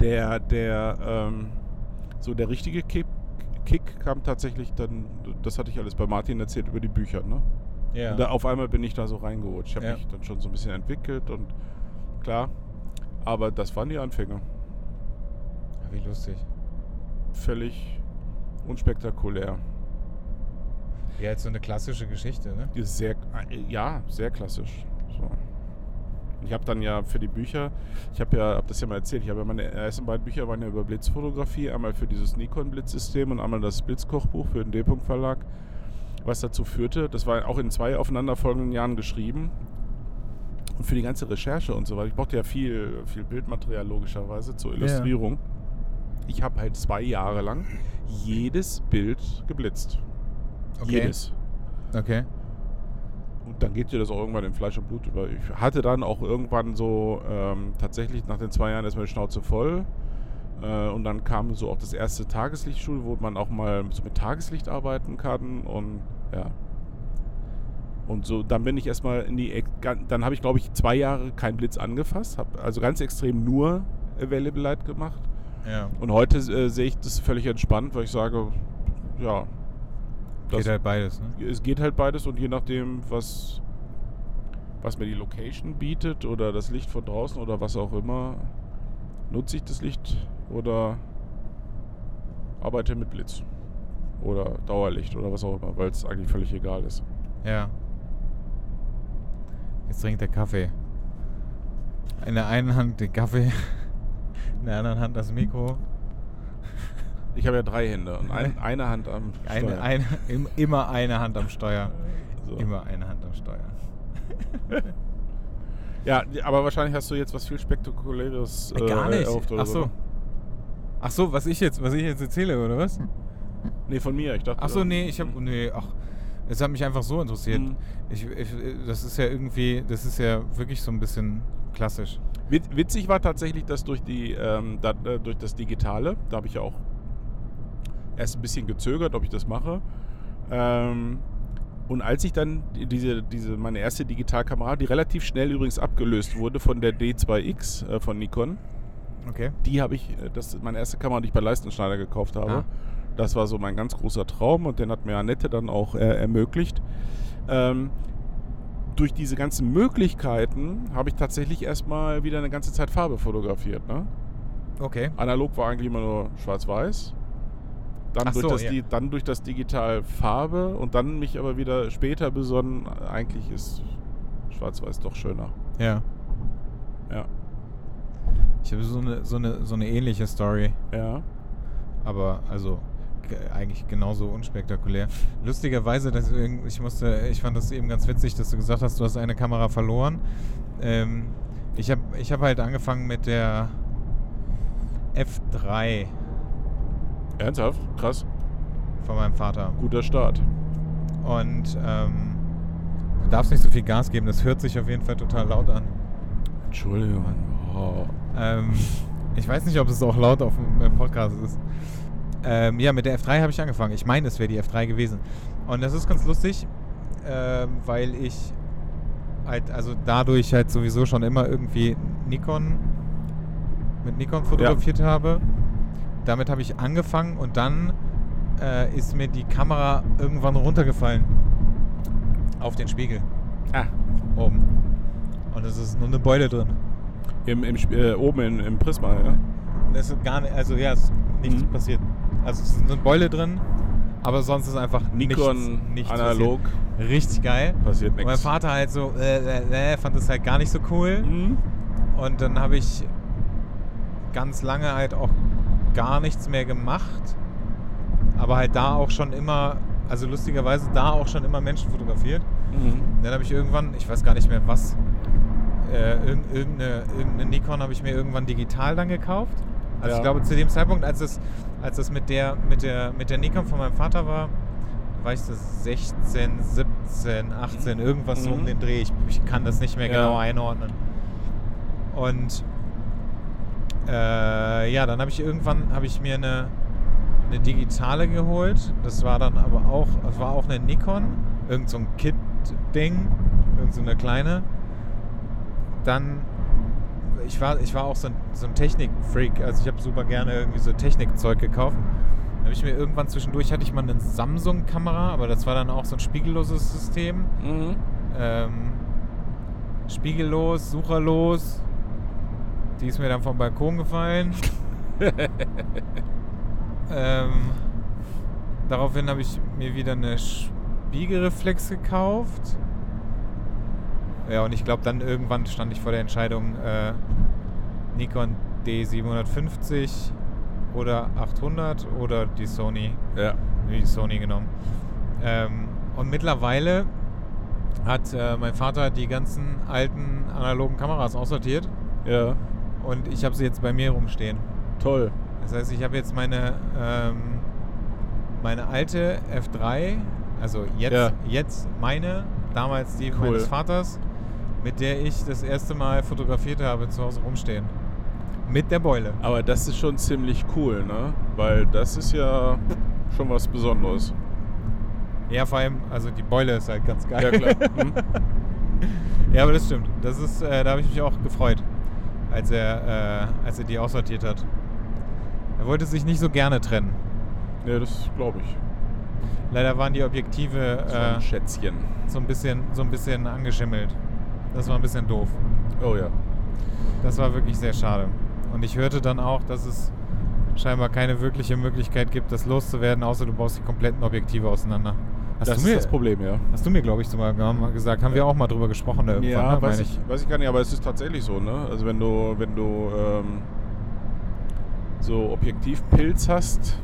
der, der, ähm, so der richtige Kick, Kick kam tatsächlich dann, das hatte ich alles bei Martin erzählt über die Bücher, ne? Ja. Und da, auf einmal bin ich da so reingerutscht. Ich habe Ja. mich dann schon so ein bisschen entwickelt und klar, aber das waren die Anfänge. Wie lustig. Völlig unspektakulär. Ja, jetzt so eine klassische Geschichte, ne? Sehr, ja, sehr klassisch. Ich habe dann ja für die Bücher, ich habe ja, habe das ja mal erzählt, ich habe ja meine ersten beiden Bücher waren ja über Blitzfotografie, einmal für dieses Nikon Blitzsystem und einmal das Blitzkochbuch für den D-Punkt Verlag, was dazu führte, das war auch in zwei aufeinanderfolgenden Jahren geschrieben. Und für die ganze Recherche und so weiter, ich brauchte ja viel, viel Bildmaterial logischerweise zur Illustrierung. Ich habe halt zwei Jahre lang jedes Bild geblitzt. Okay. Jedes. Okay. Und dann geht dir das auch irgendwann in Fleisch und Blut über. Ich hatte dann auch irgendwann so ähm, tatsächlich nach den zwei Jahren erstmal die Schnauze voll. Äh, und dann kam so auch das erste Tageslichtschule, wo man auch mal so mit Tageslicht arbeiten kann. Und ja. Und so, dann bin ich erstmal in die. Dann habe ich, glaube ich, zwei Jahre keinen Blitz angefasst. Habe also ganz extrem nur Available Light gemacht. Ja. Und heute äh, sehe ich das völlig entspannt, weil ich sage, ja. Geht das- halt beides, ne? es geht halt beides und je nachdem, was, was mir die Location bietet oder das Licht von draußen oder was auch immer, nutze ich das Licht oder arbeite mit Blitz oder Dauerlicht oder was auch immer, weil es eigentlich völlig egal ist. Ja. Jetzt trinkt er Kaffee. In der einen Hand den Kaffee, in der anderen Hand das Mikro. Ich habe ja drei Hände und ein, eine Hand am Eine, Steuer. eine, im- immer eine Hand am Steuer. So. Immer eine Hand am Steuer. Ja, aber wahrscheinlich hast du jetzt was viel spektakuläres Äh, Gar nicht. erhofft oder Ach so. ne? Ach so, was ich jetzt, was ich jetzt erzähle, oder was? Nee, von mir. Ich dachte. Ach so, nee, ich habe, nee, ach, es hat mich einfach so interessiert. Mhm. Ich, ich, das ist ja irgendwie, das ist ja wirklich so ein bisschen klassisch. Wit- Witzig war tatsächlich, dass durch, die, ähm, da, äh, durch das Digitale, da habe ich ja auch erst ein bisschen gezögert, ob ich das mache, ähm, Und als ich dann diese, diese, meine erste Digitalkamera, die relativ schnell übrigens abgelöst wurde von der D2X äh, von Nikon, Okay. die habe ich, äh, das ist meine erste Kamera, die ich bei Leistenschneider gekauft habe. Ah. Das war so mein ganz großer Traum und den hat mir Annette dann auch äh, ermöglicht. Ähm, durch diese ganzen Möglichkeiten habe ich tatsächlich erstmal wieder eine ganze Zeit Farbe fotografiert. Ne? Okay. Analog war eigentlich immer nur schwarz-weiß. Dann, Ach durch so, das, ja. Dann durch das Digital Farbe und dann mich aber wieder später besonnen, eigentlich ist schwarz-weiß doch schöner. Ja. Ja. Ich habe so eine, so, eine, so eine ähnliche Story, Ja. aber also ge- eigentlich genauso unspektakulär. Lustigerweise, dass ich musste, ich fand das eben ganz witzig, dass du gesagt hast, du hast eine Kamera verloren. Ähm, ich habe ich hab halt angefangen mit der F3 Ernsthaft? Krass. von meinem Vater. Guter Start. Und ähm, du darfst nicht so viel Gas geben, das hört sich auf jeden Fall total laut an. Entschuldigung. Oh. Ähm, ich weiß nicht, ob es auch laut auf dem Podcast ist. Ähm, ja, mit der F3 habe ich angefangen. Ich meine, es wäre die F3 gewesen. Und das ist ganz lustig, ähm, weil ich halt, also dadurch halt sowieso schon immer irgendwie Nikon mit Nikon fotografiert habe. Damit habe ich angefangen und dann äh, ist mir die Kamera irgendwann runtergefallen. Auf den Spiegel. Ah. Oben. Und es ist nur eine Beule drin. Im, im, äh, oben in, im Prisma, ja. Das ist gar nicht, also ja, es ist nichts Mhm. passiert. Also es ist eine Beule drin, aber sonst ist einfach Nikon nichts, nichts analog Passiert. Richtig geil. passiert Und mein nichts. Vater halt so, äh, äh, äh, fand das halt gar nicht so cool. Mhm. Und dann habe ich ganz lange halt auch gar nichts mehr gemacht. Aber halt da auch schon immer, also lustigerweise da auch schon immer Menschen fotografiert. Mhm. Dann habe ich irgendwann, ich weiß gar nicht mehr was, äh, irg- irgendeine, irgendeine Nikon habe ich mir irgendwann digital dann gekauft. Also Ja. ich glaube zu dem Zeitpunkt, als es, als es mit der, mit der, mit der Nikon von meinem Vater war, war ich so 16, 17, 18, irgendwas so um Mhm. den Dreh. Ich, ich kann das nicht mehr Ja. genau einordnen. Und äh, ja, dann habe ich irgendwann habe ich mir eine, eine digitale geholt. Das war dann aber auch, das war auch eine Nikon, irgend so ein Kit-Ding, irgend so eine kleine. Dann, ich war, ich war auch so ein, so ein Technik-Freak, also ich habe super gerne irgendwie so Technikzeug gekauft. Dann habe ich mir irgendwann zwischendurch hatte ich mal eine Samsung-Kamera, aber das war dann auch so ein spiegelloses System. Mhm. Ähm, spiegellos, sucherlos. Die ist mir dann vom Balkon gefallen. ähm, daraufhin habe ich mir wieder eine Spiegelreflex gekauft. Ja, und ich glaube, dann irgendwann stand ich vor der Entscheidung äh, Nikon D750 oder 800 oder die Sony Ja. die Sony genommen. Ähm, und mittlerweile hat äh, mein Vater die ganzen alten analogen Kameras aussortiert Ja. Und ich habe sie jetzt bei mir rumstehen. Toll. Das heißt, ich habe jetzt meine, ähm, meine alte F3, also jetzt, Ja. jetzt meine, damals die Cool. meines Vaters, mit der ich das erste Mal fotografiert habe, zu Hause rumstehen. Mit der Beule. Aber das ist schon ziemlich cool, ne? Weil das ist ja schon was Besonderes. Ja, vor allem, also die Beule ist halt ganz geil. Ja, klar. Hm? Ja, aber das stimmt. Das ist, äh, da habe ich mich auch gefreut, als er, äh, als er die aussortiert hat. Er wollte sich nicht so gerne trennen. Ja, das glaube ich. Leider waren die Objektive äh, Schätzchen. so, ein bisschen, so ein bisschen angeschimmelt. Das war ein bisschen doof. Oh ja. Das war wirklich sehr schade. Und ich hörte dann auch, dass es scheinbar keine wirkliche Möglichkeit gibt, das loszuwerden, außer du baust die kompletten Objektive auseinander. Hast das du mir, ist das Problem, ja. Hast du mir, glaube ich, sogar mal gesagt. Haben wir auch mal drüber gesprochen da irgendwann, Ja, ne, weiß ich, weiß ich gar nicht, aber es ist tatsächlich so, ne? Also wenn du, wenn du ähm, so Objektivpilz hast,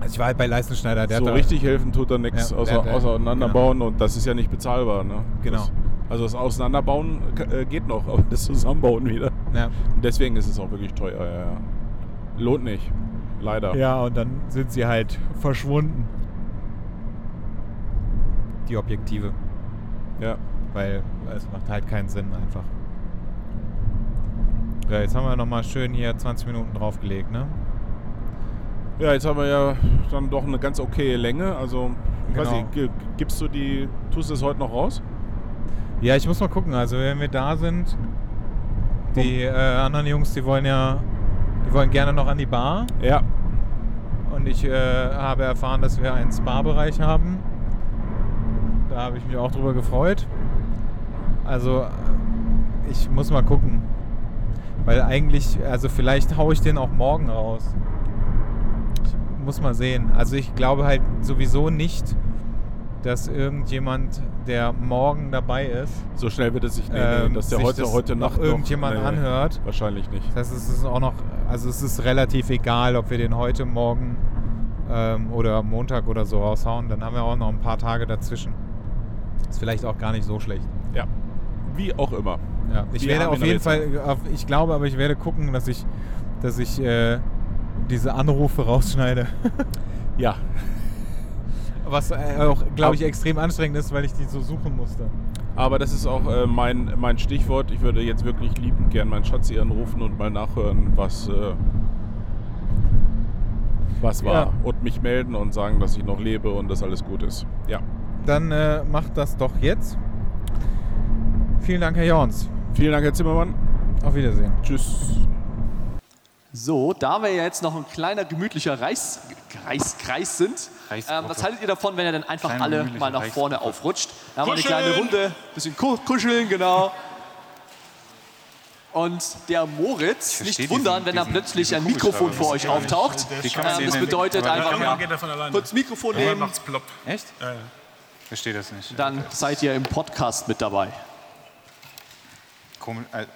Also ich war halt bei Leistenschneider, der so hat da- richtig helfen tut da nichts, Ja, außer, der- der- auseinanderbauen und das ist ja nicht bezahlbar, ne? Genau. Das, also das Auseinanderbauen äh, geht noch, aber das Zusammenbauen wieder. Ja. Und deswegen ist es auch wirklich teuer, ja, ja. Lohnt nicht. Leider. Ja, und dann sind sie halt verschwunden. Die Objektive. Ja. Weil es macht halt keinen Sinn einfach. Ja, jetzt haben wir nochmal schön hier 20 Minuten draufgelegt, ne? Ja, jetzt haben wir ja dann doch eine ganz okaye Länge. Also Weiß genau. ich, gi- gibst du die, tust du es heute noch raus? Ja, ich muss mal gucken. Also wenn wir da sind, die äh, anderen Jungs, die wollen ja, die wollen gerne noch an die Bar. Ja. Und ich äh, habe erfahren, dass wir einen Spa-Bereich haben. Da habe ich mich auch drüber gefreut. Also äh, ich muss mal gucken. Weil eigentlich, also vielleicht haue ich den auch morgen raus. Ich muss mal sehen. Also ich glaube halt sowieso nicht, dass irgendjemand, der morgen dabei ist, So schnell wird es sich, nee, ähm, dass der heute, das heute noch Nacht irgendjemand nee, anhört. Wahrscheinlich nicht. Das heißt, es ist auch noch, also es ist relativ egal, ob wir den heute, morgen ähm, oder Montag oder so raushauen. Dann haben wir auch noch ein paar Tage dazwischen. Ist vielleicht auch gar nicht so schlecht. Ja. Wie auch immer. Ja, ich Wir werde auf jeden. Fall, ich glaube aber, ich werde gucken, dass ich, dass ich äh, diese Anrufe rausschneide. Ja. Was äh, auch, glaube ich, extrem anstrengend ist, weil ich die so suchen musste. Aber das ist auch äh, mein, mein Stichwort. Ich würde jetzt wirklich liebend gern meinen Schatzi anrufen und mal nachhören, was, äh, was war. Ja. Und mich melden und sagen, dass ich noch lebe und dass alles gut ist. Ja. Dann äh, macht das doch jetzt. Vielen Dank, Herr Jorns. Vielen Dank, Herr Zimmermann. Auf Wiedersehen. Tschüss. So, da wir ja jetzt noch ein kleiner gemütlicher Reis, Reis, Kreis sind, ähm, was haltet ihr davon, wenn ihr dann einfach Kleine, alle mal nach vorne aufrutscht? Da haben wir eine kleine Runde, bisschen ku- kuscheln, genau. Und der Moritz, nicht wundern, diesen- wenn da plötzlich ein Mikrofon vor euch auftaucht. Ähm, das bedeutet einfach dann ja, kurz Mikrofon nehmen, macht's plopp. Echt? Ja, ja. Verstehe das nicht. dann seid ihr im Podcast mit dabei. Komisch. äh,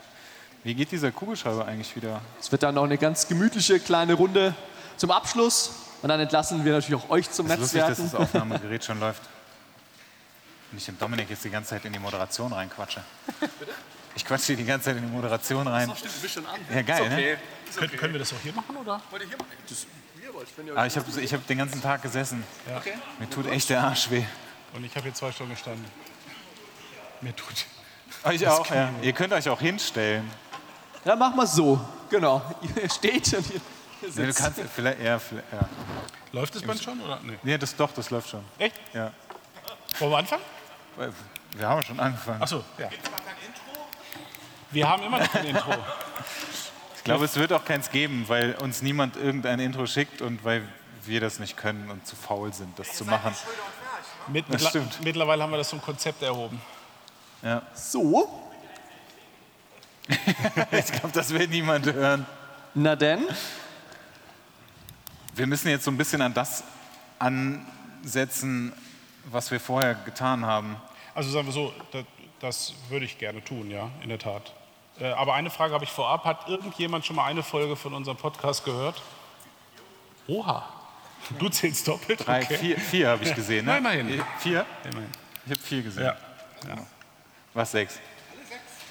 Wie geht dieser Kugelschreiber eigentlich wieder? Es wird dann noch eine ganz gemütliche kleine Runde zum Abschluss. Und dann entlassen wir natürlich auch euch zum Es ist lustig, dass Netzwerken. das Aufnahmegerät schon läuft. Und ich dem Dominik jetzt die ganze Zeit in die Moderation reinquatsche. Ich quatsche hier die ganze Zeit in die Moderation rein. Stimmt, du bist schon an. Ja, geil, ne? Können, können wir das auch hier machen, oder? Aber ich habe ich hab den ganzen Tag gesessen. Mir tut echt der Arsch weh. Und ich habe hier zwei Stunden gestanden. Mir tut. Euch auch, ja. Ihr könnt euch auch hinstellen. Dann machen wir so. Genau. Ihr steht und ihr Nee, du sitzt. kannst vielleicht, ja, vielleicht, ja. Läuft das Band schon, oder? Nee. Nee, das doch, das läuft schon. Echt? Ja. Wollen wir anfangen? Wir haben schon angefangen. Achso, ja. Wir haben immer noch ein Intro. Ich glaube, es wird auch keins geben, weil uns niemand irgendein Intro schickt und weil wir das nicht können und zu faul sind, das zu machen. Mit, Das stimmt. Mittlerweile haben wir das zum Konzept erhoben. Ja. So. Ich glaube, das will niemand hören. Na denn. Wir müssen jetzt so ein bisschen an das ansetzen, was wir vorher getan haben. Also sagen wir so, das, das würde ich gerne tun, ja, in der Tat. Äh, Aber eine Frage habe ich vorab. Hat irgendjemand schon mal eine Folge von unserem Podcast gehört? Oha. Du zählst doppelt? Drei, okay. vier, vier habe ich gesehen. Ne? Immerhin. Vier? Immerhin. Ich habe vier gesehen. Ja. ja. Was, sechs?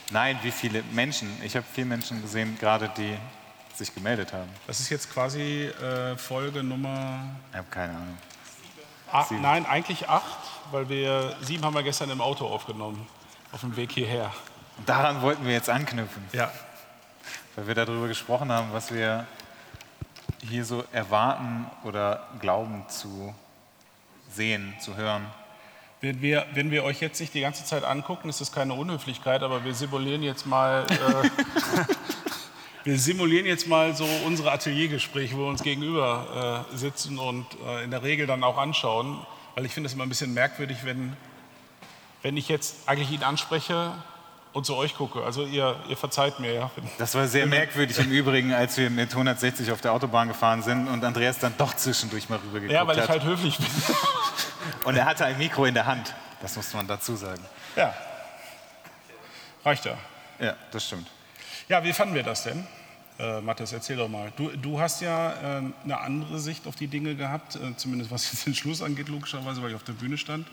Nein, wie viele Menschen? Ich habe vier Menschen gesehen, gerade die sich gemeldet haben. Das ist jetzt quasi äh, Folge Nummer. Ich habe keine Ahnung. Ah, Sieben. nein, eigentlich acht, weil wir sieben haben wir gestern im Auto aufgenommen. Auf dem Weg hierher. Daran wollten wir jetzt anknüpfen, Ja. weil wir darüber gesprochen haben, was wir hier so erwarten oder glauben zu sehen, zu hören. Wenn wir, wenn wir euch jetzt nicht die ganze Zeit angucken, ist das keine Unhöflichkeit, aber wir simulieren jetzt mal, äh, wir simulieren jetzt mal so unsere Ateliergespräche, wo wir uns gegenüber äh, sitzen und äh, in der Regel dann auch anschauen, weil ich finde es immer ein bisschen merkwürdig, wenn, wenn ich jetzt eigentlich ihn anspreche und zu euch gucke. Also ihr, ihr verzeiht mir, ja. Das war sehr merkwürdig im Übrigen, als wir mit 160 auf der Autobahn gefahren sind und Andreas dann doch zwischendurch mal rübergeguckt Ja, weil ich hat. halt höflich bin. Und er hatte ein Mikro in der Hand. Das muss man dazu sagen. Ja. Reicht ja. Ja, das stimmt. Ja, wie fanden wir das denn? Äh, Mathis, erzähl doch mal. Du, du hast ja äh, eine andere Sicht auf die Dinge gehabt, äh, zumindest was jetzt den Schluss angeht, logischerweise, weil ich auf der Bühne stand.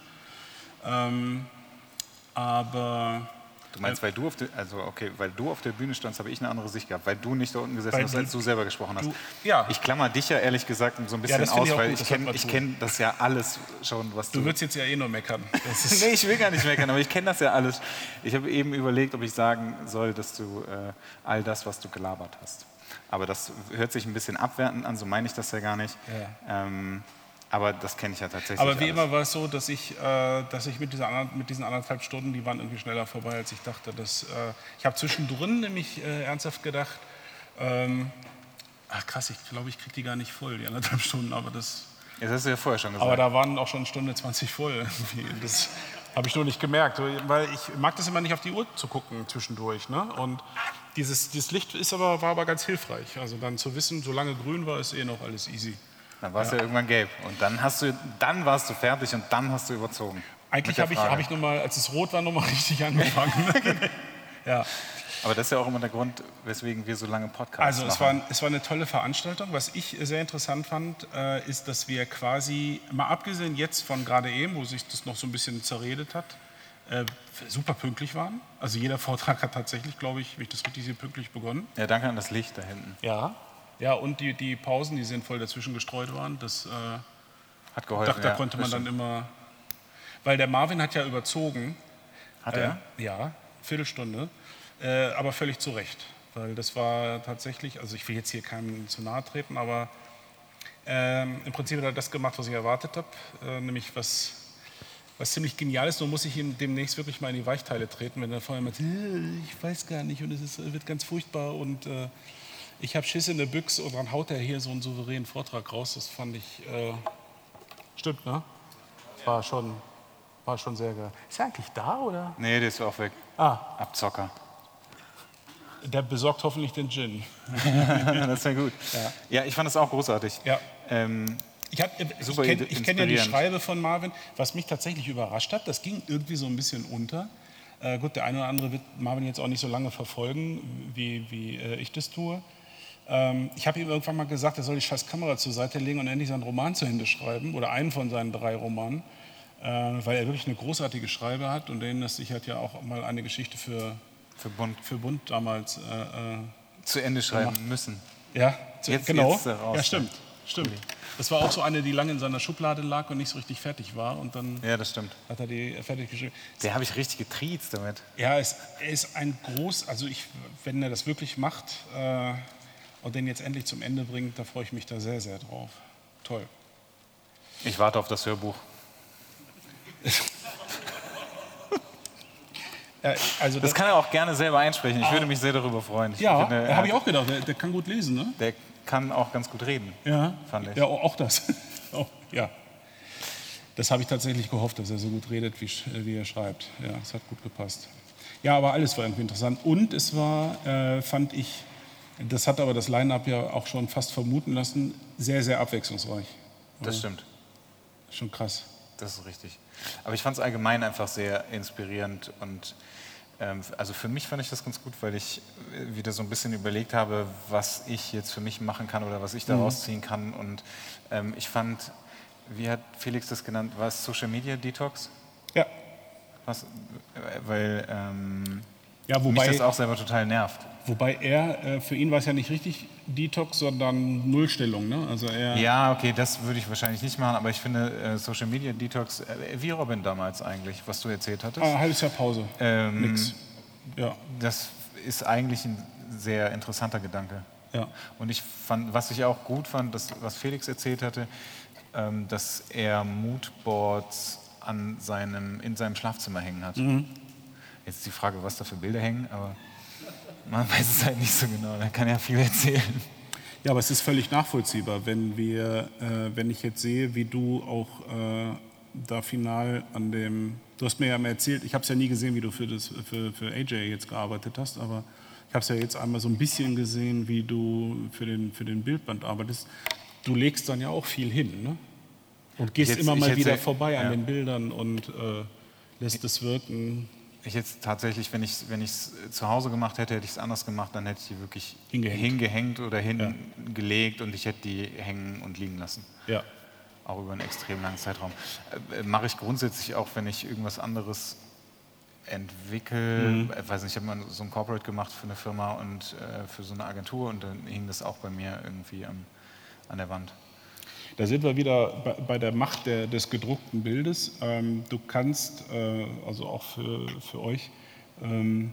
Ähm, aber Du meinst, weil du auf der, also okay, weil du auf der Bühne standst, habe ich eine andere Sicht gehabt, weil du nicht da unten gesessen Weil hast, als du selber gesprochen hast. du- ja. Ich klammer dich ja ehrlich gesagt so ein bisschen finde aus, ich weil gut, ich kenne kenn das ja alles schon, was du. du würdest jetzt ja eh nur meckern. Nee, ich will gar nicht meckern, aber ich kenne das ja alles. Ich habe eben überlegt, ob ich sagen soll, dass du äh, all das, was du gelabert hast. Aber das hört sich ein bisschen abwertend an, so meine ich das ja gar nicht. Ähm, Aber das kenne ich ja tatsächlich. Aber wie alles. immer war es so, dass ich, äh, dass ich mit, dieser anderen, mit diesen anderthalb Stunden, die waren irgendwie schneller vorbei, als ich dachte. Dass, äh, ich habe zwischendrin nämlich äh, ernsthaft gedacht, ähm, ach krass, ich glaube, ich kriege die gar nicht voll, die anderthalb Stunden, aber das, Das hast du ja vorher schon gesagt. aber da waren auch schon Stunde 20 voll. Das habe ich nur nicht gemerkt, weil ich mag das immer nicht auf die Uhr zu gucken zwischendurch. Ne? Und dieses, dieses Licht ist aber, war aber ganz hilfreich. Also dann zu wissen, solange grün war, ist eh noch alles easy. Dann war es ja. irgendwann gelb. Und dann, hast du, dann warst du fertig und dann hast du überzogen. Eigentlich habe ich, hab ich noch mal, als es rot war, noch mal richtig angefangen. ja. Aber das ist ja auch immer der Grund, weswegen wir so lange Podcasts Also machen. es war, es war eine tolle Veranstaltung. Was ich sehr interessant fand, äh, ist, dass wir quasi, mal abgesehen jetzt von gerade eben, wo sich das noch so ein bisschen zerredet hat, äh, super pünktlich waren. Also jeder Vortrag hat tatsächlich, glaube ich, wenn ich das richtig sehe, pünktlich begonnen. ja, danke an das Licht da hinten. Ja. Ja, und die, die Pausen, die sinnvoll dazwischen gestreut waren, das äh, Hat geholfen. da, da ja, konnte man dann immer, weil der Marvin hat ja überzogen. Hat er? Äh, ja, Viertelstunde, äh, aber völlig zu Recht. Weil das war tatsächlich, also ich will jetzt hier keinem zu nahe treten, aber ähm, im Prinzip hat er das gemacht, was ich erwartet habe, äh, nämlich was, was ziemlich genial ist. Nur muss ich ihm demnächst wirklich mal in die Weichteile treten, wenn er vorher mit, "Äh, ich weiß gar nicht und es ist, wird ganz furchtbar und äh, ich habe Schiss in der Büchse und dann haut er hier so einen souveränen Vortrag raus. Das fand ich, äh, stimmt, ne? War schon, war schon sehr geil. Ist er eigentlich da oder? Nee, der ist auch weg. Ah, Abzocker. der besorgt hoffentlich den Gin. das wäre gut. Ja. ich fand das auch großartig. Ja. Ähm, Ich, hab- ich kenne kenn ja die. Schreibe von Marvin. Was mich tatsächlich überrascht hat, das ging irgendwie so ein bisschen unter. Äh, gut, der eine oder andere wird Marvin jetzt auch nicht so lange verfolgen, wie, wie äh, ich das tue. Ähm, ich habe ihm irgendwann mal gesagt, er soll die scheiß Kamera zur Seite legen und endlich seinen Roman zu Ende schreiben oder einen von seinen drei Romanen, äh, weil er wirklich eine großartige Schreibe hat und denen das sich hat ja auch mal eine Geschichte für, für Bund für Bund damals äh, äh, zu Ende schreiben müssen. Ja, zu, Jetzt- genau. jetzt raus, ja, stimmt. Stimmt. Das war auch so eine, die lange in seiner Schublade lag und nicht so richtig fertig war. Und dann Ja, das stimmt. hat er die fertig geschrieben. Der habe ich richtig getriezt damit. Ja, es, er ist ein groß, also ich, wenn er das wirklich macht äh, und den jetzt endlich zum Ende bringt, da freue ich mich da sehr, sehr drauf. Toll. Ich warte auf das Hörbuch. Ja, also Das kann er auch gerne selber einsprechen. Ich würde mich sehr darüber freuen. Ich ja, habe ich auch gedacht. Der, der kann gut lesen, ne? Der kann auch ganz gut reden. Ja, Fand ich. Ja, auch das. Auch, ja. Das habe ich tatsächlich gehofft, dass er so gut redet, wie, wie er schreibt. Ja, es hat gut gepasst. Ja, aber alles war irgendwie interessant. Und es war, äh, fand ich, das hat aber das Line-Up ja auch schon fast vermuten lassen, sehr, sehr abwechslungsreich. Das stimmt. Schon krass. Das ist richtig. Aber ich fand es allgemein einfach sehr inspirierend und ähm, also für mich fand ich das ganz gut, weil ich äh, wieder so ein bisschen überlegt habe, was ich jetzt für mich machen kann oder was ich daraus ziehen kann. Und ähm, ich fand, wie hat Felix das genannt, war es Social Media Detox? Ja, Was, äh, weil ähm, ja mich wobei, das auch selber total nervt. wobei er, äh, für ihn war es ja nicht richtig Detox, sondern Nullstellung. Ne? Also er, Ja, okay, das würde ich wahrscheinlich nicht machen, aber ich finde äh, Social Media Detox, äh, wie Robin damals eigentlich, was du erzählt hattest. Ah, halbes Jahr Pause. ähm, Nix. Ja, Das ist eigentlich ein sehr interessanter Gedanke. ja. Und ich fand, was ich auch gut fand, das, was Felix erzählt hatte, ähm, dass er Moodboards an seinem, in seinem Schlafzimmer hängen hat. Jetzt ist die Frage, was da für Bilder hängen, aber man weiß es halt nicht so genau. Da kann er viel erzählen. Ja, aber es ist völlig nachvollziehbar, wenn wir, äh, wenn ich jetzt sehe, wie du auch äh, da final an dem, du hast mir ja mal erzählt, ich habe es ja nie gesehen, wie du für, das, für, für AJ jetzt gearbeitet hast, aber ich habe es ja jetzt einmal so ein bisschen gesehen, wie du für den, für den Bildband arbeitest. Du legst dann ja auch viel hin, ne? Und gehst hätte- immer mal wieder vorbei an ja. den Bildern und äh, lässt es wirken. Ich jetzt tatsächlich, wenn ich es wenn ich's zu Hause gemacht hätte, hätte ich es anders gemacht, dann hätte ich die wirklich Hingehängt. hingehängt oder hingelegt und ich hätte die hängen und liegen lassen. Ja. Auch über einen extrem langen Zeitraum. Äh, Mache ich grundsätzlich auch, wenn ich irgendwas anderes entwickle. Mhm. Ich weiß nicht, ich habe mal so ein Corporate gemacht für eine Firma und äh, für so eine Agentur und dann hing das auch bei mir irgendwie am, an der Wand. Da sind wir wieder bei, der Macht der, des gedruckten Bildes. Ähm, du kannst, äh, also auch für, für euch, ähm,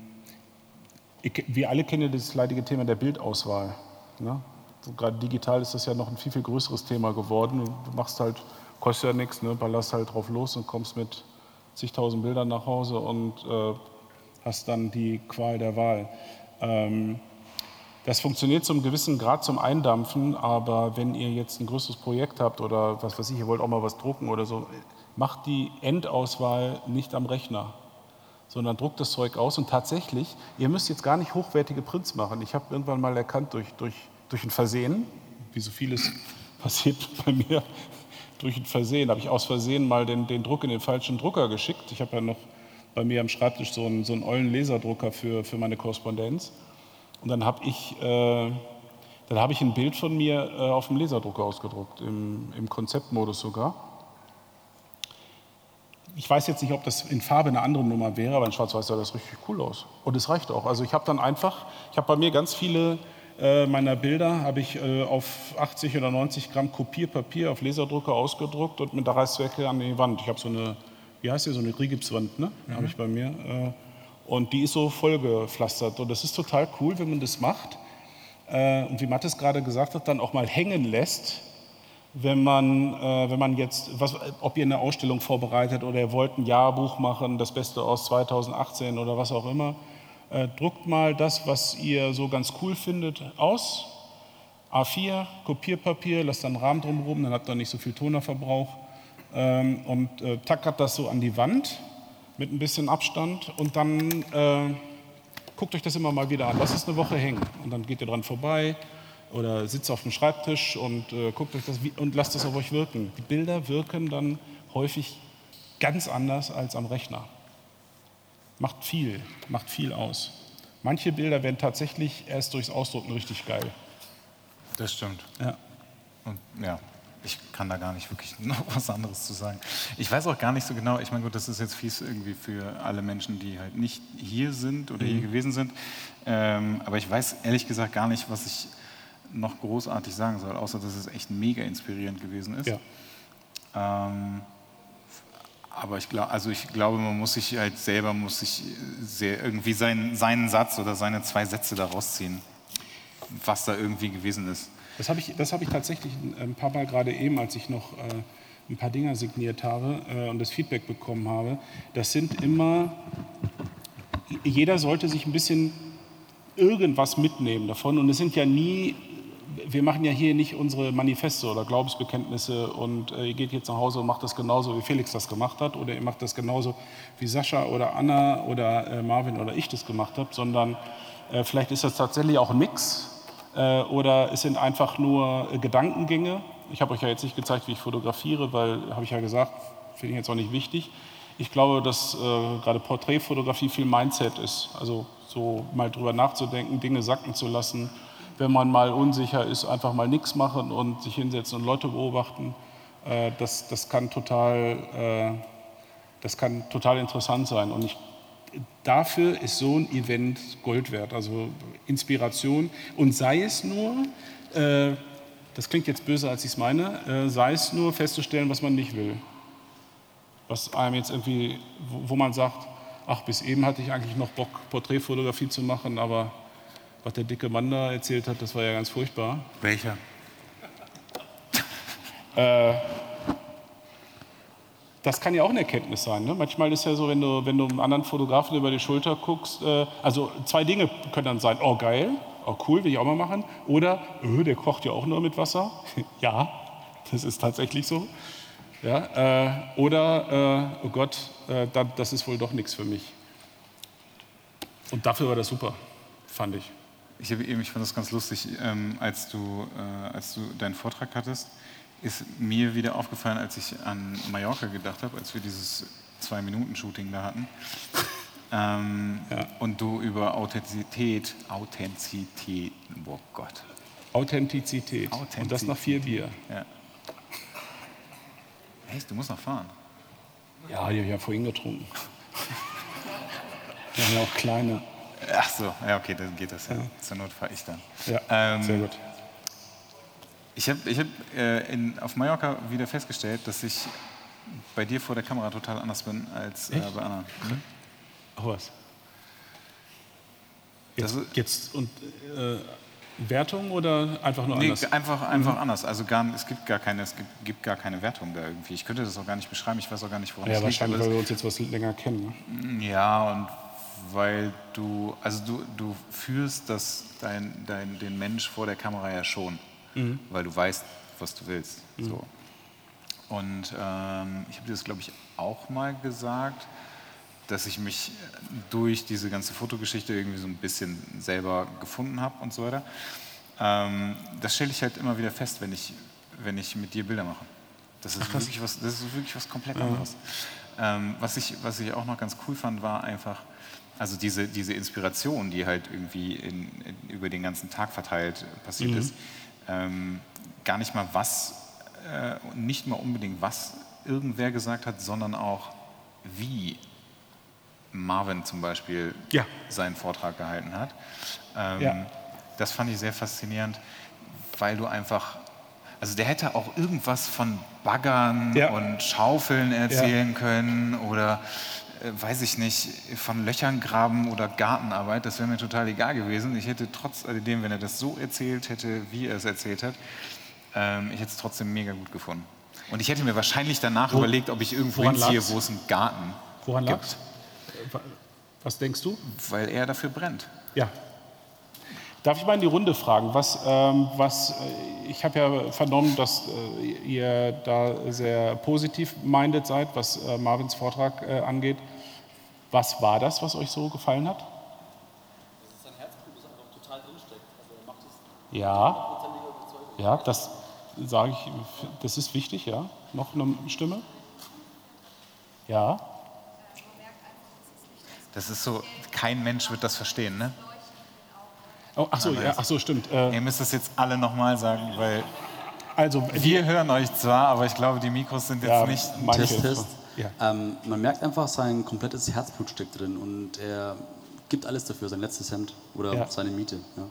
ke- wir alle kennen das leidige Thema der Bildauswahl. Ne? So Gerade digital ist das ja noch ein viel, viel größeres Thema geworden. Du machst halt kostet ja nichts, ne? ballerst halt drauf los und kommst mit zigtausend Bildern nach Hause und äh, hast dann die Qual der Wahl. Ähm, das funktioniert zum gewissen Grad zum Eindampfen, aber wenn ihr jetzt ein größeres Projekt habt oder was weiß ich, ihr wollt auch mal was drucken oder so, macht die Endauswahl nicht am Rechner, sondern druckt das Zeug aus und tatsächlich, ihr müsst jetzt gar nicht hochwertige Prints machen. Ich habe irgendwann mal erkannt durch, durch, durch ein Versehen, wie so vieles passiert bei mir, durch ein Versehen, habe ich aus Versehen mal den, den Druck in den falschen Drucker geschickt. Ich habe ja noch bei mir am Schreibtisch so einen, so einen ollen Laserdrucker für, für meine Korrespondenz. Und dann habe ich, äh, dann hab ich ein Bild von mir äh, auf dem Laserdrucker ausgedruckt, im, im Konzeptmodus sogar. Ich weiß jetzt nicht, ob das in Farbe eine andere Nummer wäre, aber in Schwarz-Weiß sah das richtig cool aus. Und es reicht auch. Also ich habe dann einfach, ich habe bei mir ganz viele äh, meiner Bilder, habe ich äh, auf 80 oder 90 Gramm Kopierpapier auf Laserdrucker ausgedruckt und mit der Reißzwecke an die Wand. Ich habe so eine, wie heißt die, so eine Rigipswand, ne? Mhm. habe ich bei mir. Äh, und die ist so vollgepflastert. Und das ist total cool, wenn man das macht. Äh, und wie Mathis gerade gesagt hat, dann auch mal hängen lässt, wenn man, äh, wenn man jetzt, was, ob ihr eine Ausstellung vorbereitet oder ihr wollt ein Jahrbuch machen, das Beste aus 2018 oder was auch immer, äh, druckt mal das, was ihr so ganz cool findet, aus. A4, Kopierpapier, lasst dann einen Rahmen drumherum, dann habt ihr nicht so viel Tonerverbrauch ähm, und tackert das so an die Wand mit ein bisschen Abstand und dann äh, guckt euch das immer mal wieder an. Lasst es eine Woche hängen und dann geht ihr dran vorbei oder sitzt auf dem Schreibtisch und äh, guckt euch das und lasst es auf euch wirken. Die Bilder wirken dann häufig ganz anders als am Rechner. Macht viel, macht viel aus. Manche Bilder werden tatsächlich erst durchs Ausdrucken richtig geil. Das stimmt. Ja. Und ja, ich kann da gar nicht wirklich noch was anderes zu sagen. Ich weiß auch gar nicht so genau, ich meine, gut, das ist jetzt fies irgendwie für alle Menschen, die halt nicht hier sind oder mhm. hier gewesen sind. Ähm, aber ich weiß ehrlich gesagt gar nicht, was ich noch großartig sagen soll, außer dass es echt mega inspirierend gewesen ist. Ja. Ähm, aber ich glaube, also ich glaube, man muss sich halt selber muss sich sehr irgendwie seinen, seinen Satz oder seine zwei Sätze daraus ziehen, was da irgendwie gewesen ist. Das habe ich, hab ich tatsächlich ein paar Mal gerade eben, als ich noch äh, ein paar Dinger signiert habe äh, und das Feedback bekommen habe. Das sind immer, jeder sollte sich ein bisschen irgendwas mitnehmen davon. Und es sind ja nie, wir machen ja hier nicht unsere Manifeste oder Glaubensbekenntnisse und äh, ihr geht jetzt nach Hause und macht das genauso, wie Felix das gemacht hat oder ihr macht das genauso, wie Sascha oder Anna oder äh, Marvin oder ich das gemacht habe, sondern äh, vielleicht ist das tatsächlich auch ein Mix äh, oder es sind einfach nur äh, Gedankengänge. Ich habe euch ja jetzt nicht gezeigt, wie ich fotografiere, weil, habe ich ja gesagt, finde ich jetzt auch nicht wichtig. Ich glaube, dass äh, gerade Porträtfotografie viel Mindset ist. Also so mal drüber nachzudenken, Dinge sacken zu lassen. Wenn man mal unsicher ist, einfach mal nichts machen und sich hinsetzen und Leute beobachten. Äh, das, das, kann total, äh, das kann total interessant sein. Und ich dafür ist so ein Event Gold wert, also Inspiration. Und sei es nur, äh, das klingt jetzt böse, als ich es meine, äh, sei es nur festzustellen, was man nicht will. Was einem jetzt irgendwie, wo, wo man sagt, ach, bis eben hatte ich eigentlich noch Bock, Porträtfotografie zu machen, aber was der dicke Mann da erzählt hat, das war ja ganz furchtbar. Welcher? Äh, das kann ja auch eine Erkenntnis sein. Ne? Manchmal ist ja so, wenn du, wenn du einem anderen Fotografen über die Schulter guckst, äh, also zwei Dinge können dann sein, oh geil, oh cool, will ich auch mal machen, oder öh, der kocht ja auch nur mit Wasser. ja, das ist tatsächlich so. Ja, äh, oder, äh, oh Gott, äh, das ist wohl doch nichts für mich. Und dafür war das super, fand ich. Ich, eben, ich fand das ganz lustig, ähm, als, du, äh, als du deinen Vortrag hattest ist mir wieder aufgefallen, als ich an Mallorca gedacht habe, als wir dieses Zwei-Minuten-Shooting da hatten. Ähm, ja. Und du über Authentizität, Authentizität, oh Gott. Authentizität. Authentizität. Und das nach vier Bier. Ja. Echt, du musst noch fahren? Ja, ich habe ja vorhin getrunken. Wir haben ja auch kleine. Ach so, ja, okay, dann geht das ja. ja. Zur Not fahre ich dann. Ja, ähm, sehr gut. Ich habe ich hab, äh, auf Mallorca wieder festgestellt, dass ich bei dir vor der Kamera total anders bin als äh, bei Anna. Mhm. Oh, was? Jetzt, jetzt und äh, Wertung oder einfach nur Nee, anders? einfach, einfach anders. Also gar, es, gibt gar keine, es gibt, gibt gar keine Wertung da irgendwie. Ich könnte das auch gar nicht beschreiben. Ich weiß auch gar nicht, woran Ja, es liegt. wahrscheinlich, aber weil wir uns jetzt was länger kennen. Ne? Ja, und weil du, also du, du führst das, dein, dein, den Mensch vor der Kamera ja schon, weil du weißt, was du willst. So. Und ähm, ich habe dir das, glaube ich, auch mal gesagt, dass ich mich durch diese ganze Fotogeschichte irgendwie so ein bisschen selber gefunden habe und so weiter. Ähm, das stelle ich halt immer wieder fest, wenn ich, wenn ich mit dir Bilder mache. Das ist, wirklich, was, das ist wirklich was komplett anderes. Ähm, was, ich, was ich auch noch ganz cool fand, war einfach, also diese, diese Inspiration, die halt irgendwie in, in, über den ganzen Tag verteilt passiert ist, ähm, gar nicht mal was, äh, nicht mal unbedingt was irgendwer gesagt hat, sondern auch wie Marvin zum Beispiel Ja. seinen Vortrag gehalten hat. Ähm, Ja. Das fand ich sehr faszinierend, weil du einfach, also der hätte auch irgendwas von Baggern Ja. und Schaufeln erzählen können oder weiß ich nicht, von Löchern graben oder Gartenarbeit, das wäre mir total egal gewesen. Ich hätte trotz alledem, wenn er das so erzählt hätte, wie er es erzählt hat, ähm, ich hätte es trotzdem mega gut gefunden. Und ich hätte mir wahrscheinlich danach Wo- überlegt, ob ich irgendwo hinziehe, wo es einen Garten Woran gibt. lag's? Was denkst du? Weil er dafür brennt. Ja. Darf ich mal in die Runde fragen, was, ähm, was äh, ich habe ja vernommen, dass äh, ihr da sehr positiv minded seid, was äh, Marvins Vortrag äh, angeht. Was war das, was euch so gefallen hat? Ja, ja, das sage ich, das ist wichtig, ja. Noch eine Stimme? Ja, Das ist so, kein Mensch wird das verstehen, ne? Oh, ach so, ja, ach so, stimmt. Äh, Ihr müsst das jetzt alle nochmal sagen, weil also, wir hören euch zwar, aber ich glaube, die Mikros sind jetzt Ja, nicht. manche. Test, Test. Ja. Ähm, man merkt einfach, sein komplettes Herzblut steckt drin und er gibt alles dafür, sein letztes Hemd oder Ja. seine Miete. Ja.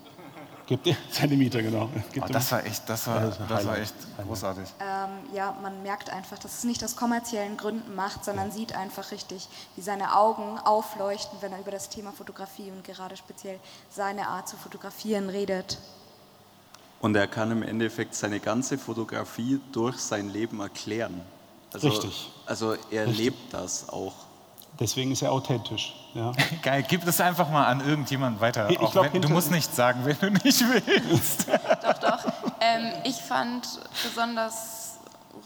Gibt Miete, genau. Gibt Oh, das war echt, das war, das ein das war echt großartig. Ähm, ja, man merkt einfach, dass es nicht aus kommerziellen Gründen macht, sondern sieht einfach richtig, wie seine Augen aufleuchten, wenn er über das Thema Fotografie und gerade speziell seine Art zu fotografieren redet. Und er kann im Endeffekt seine ganze Fotografie durch sein Leben erklären. Also, Richtig. Also er lebt das auch. Deswegen ist er authentisch. Ja. Geil, gib das einfach mal an irgendjemanden weiter. Ich Auch glaub, wenn, du musst nicht sagen, wenn du nicht willst. Doch, doch. Ähm, ich fand besonders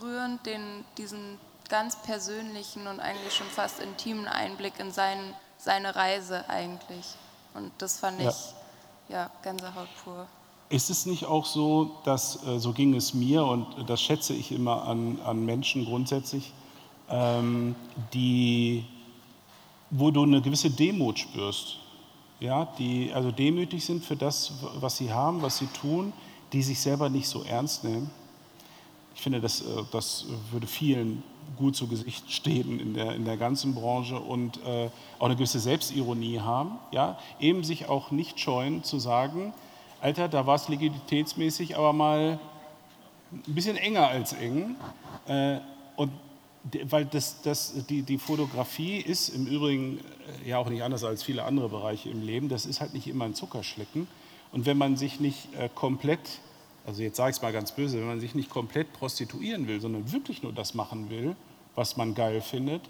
rührend den, diesen ganz persönlichen und eigentlich schon fast intimen Einblick in sein, seine Reise eigentlich. Und das fand ich, Ja. ja, Gänsehaut pur. Ist es nicht auch so, dass, äh, so ging es mir und das schätze ich immer an, an Menschen grundsätzlich, ähm, die, wo du eine gewisse Demut spürst, ja, die also demütig sind für das, was sie haben, was sie tun, die sich selber nicht so ernst nehmen. Ich finde, das, äh, das würde vielen gut zu Gesicht stehen in der, in der ganzen Branche und äh, auch eine gewisse Selbstironie haben. Ja? Eben sich auch nicht scheuen zu sagen, Alter, da war es legitimitätsmäßig aber mal ein bisschen enger als eng. Äh, und weil das, das, die, die Fotografie ist im Übrigen äh, ja auch nicht anders als viele andere Bereiche im Leben. Das ist halt nicht immer ein Zuckerschlecken. Und wenn man sich nicht äh, komplett, also jetzt sage ich es mal ganz böse, wenn man sich nicht komplett prostituieren will, sondern wirklich nur das machen will, was man geil findet,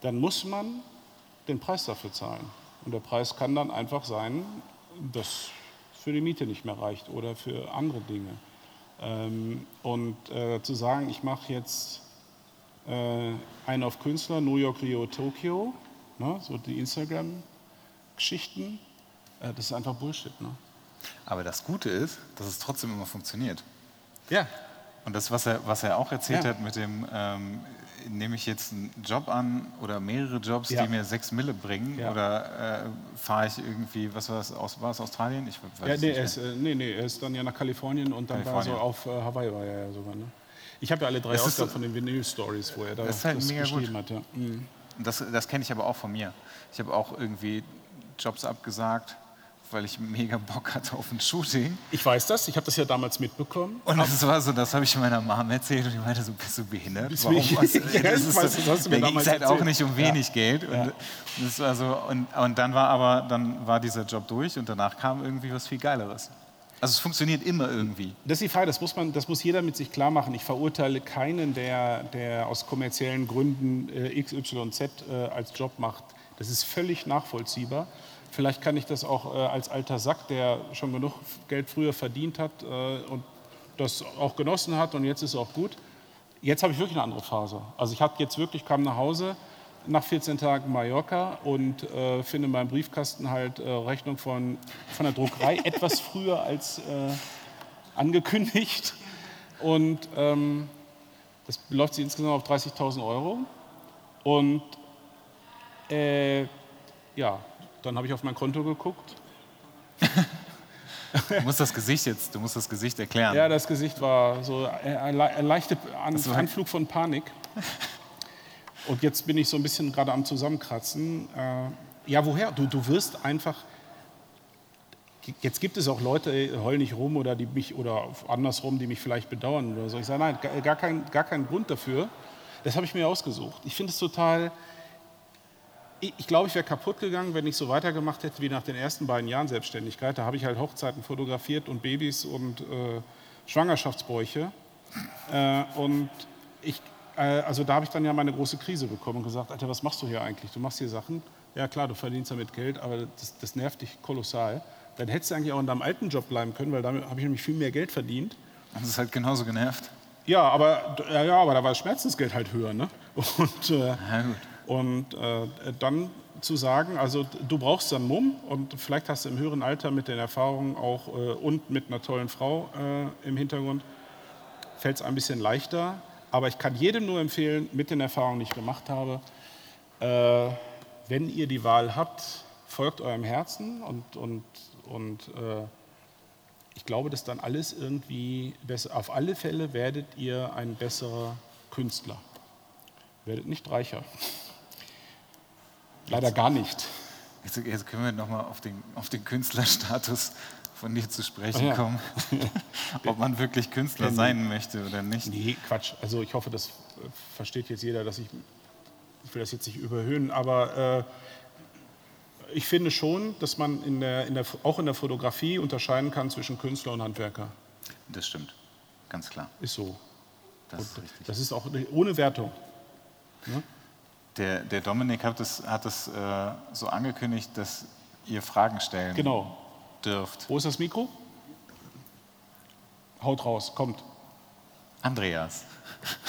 dann muss man den Preis dafür zahlen. Und der Preis kann dann einfach sein, dass für die Miete nicht mehr reicht oder für andere Dinge. Ähm, und äh, zu sagen, ich mache jetzt einen auf Künstler, New York, Rio, Tokio, ne, so die Instagram-Geschichten, äh, das ist einfach Bullshit. Ne? Aber das Gute ist, dass es trotzdem immer funktioniert. Ja. Und das, was er, was er auch erzählt Ja. hat mit dem, ähm, nehme ich jetzt einen Job an oder mehrere Jobs, Ja. die mir sechs Mille bringen Ja. oder äh, fahre ich irgendwie, was war es, aus, war es Australien? Ich weiß Ja, es nee, nicht er mehr. ist, äh, nee, nee, er ist dann ja nach Kalifornien und dann Kalifornien. war so auf äh, Hawaii war er ja sogar. Ne? Ich habe ja alle drei Das Ausgaben so- von den Vinyl-Stories, wo er da Das ist halt mega gut. geschrieben hat. Ja. Mhm. Das, das kenne ich aber auch von mir. Ich habe auch irgendwie Jobs abgesagt, weil ich mega Bock hatte auf ein Shooting. Ich weiß das, ich habe das ja damals mitbekommen. Und das war so, das habe ich meiner Mom erzählt und die meinte so, bist du behindert? Bist Warum? Was, Ja, das ich ist weiß, so, das hast du mir da ging es halt auch nicht um Ja. wenig Geld. Und, Ja. das war so, und, und dann war aber, dann war dieser Job durch und danach kam irgendwie was viel Geileres. Also es funktioniert immer irgendwie. Das ist die Frage, das muss, man, das muss jeder mit sich klar machen. Ich verurteile keinen, der, der aus kommerziellen Gründen äh, XYZ äh, als Job macht. Das ist völlig nachvollziehbar. Vielleicht kann ich das auch äh, als alter Sack, der schon genug Geld früher verdient hat äh, und das auch genossen hat und jetzt ist es auch gut. Jetzt habe ich wirklich eine andere Phase. Also ich habe jetzt wirklich, kam nach Hause nach 14 Tagen Mallorca und äh, finde in meinem Briefkasten halt äh, Rechnung von, von der Druckerei etwas früher als äh, angekündigt. Und ähm, das läuft sich insgesamt auf 30.000 Euro. Und äh, ja, dann habe ich auf mein Konto geguckt. Du musst das Gesicht jetzt, du musst das Gesicht erklären. Ja, das Gesicht war so ein, ein leichter An Anflug von Panik. Und jetzt bin ich so ein bisschen gerade am Zusammenkratzen. Äh, ja, woher? Du, du wirst einfach. Jetzt gibt es auch Leute, heul nicht rum oder die mich oder andersrum, die mich vielleicht bedauern oder so. Ich sage, nein, gar kein, gar keinen Grund dafür. Das habe ich mir ausgesucht. Ich finde es total. Ich, glaube, ich wäre kaputt gegangen, wenn ich so weitergemacht hätte wie nach den ersten beiden Jahren Selbstständigkeit. Da habe ich halt Hochzeiten fotografiert und Babys und äh, Schwangerschaftsbräuche. Äh, und ich, also da habe ich dann ja meine große Krise bekommen und gesagt, Alter, was machst du hier eigentlich? Du machst hier Sachen, ja klar, du verdienst damit Geld, aber das, das nervt dich kolossal. Dann hättest du eigentlich auch in deinem alten Job bleiben können, weil damit habe ich nämlich viel mehr Geld verdient. Das ist halt genauso genervt. Ja, aber, ja, aber da war das Schmerzensgeld halt höher. Ne? Und, äh, ja, und äh, dann zu sagen, also du brauchst dann Mumm und vielleicht hast du im höheren Alter mit den Erfahrungen auch äh, und mit einer tollen Frau äh, im Hintergrund, fällt es ein bisschen leichter. Aber ich kann jedem nur empfehlen, mit den Erfahrungen, die ich gemacht habe, äh, wenn ihr die Wahl habt, folgt eurem Herzen und, und, und äh, ich glaube, dass dann alles irgendwie besser. Auf alle Fälle werdet ihr ein besserer Künstler. Werdet nicht reicher. Leider gar nicht. Jetzt, jetzt können wir nochmal auf den, auf den Künstlerstatus von dir zu sprechen ja. kommen. Ob man wirklich Künstler sein möchte oder nicht. Nee, Quatsch. Also ich hoffe, das äh, versteht jetzt jeder, dass ich, ich will das jetzt nicht überhöhen, aber äh, ich finde schon, dass man in der, in der, auch in der Fotografie unterscheiden kann zwischen Künstler und Handwerker. Das stimmt, ganz klar. Ist so. Das ist richtig. Das ist auch ohne Wertung. Ne? Der, der Dominik hat es hat es, äh, so angekündigt, dass ihr Fragen stellen Genau. Dürft. Wo ist das Mikro? Haut raus, kommt. Andreas,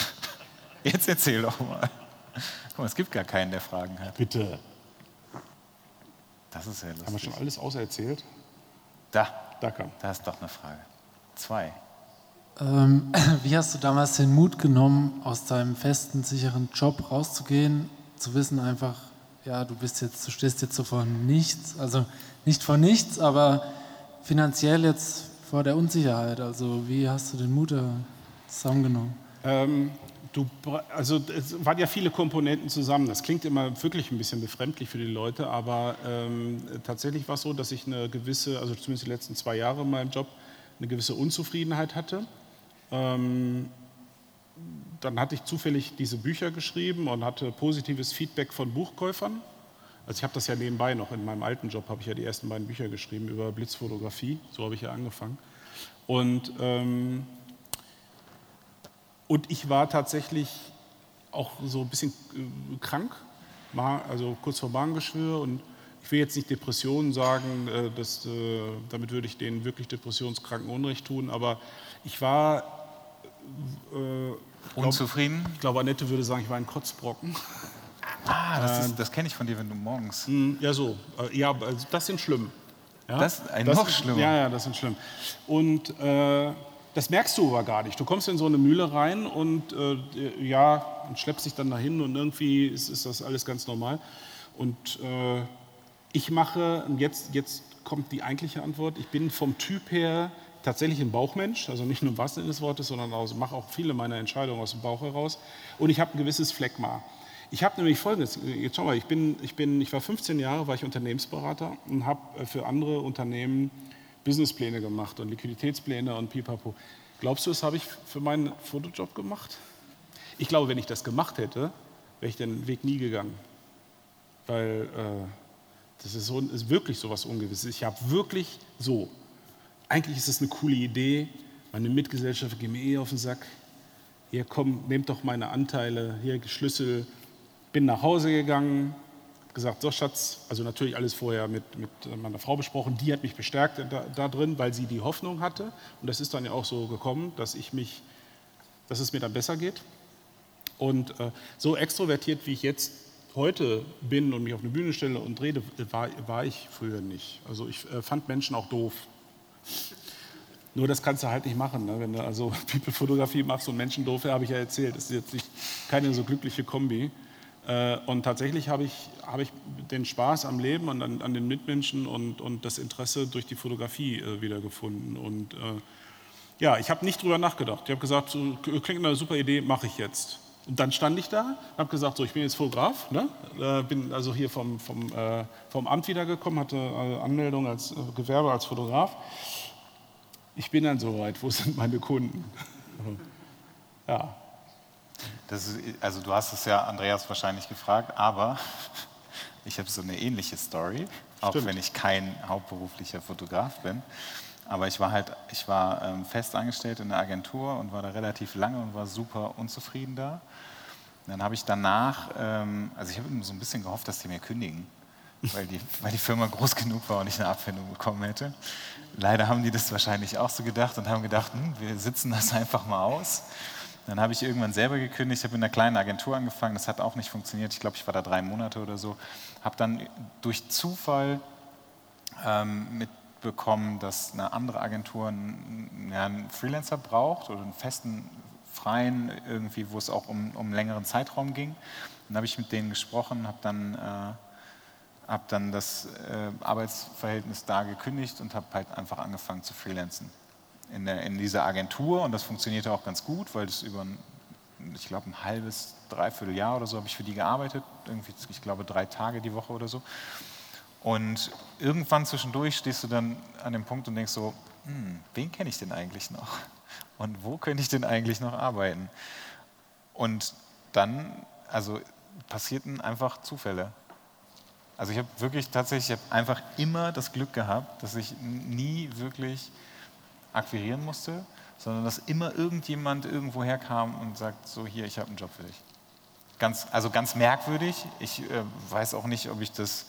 jetzt erzähl doch mal. Guck mal, es gibt gar keinen, der Fragen hat. Bitte. Das ist ja lustig. Haben wir schon alles auserzählt? Da, Da kam. da ist doch eine Frage. Zwei. Ähm, wie hast du damals den Mut genommen, aus deinem festen, sicheren Job rauszugehen, zu wissen einfach, ja, du bist jetzt, du stehst jetzt so vor nichts, also nicht vor nichts, aber finanziell jetzt vor der Unsicherheit. Also wie hast du den Mut zusammengenommen? Ähm, du, also es waren ja viele Komponenten zusammen. Das klingt immer wirklich ein bisschen befremdlich für die Leute, aber ähm, tatsächlich war es so, dass ich eine gewisse, also zumindest die letzten zwei Jahre in meinem Job, eine gewisse Unzufriedenheit hatte. Ähm, dann hatte ich zufällig diese Bücher geschrieben und hatte positives Feedback von Buchkäufern. Also ich habe das ja nebenbei noch, in meinem alten Job habe ich ja die ersten beiden Bücher geschrieben über Blitzfotografie, so habe ich ja angefangen. Und ähm, und ich war tatsächlich auch so ein bisschen äh, krank, also kurz vor Magengeschwür. Und ich will jetzt nicht Depressionen sagen, äh, das, äh, damit würde ich den wirklich Depressionskranken Unrecht tun, aber ich war. Äh, glaub- Unzufrieden? Ich glaube, Annette würde sagen, ich war ein Kotzbrocken. Ah, das, Ähm, das kenne ich von dir, wenn du morgens. Mm, Ja, so. Äh, Ja, also das sind schlimm. Ja? Das- äh, noch ist- schlimmer. Ja, ja, das sind schlimm. Und äh, das merkst du aber gar nicht. Du kommst in so eine Mühle rein und äh, ja, und schleppst dich dann dahin und irgendwie ist, ist das alles ganz normal. Und äh, ich mache, und jetzt, jetzt kommt die eigentliche Antwort, ich bin vom Typ her tatsächlich ein Bauchmensch, also nicht nur im wahrsten Sinne des Wortes, sondern auch, mache auch viele meiner Entscheidungen aus dem Bauch heraus. Und ich habe ein gewisses Phlegma. Ich habe nämlich Folgendes, jetzt schau mal, ich, bin, ich, bin, ich war 15 Jahre, war ich Unternehmensberater und habe äh, für andere Unternehmen Businesspläne gemacht und Liquiditätspläne und pipapo. Glaubst du, das habe ich für meinen Fotojob gemacht? Ich glaube, wenn ich das gemacht hätte, wäre ich den Weg nie gegangen. Weil äh, das ist, so, ist wirklich so was Ungewisses. Ich habe wirklich so. Eigentlich ist es eine coole Idee. Meine Mitgesellschafter gehen mir eh auf den Sack. Hier, komm, nehmt doch meine Anteile, hier Schlüssel. Bin nach Hause gegangen, gesagt, so Schatz, also natürlich alles vorher mit, mit meiner Frau besprochen. Die hat mich bestärkt da, da drin, weil sie die Hoffnung hatte. Und das ist dann ja auch so gekommen, dass ich mich, dass es mir dann besser geht. Und äh, so extrovertiert, wie ich jetzt heute bin und mich auf eine Bühne stelle und rede, war, war ich früher nicht. Also ich äh, fand Menschen auch doof. Nur das kannst du halt nicht machen, ne? wenn du also People-Fotografie machst und Menschen doof, habe ich ja erzählt. Das ist jetzt nicht keine so glückliche Kombi. Äh, und tatsächlich habe ich, habe ich den Spaß am Leben und an, an den Mitmenschen und, und das Interesse durch die Fotografie äh, wiedergefunden. Und äh, ja, ich habe nicht drüber nachgedacht. Ich habe gesagt, so, klingt eine super Idee, mache ich jetzt. Und dann stand ich da und habe gesagt, so, ich bin jetzt Fotograf, ne? bin also hier vom, vom, vom Amt wiedergekommen, hatte Anmeldung als Gewerbe als Fotograf. Ich bin dann soweit, wo sind meine Kunden? ja. Das ist, also du hast es ja Andreas wahrscheinlich gefragt, aber ich habe so eine ähnliche Story, auch Stimmt. wenn ich kein hauptberuflicher Fotograf bin. Aber ich war halt, ich war ähm, fest angestellt in der Agentur und war da relativ lange und war super unzufrieden da. Und dann habe ich danach, ähm, also ich habe so ein bisschen gehofft, dass die mir kündigen, weil die, weil die Firma groß genug war und ich eine Abfindung bekommen hätte. Leider haben die das wahrscheinlich auch so gedacht und haben gedacht, hm, wir sitzen das einfach mal aus. Dann habe ich irgendwann selber gekündigt, habe in einer kleinen Agentur angefangen, das hat auch nicht funktioniert. Ich glaube, ich war da drei Monate oder so. Habe dann durch Zufall ähm, mitbekommen, dass eine andere Agentur einen, ja, einen Freelancer braucht oder einen festen freien, irgendwie, wo es auch um, um einen längeren Zeitraum ging. Dann habe ich mit denen gesprochen, habe dann, äh, hab dann das äh, Arbeitsverhältnis da gekündigt und habe halt einfach angefangen zu freelancen in, der, in dieser Agentur und das funktionierte auch ganz gut, weil das über, ein, ich glaube, ein halbes, dreiviertel Jahr oder so habe ich für die gearbeitet, irgendwie, ich glaube, drei Tage die Woche oder so. Und irgendwann zwischendurch stehst du dann an dem Punkt und denkst so, hm, wen kenne ich denn eigentlich noch? Und wo könnte ich denn eigentlich noch arbeiten? Und dann, also passierten einfach Zufälle. Also ich habe wirklich tatsächlich, ich habe einfach immer das Glück gehabt, dass ich nie wirklich akquirieren musste, sondern dass immer irgendjemand irgendwo herkam und sagt, so hier, ich habe einen Job für dich. Ganz, also ganz merkwürdig. Ich äh, weiß auch nicht, ob ich das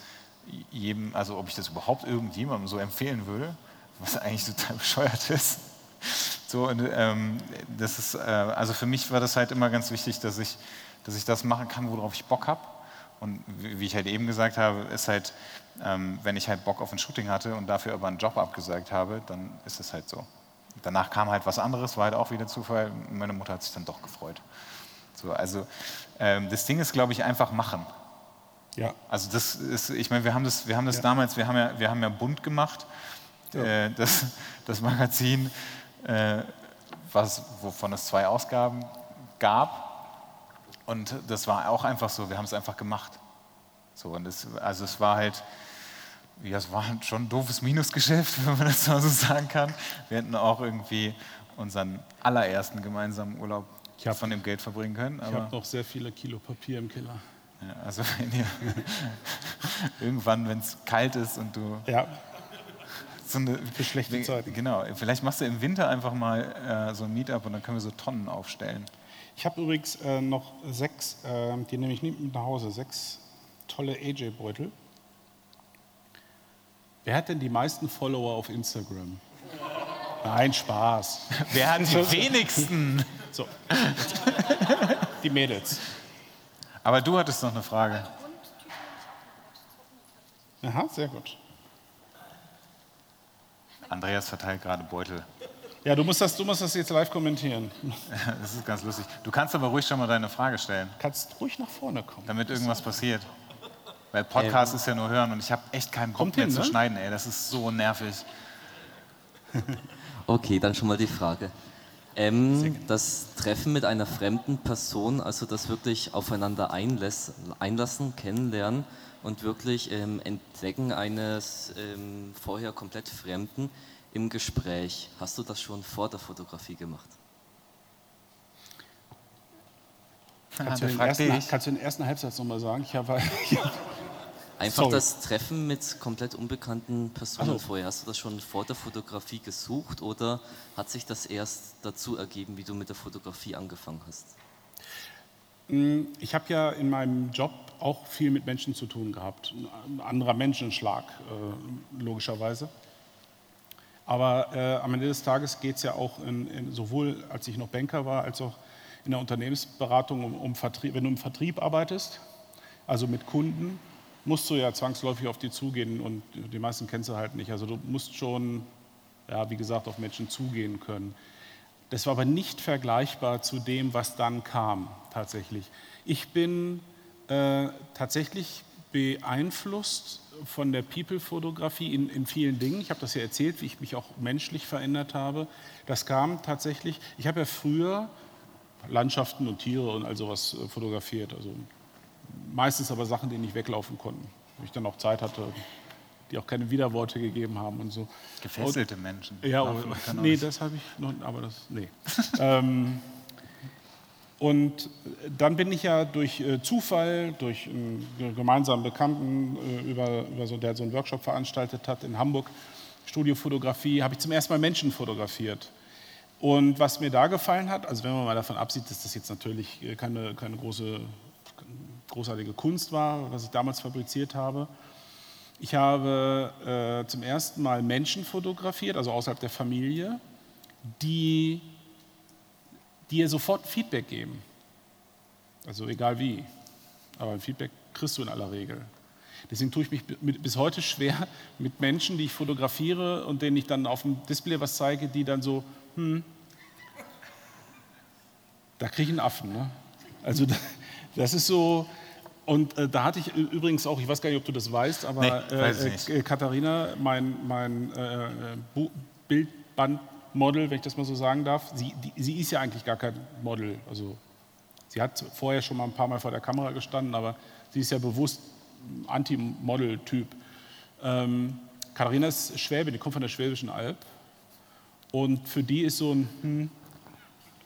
jedem, also ob ich das überhaupt irgendjemandem so empfehlen würde, was eigentlich total bescheuert ist. So, und, ähm, das ist, äh, also für mich war das halt immer ganz wichtig, dass ich, dass ich das machen kann, worauf ich Bock habe. Und wie, ich halt eben gesagt habe, ist halt, ähm, wenn ich halt Bock auf ein Shooting hatte und dafür aber einen Job abgesagt habe, dann ist es halt so. Danach kam halt was anderes, war halt auch wieder Zufall. Meine Mutter hat sich dann doch gefreut. So, also ähm, das Ding ist, glaube ich, einfach machen. Ja. Also das ist, ich meine, wir haben das, wir haben das Ja. damals, wir haben ja, wir haben ja bunt gemacht, Ja. äh, das, das Magazin, äh, was, wovon es zwei Ausgaben gab. Und das war auch einfach so, wir haben es einfach gemacht. So, und das, also es war halt, ja, es war schon ein doofes Minusgeschäft, wenn man das mal so sagen kann. Wir hätten auch irgendwie unseren allerersten gemeinsamen Urlaub von dem Geld verbringen können. Ich habe noch sehr viele Kilo Papier im Keller. ja, also wenn ihr irgendwann, wenn es kalt ist und du Ja. so eine Für schlechte Zeiten. Genau, vielleicht machst du im Winter einfach mal äh, so ein Meetup und dann können wir so Tonnen aufstellen. Ich habe übrigens äh, noch sechs, äh, die nehme ich nie mit nach Hause, sechs tolle AJ-Beutel. Wer hat denn die meisten Follower auf Instagram? Nein, Spaß. Wer hat die wenigsten? So. Die Mädels. Aber du hattest noch eine Frage. Aha, sehr gut. Andreas verteilt gerade Beutel. Ja, du musst, das, du musst das jetzt live kommentieren. Das ist ganz lustig. Du kannst aber ruhig schon mal deine Frage stellen. Kannst ruhig nach vorne kommen. Damit irgendwas passiert. Weil Podcast ist ja nur hören und ich habe echt keinen Bock Kommt mehr hin, zu ne? schneiden, ey. Das ist so nervig. Okay, dann schon mal die Frage. Ähm, das Treffen mit einer fremden Person, also das wirklich aufeinander einläss, einlassen, kennenlernen und wirklich ähm, Entdecken eines ähm, vorher komplett Fremden im Gespräch. Hast du das schon vor der Fotografie gemacht? Kannst, der du den ersten, kannst du den ersten Halbsatz nochmal sagen? Ich habe, Einfach Sorry. das Treffen mit komplett unbekannten Personen Ach so. vorher. Hast du das schon vor der Fotografie gesucht oder hat sich das erst dazu ergeben, wie du mit der Fotografie angefangen hast? Mm, Ich habe ja in meinem Job auch viel mit Menschen zu tun gehabt. Ein anderer Menschenschlag, äh, logischerweise. Aber äh, am Ende des Tages geht es ja auch in, in, sowohl, als ich noch Banker war, als auch in der Unternehmensberatung um, um Vertrieb. Wenn du im Vertrieb arbeitest, also mit Kunden, musst du ja zwangsläufig auf die zugehen und die meisten kennst du halt nicht. Also du musst schon, ja, wie gesagt, auf Menschen zugehen können. Das war aber nicht vergleichbar zu dem, was dann kam, tatsächlich. Ich bin äh, tatsächlich beeinflusst von der People-Fotografie in, in vielen Dingen. Ich habe das ja erzählt, wie ich mich auch menschlich verändert habe. Das kam tatsächlich, ich habe ja früher Landschaften und Tiere und all sowas äh, fotografiert. Also meistens aber Sachen, die nicht weglaufen konnten. Wo ich dann auch Zeit hatte, die auch keine Widerworte gegeben haben und so. Gefesselte Menschen. Ja, aber, nee, das habe ich noch, aber das, nee. ähm, und dann bin ich ja durch äh, Zufall, durch einen ge- gemeinsamen Bekannten, äh, über, über so, der so einen Workshop veranstaltet hat in Hamburg, Studiofotografie, habe ich zum ersten Mal Menschen fotografiert. Und was mir da gefallen hat, also wenn man mal davon absieht, dass das jetzt natürlich äh, keine, keine große, großartige Kunst war, was ich damals fabriziert habe, ich habe äh, zum ersten Mal Menschen fotografiert, also außerhalb der Familie, die dir sofort Feedback geben. Also egal wie. Aber ein Feedback kriegst du in aller Regel. Deswegen tue ich mich bis heute schwer mit Menschen, die ich fotografiere und denen ich dann auf dem Display was zeige, die dann so, hm, da kriege ich einen Affen. Ne? Also da- das ist so, und äh, da hatte ich übrigens auch, ich weiß gar nicht, ob du das weißt, aber Nee, weiß nicht. äh, Katharina, mein, mein äh, Bildbandmodel, wenn ich das mal so sagen darf, sie, die, sie ist ja eigentlich gar kein Model. Also sie hat vorher schon mal ein paar Mal vor der Kamera gestanden, aber sie ist ja bewusst Anti-Model-Typ. Ähm, Katharina ist Schwäbin, die kommt von der Schwäbischen Alb. Und für die ist so ein, hm,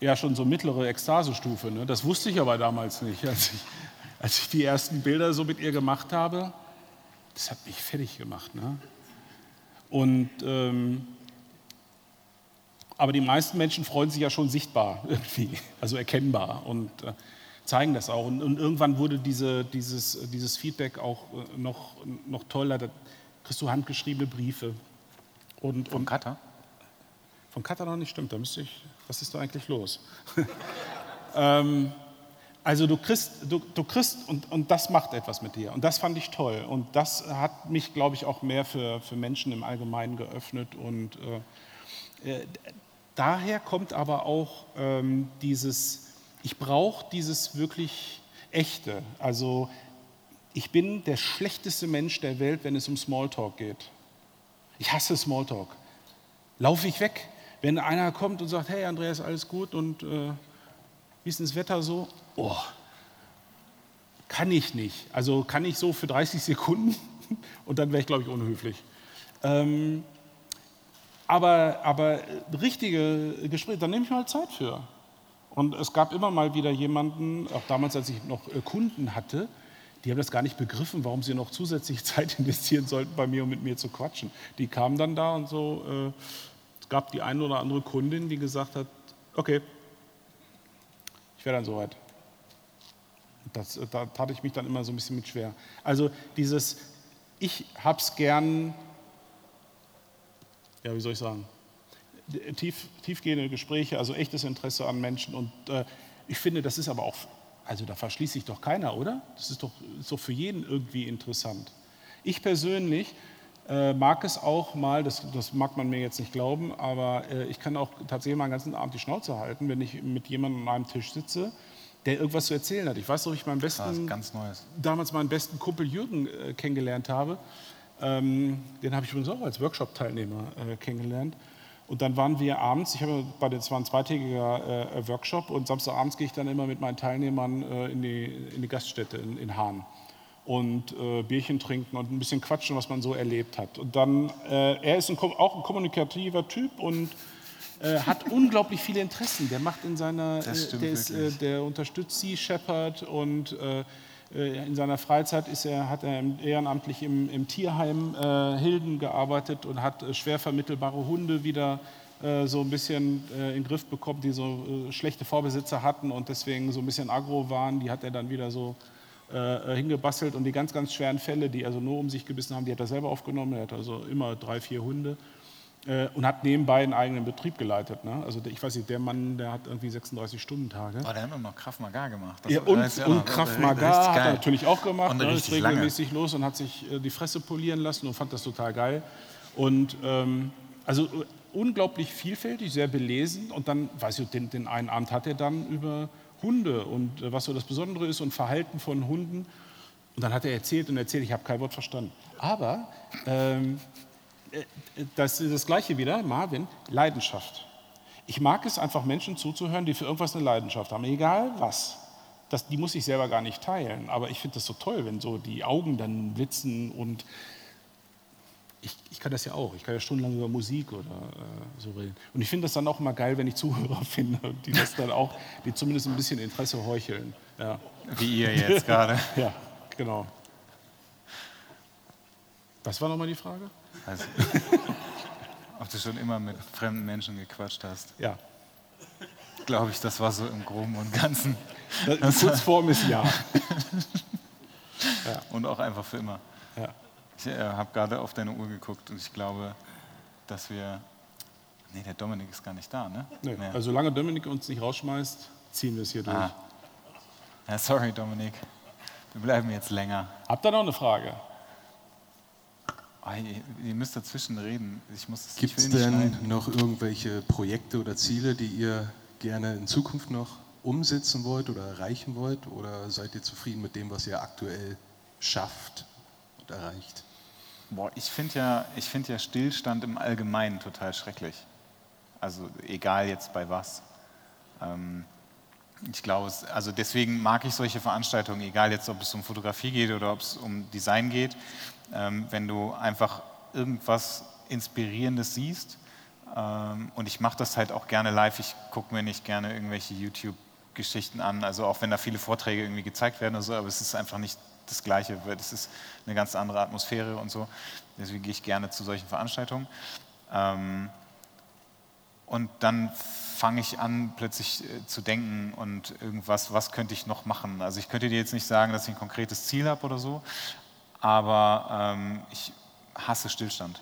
ja schon so mittlere Ekstasestufe. Ne? Das wusste ich aber damals nicht, als ich, als ich die ersten Bilder so mit ihr gemacht habe. Das hat mich fertig gemacht. Ne? Und, ähm, aber die meisten Menschen freuen sich ja schon sichtbar irgendwie, also erkennbar und äh, zeigen das auch. Und, und irgendwann wurde diese, dieses, dieses Feedback auch äh, noch, noch toller. Da kriegst du handgeschriebene Briefe. Und, Vom Cutter? Vom Cutter noch nicht, stimmt. Da müsste ich, was ist da eigentlich los? ähm, also du kriegst, du, du kriegst und, und das macht etwas mit dir. Und das fand ich toll. Und das hat mich, glaube ich, auch mehr für, für Menschen im Allgemeinen geöffnet. Und äh, äh, daher kommt aber auch ähm, dieses, ich brauche dieses wirklich Echte. Also ich bin der schlechteste Mensch der Welt, wenn es um Smalltalk geht. Ich hasse Smalltalk. Laufe ich weg, wenn einer kommt und sagt, hey Andreas, alles gut und äh, wie ist denn das Wetter so? Oh, kann ich nicht. Also kann ich so für 30 Sekunden und dann wäre ich, glaube ich, unhöflich. Ähm, aber, aber richtige Gespräche, da nehme ich mal Zeit für. Und es gab immer mal wieder jemanden, auch damals, als ich noch äh, Kunden hatte, die haben das gar nicht begriffen, warum sie noch zusätzlich Zeit investieren sollten, bei mir, um mit mir zu quatschen. Die kamen dann da und so, äh, es gab die eine oder andere Kundin, die gesagt hat, okay, ich wäre dann soweit. Das, äh, da tat ich mich dann immer so ein bisschen mit schwer. Also dieses, ich hab's gern, ja, wie soll ich sagen, tief, tiefgehende Gespräche, also echtes Interesse an Menschen. Und äh, ich finde, das ist aber auch, also da verschließt sich doch keiner, oder? Das ist doch, ist doch für jeden irgendwie interessant. Ich persönlich äh, mag es auch mal, das, das mag man mir jetzt nicht glauben, aber äh, ich kann auch tatsächlich mal den ganzen Abend die Schnauze halten, wenn ich mit jemandem an einem Tisch sitze, der irgendwas zu erzählen hat. Ich weiß noch, ich meinen besten, Was ganz Neues. damals meinen besten Kumpel Jürgen äh, kennengelernt habe. Ähm, den habe ich übrigens auch als Workshop-Teilnehmer äh, kennengelernt. Und dann waren wir abends, ich habe bei das war ein zweitägiger äh, Workshop und Samstagabends gehe ich dann immer mit meinen Teilnehmern äh, in, die, in die Gaststätte in, in Hahn und äh, Bierchen trinken und ein bisschen quatschen, was man so erlebt hat. Und dann, äh, er ist ein, auch ein kommunikativer Typ und äh, hat unglaublich viele Interessen. Der macht in seiner, äh, der, ist, äh, der unterstützt Sea Shepherd und äh, äh, in seiner Freizeit ist er, hat er ehrenamtlich im, im Tierheim äh, Hilden gearbeitet und hat äh, schwer vermittelbare Hunde wieder äh, so ein bisschen äh, in den Griff bekommen, die so äh, schlechte Vorbesitzer hatten und deswegen so ein bisschen aggro waren. Die hat er dann wieder so äh, hingebastelt und die ganz, ganz schweren Fälle, die also nur um sich gebissen haben, die hat er selber aufgenommen. Er hat also immer drei, vier Hunde äh, und hat nebenbei einen eigenen Betrieb geleitet. Ne? Also ich weiß nicht, der Mann, der hat irgendwie 36-Stunden-Tage. Oh, der hat immer noch Kraft Maga gemacht. Das- Ja, das und, ist ja und richtig Maga hat er natürlich auch gemacht. Und ne, ist richtig lange. regelmäßig los und hat sich äh, die Fresse polieren lassen und fand das total geil. Und ähm, also äh, unglaublich vielfältig, sehr belesen. Und dann, weiß ich, den, den einen Abend hat er dann über Hunde und äh, was so das Besondere ist und Verhalten von Hunden. Und dann hat er erzählt und erzählt, ich habe kein Wort verstanden. Aber ähm, äh, das ist das Gleiche wieder, Marvin, Leidenschaft. Ich mag es einfach, Menschen zuzuhören, die für irgendwas eine Leidenschaft haben, egal was. Das, die muss ich selber gar nicht teilen, aber ich finde das so toll, wenn so die Augen dann blitzen und ich, ich kann das ja auch. Ich kann ja stundenlang über Musik oder äh, so reden. Und ich finde das dann auch immer geil, wenn ich Zuhörer finde, die das dann auch, die zumindest ein bisschen Interesse heucheln. Ja. Wie ihr jetzt gerade. ja, genau. Was war nochmal die Frage? Also, ob du schon immer mit fremden Menschen gequatscht hast. Ja. Glaube ich, das war so im Groben und Ganzen. Das- die Kurzform ist ja. ja. Und auch einfach für immer. Ja. Ich äh, habe gerade auf deine Uhr geguckt und ich glaube, dass wir. Nee, der Dominik ist gar nicht da, ne? Nee, Nee. Also solange Dominik uns nicht rausschmeißt, ziehen wir es hier durch. Ah. Ja, sorry, Dominik. Wir bleiben jetzt länger. Habt ihr noch eine Frage? Oh, ihr, müsst dazwischen reden. Gibt es denn schneiden. noch irgendwelche Projekte oder Ziele, die ihr gerne in Zukunft noch umsetzen wollt oder erreichen wollt? Oder seid ihr zufrieden mit dem, was ihr aktuell schafft und erreicht? Boah, ich finde ja, ich find ja Stillstand im Allgemeinen total schrecklich. Also egal jetzt bei was. Ähm, ich glaube, also deswegen mag ich solche Veranstaltungen, egal jetzt, ob es um Fotografie geht oder ob es um Design geht, wenn du einfach irgendwas Inspirierendes siehst. Ähm, und ich mache das halt auch gerne live. Ich gucke mir nicht gerne irgendwelche YouTube-Geschichten an, also auch wenn da viele Vorträge irgendwie gezeigt werden oder so, aber es ist einfach nicht das Gleiche, das ist eine ganz andere Atmosphäre und so. Deswegen gehe ich gerne zu solchen Veranstaltungen. Ähm, und dann fange ich an, plötzlich äh, zu denken und irgendwas, was könnte ich noch machen. Also ich könnte dir jetzt nicht sagen, dass ich ein konkretes Ziel habe oder so, aber ähm, ich hasse Stillstand.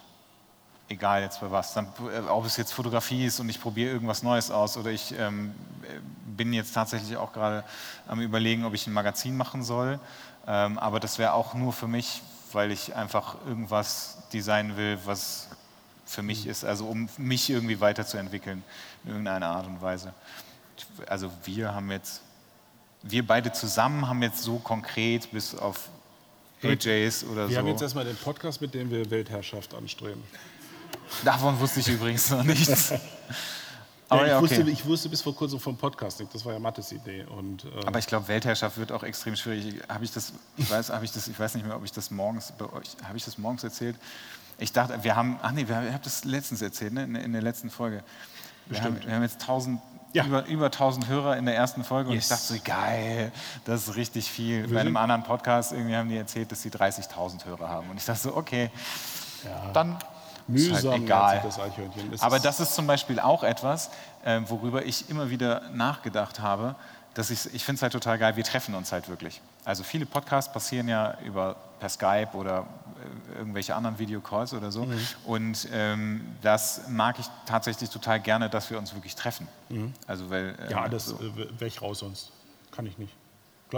Egal jetzt bei was. Dann, äh, ob es jetzt Fotografie ist und ich probiere irgendwas Neues aus oder ich ähm, äh, bin jetzt tatsächlich auch gerade am Überlegen, ob ich ein Magazin machen soll. Ähm, aber das wäre auch nur für mich, weil ich einfach irgendwas designen will, was für mich ist, also um mich irgendwie weiterzuentwickeln in irgendeiner Art und Weise. Also wir haben jetzt, wir beide zusammen haben jetzt so konkret bis auf AJs oder wir so. haben jetzt erstmal den Podcast, mit dem wir Weltherrschaft anstreben. Davon wusste ich übrigens noch nichts. Aber Aber ich, ja, okay. wusste, ich wusste bis vor kurzem vom Podcast nicht. Das war ja Mattes Idee. Und, äh, Aber ich glaube, Weltherrschaft wird auch extrem schwierig. Habe ich das, ich weiß, habe ich das, ich weiß nicht mehr, ob ich das morgens bei euch, habe ich das morgens erzählt? Ich dachte, wir haben, ach nee, wir, ich habe das letztens erzählt, ne, in, in der letzten Folge. Wir haben, wir haben jetzt 1000, über, über 1000 Hörer in der ersten Folge und ich dachte so, geil, das ist richtig viel. Wir Bei einem anderen Podcast irgendwie haben die erzählt, dass sie 30.000 Hörer haben und ich dachte so, okay, dann ist mühsam halt egal. das. Das Aber ist- das ist zum Beispiel auch etwas, äh, worüber ich immer wieder nachgedacht habe. Dass ich ich finde es halt total geil, wir treffen uns halt wirklich. Also viele Podcasts passieren ja über per Skype oder äh, irgendwelche anderen Videocalls oder so. Mhm. Und ähm, das mag ich tatsächlich total gerne, dass wir uns wirklich treffen. Mhm. Also weil äh, ja, das so, äh, wäre ich raus sonst. Kann ich nicht.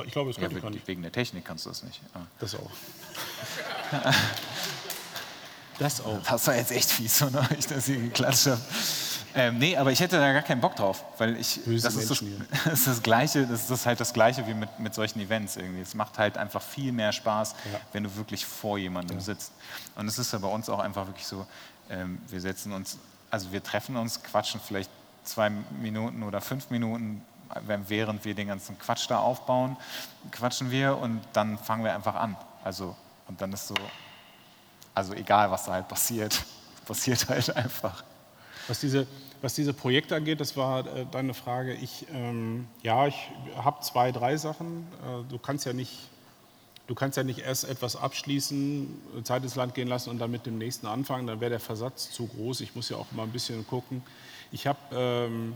Ich glaube, das ja, kann ich gar nicht. wegen der Technik kannst du das nicht. Ah. Das auch. Das auch. Das war jetzt echt fies von euch, dass ihr geklatscht habt. Ähm, nee, aber ich hätte da gar keinen Bock drauf, weil ich, Böse das, ist das, das ist das Gleiche, das ist halt das Gleiche wie mit, mit solchen Events irgendwie. Es macht halt einfach viel mehr Spaß, wenn du wirklich vor jemandem sitzt. Und es ist ja bei uns auch einfach wirklich so, ähm, wir setzen uns, also wir treffen uns, quatschen vielleicht zwei Minuten oder fünf Minuten, während wir den ganzen Quatsch da aufbauen, quatschen wir und dann fangen wir einfach an. Also, und dann ist so, also egal, was da halt passiert, passiert halt einfach. Was diese, was diese Projekte angeht, das war äh, deine Frage. Ich, ähm, ja, ich habe zwei, drei Sachen. Äh, du kannst ja nicht du kannst ja nicht erst etwas abschließen, Zeit ins Land gehen lassen und dann mit dem nächsten anfangen, dann wäre der Versatz zu groß. Ich muss ja auch mal ein bisschen gucken. Ich habe ähm,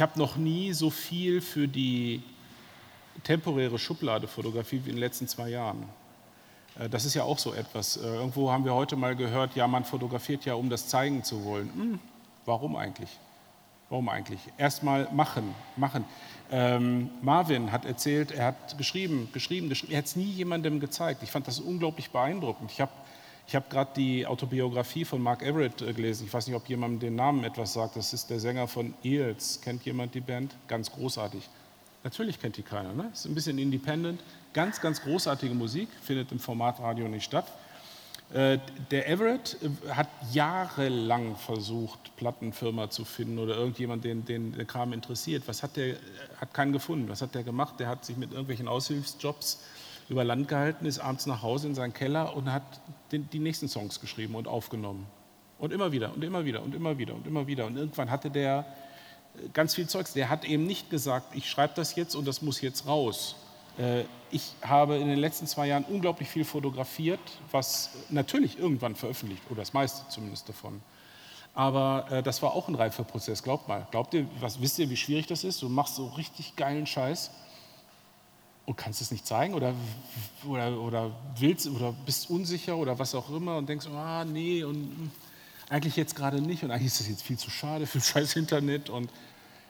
hab noch nie so viel für die temporäre Schubladefotografie wie in den letzten zwei Jahren. Äh, Das ist ja auch so etwas. Äh, Irgendwo haben wir heute mal gehört, ja, man fotografiert ja, um das zeigen zu wollen. Hm, warum eigentlich? Warum eigentlich? Erstmal machen, machen. Ähm, Marvin hat erzählt, er hat geschrieben, geschrieben, geschrieben. Er hat es nie jemandem gezeigt. Ich fand das unglaublich beeindruckend. Ich habe ich hab gerade die Autobiografie von Mark Everett äh, gelesen. Ich weiß nicht, ob jemand den Namen etwas sagt. Das ist der Sänger von Eels. Kennt jemand die Band? Ganz großartig. Natürlich kennt die keiner. Ne? Ist ein bisschen independent. Ganz, ganz großartige Musik. Findet im Format Radio nicht statt. Äh, Der Everett äh, hat jahrelang versucht, Plattenfirma zu finden oder irgendjemand, den, den der Kram interessiert. Was hat der? Hat keinen gefunden. Was hat der gemacht? Der hat sich mit irgendwelchen Aushilfsjobs über Land gehalten, ist abends nach Hause in seinen Keller und hat den, die nächsten Songs geschrieben und aufgenommen. Und immer wieder und immer wieder und immer wieder und immer wieder. Und irgendwann hatte der äh, ganz viel Zeugs. Der hat eben nicht gesagt, ich schreibe das jetzt und das muss jetzt raus. Äh, Ich habe in den letzten zwei Jahren unglaublich viel fotografiert, was natürlich irgendwann veröffentlicht, oder das meiste zumindest davon. Aber äh, das war auch ein Reifeprozess, glaubt mal. Glaubt ihr, was, wisst ihr, wie schwierig das ist? Du machst so richtig geilen Scheiß und kannst es nicht zeigen oder, oder, oder willst oder bist unsicher oder was auch immer und denkst, ah nee, und eigentlich jetzt gerade nicht und eigentlich ist das jetzt viel zu schade für scheiß Internet und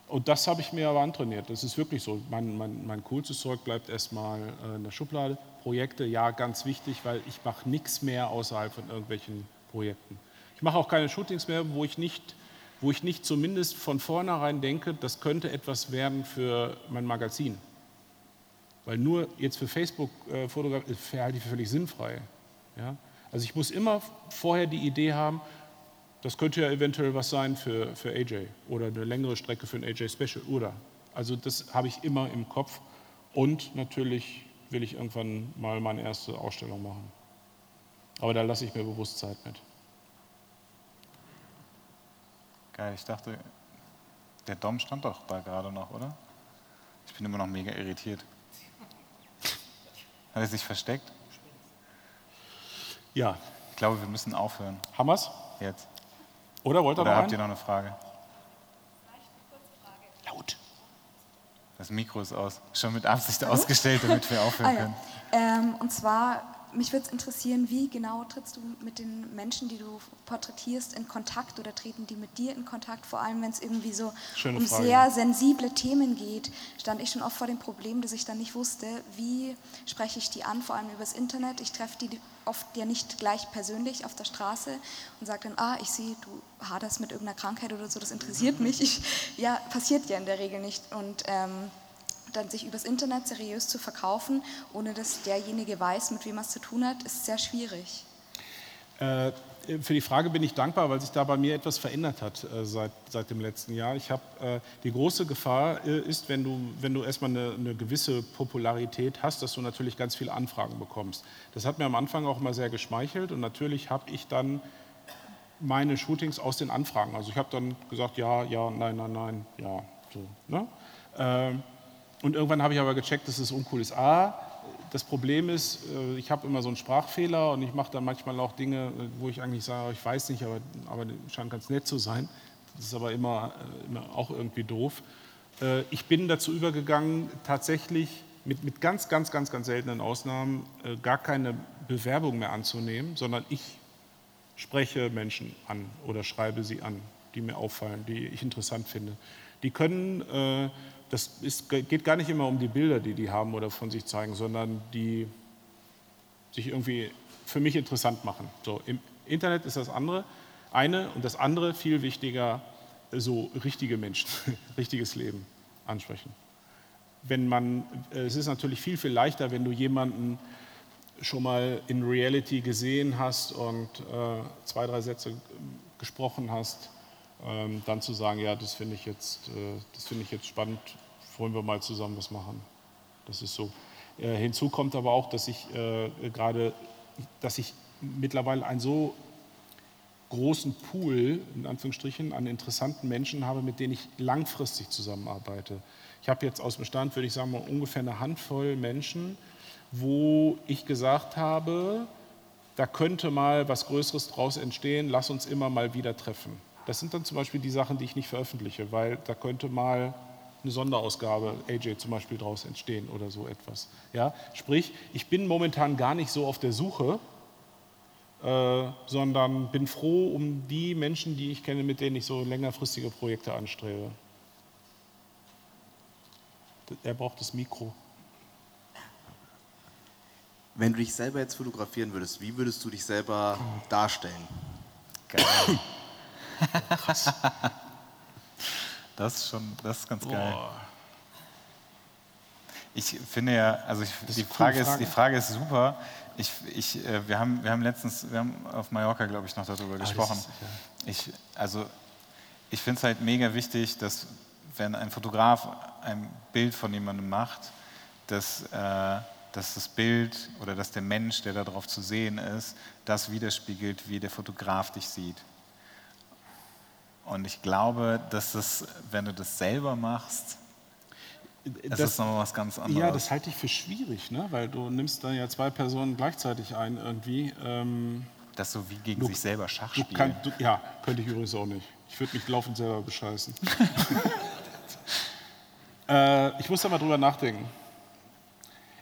und das habe ich mir aber antrainiert. Das ist wirklich so. Mein, mein, mein coolstes Zeug bleibt erstmal äh, in der Schublade. Projekte, ja, ganz wichtig, weil ich mache nichts mehr außerhalb von irgendwelchen Projekten. Ich mache auch keine Shootings mehr, wo ich nicht, wo ich nicht zumindest von vornherein denke, das könnte etwas werden für mein Magazin. Weil nur jetzt für Facebook äh, Fotograf äh, halte ich für völlig sinnfrei. Ja? Also ich muss immer vorher die Idee haben, das könnte ja eventuell was sein für, für AJ oder eine längere Strecke für ein AJ Special oder. Also das habe ich immer im Kopf und natürlich will ich irgendwann mal meine erste Ausstellung machen. Aber da lasse ich mir bewusst Zeit mit. Geil, ich dachte, der Dom stand doch da gerade noch, oder? Ich bin immer noch mega irritiert. Hat er sich versteckt? Ja. Ich glaube, wir müssen aufhören. Haben wir's? Jetzt. Oder wollt ihr Oder noch habt einen? ihr noch eine Frage? Laut. Das Mikro ist aus. Schon mit Absicht ausgestellt, damit wir aufhören Ah, können. ähm, und zwar, mich würde es interessieren, wie genau trittst du mit den Menschen, die du porträtierst, in Kontakt oder treten die mit dir in Kontakt? Vor allem, wenn es irgendwie so Schöne um Frage. sehr sensible Themen geht, stand ich schon oft vor dem Problem, dass ich dann nicht wusste, wie spreche ich die an, vor allem übers Internet. Ich treffe die oft ja nicht gleich persönlich auf der Straße und sage dann, ah, ich sehe, du haderst mit irgendeiner Krankheit oder so, das interessiert mich. Ich, ja, passiert ja in der Regel nicht. Und ähm, dann sich übers Internet seriös zu verkaufen, ohne dass derjenige weiß, mit wem er es zu tun hat, ist sehr schwierig. Äh, für die Frage bin ich dankbar, weil sich da bei mir etwas verändert hat äh, seit, seit dem letzten Jahr. Ich habe äh, die große Gefahr äh, ist, wenn du, wenn du erstmal eine, eine gewisse Popularität hast, dass du natürlich ganz viele Anfragen bekommst. Das hat mir am Anfang auch mal sehr geschmeichelt und natürlich habe ich dann meine Shootings aus den Anfragen. Also ich habe dann gesagt, ja, ja, nein, nein, nein, ja, so. Ne? Und irgendwann habe ich aber gecheckt, dass es uncool ist. A, das Problem ist, äh, ich habe immer so einen Sprachfehler und ich mache dann manchmal auch Dinge, äh, wo ich eigentlich sage, ich weiß nicht, aber, aber scheint ganz nett zu sein. Das ist aber immer, äh, immer auch irgendwie doof. Ich bin dazu übergegangen, tatsächlich mit, mit ganz, ganz, ganz, ganz seltenen Ausnahmen gar keine Bewerbung mehr anzunehmen, sondern ich spreche Menschen an oder schreibe sie an, die mir auffallen, die ich interessant finde. Die können, das ist, geht gar nicht immer um die Bilder, die die haben oder von sich zeigen, sondern die sich irgendwie für mich interessant machen. So, Im Internet ist das andere eine und das andere viel wichtiger, so richtige Menschen, richtiges Leben ansprechen. Wenn man, äh, es ist natürlich viel, viel leichter, wenn du jemanden schon mal in Reality gesehen hast und äh, zwei, drei Sätze äh, gesprochen hast, ähm, dann zu sagen, ja, das finde ich, jetzt, äh, das finde ich jetzt spannend, wollen wir mal zusammen was machen. Das ist so. Äh, hinzu kommt aber auch, dass ich äh, gerade, dass ich mittlerweile einen so großen Pool, in Anführungsstrichen, an interessanten Menschen habe, mit denen ich langfristig zusammenarbeite. Ich habe jetzt aus dem Stand, würde ich sagen, mal ungefähr eine Handvoll Menschen, wo ich gesagt habe, da könnte mal was Größeres draus entstehen, lass uns immer mal wieder treffen. Das sind dann zum Beispiel die Sachen, die ich nicht veröffentliche, weil da könnte mal eine Sonderausgabe, AJ zum Beispiel, draus entstehen oder so etwas. Ja? Sprich, ich bin momentan gar nicht so auf der Suche, äh, sondern bin froh um die Menschen, die ich kenne, mit denen ich so längerfristige Projekte anstrebe. Er braucht das Mikro. Wenn du dich selber jetzt fotografieren würdest, wie würdest du dich selber darstellen? Geil. Das ist schon, das ist ganz geil. Boah. Ich finde ja, also ich, die, coole Frage ist, Frage. die Frage ist super. Ich, ich, äh, wir, haben, wir haben letztens, wir haben auf Mallorca, glaube ich, noch darüber Ah, gesprochen. ist- Ich, also, ich finde es halt mega wichtig, dass wenn ein Fotograf ein Bild von jemandem macht, dass, äh, dass das Bild oder dass der Mensch, der darauf zu sehen ist, das widerspiegelt, wie der Fotograf dich sieht. Und ich glaube, dass das, wenn du das selber machst, das, ist nochmal was ganz anderes. Ja, das halte ich für schwierig, ne? weil du nimmst dann ja zwei Personen gleichzeitig ein irgendwie. Ähm, Dass so wie gegen du- sich selber Schach du spielen. kann, du, ja, könnte ich übrigens auch nicht. Ich würde mich laufend selber bescheißen. äh, ich muss da mal drüber nachdenken.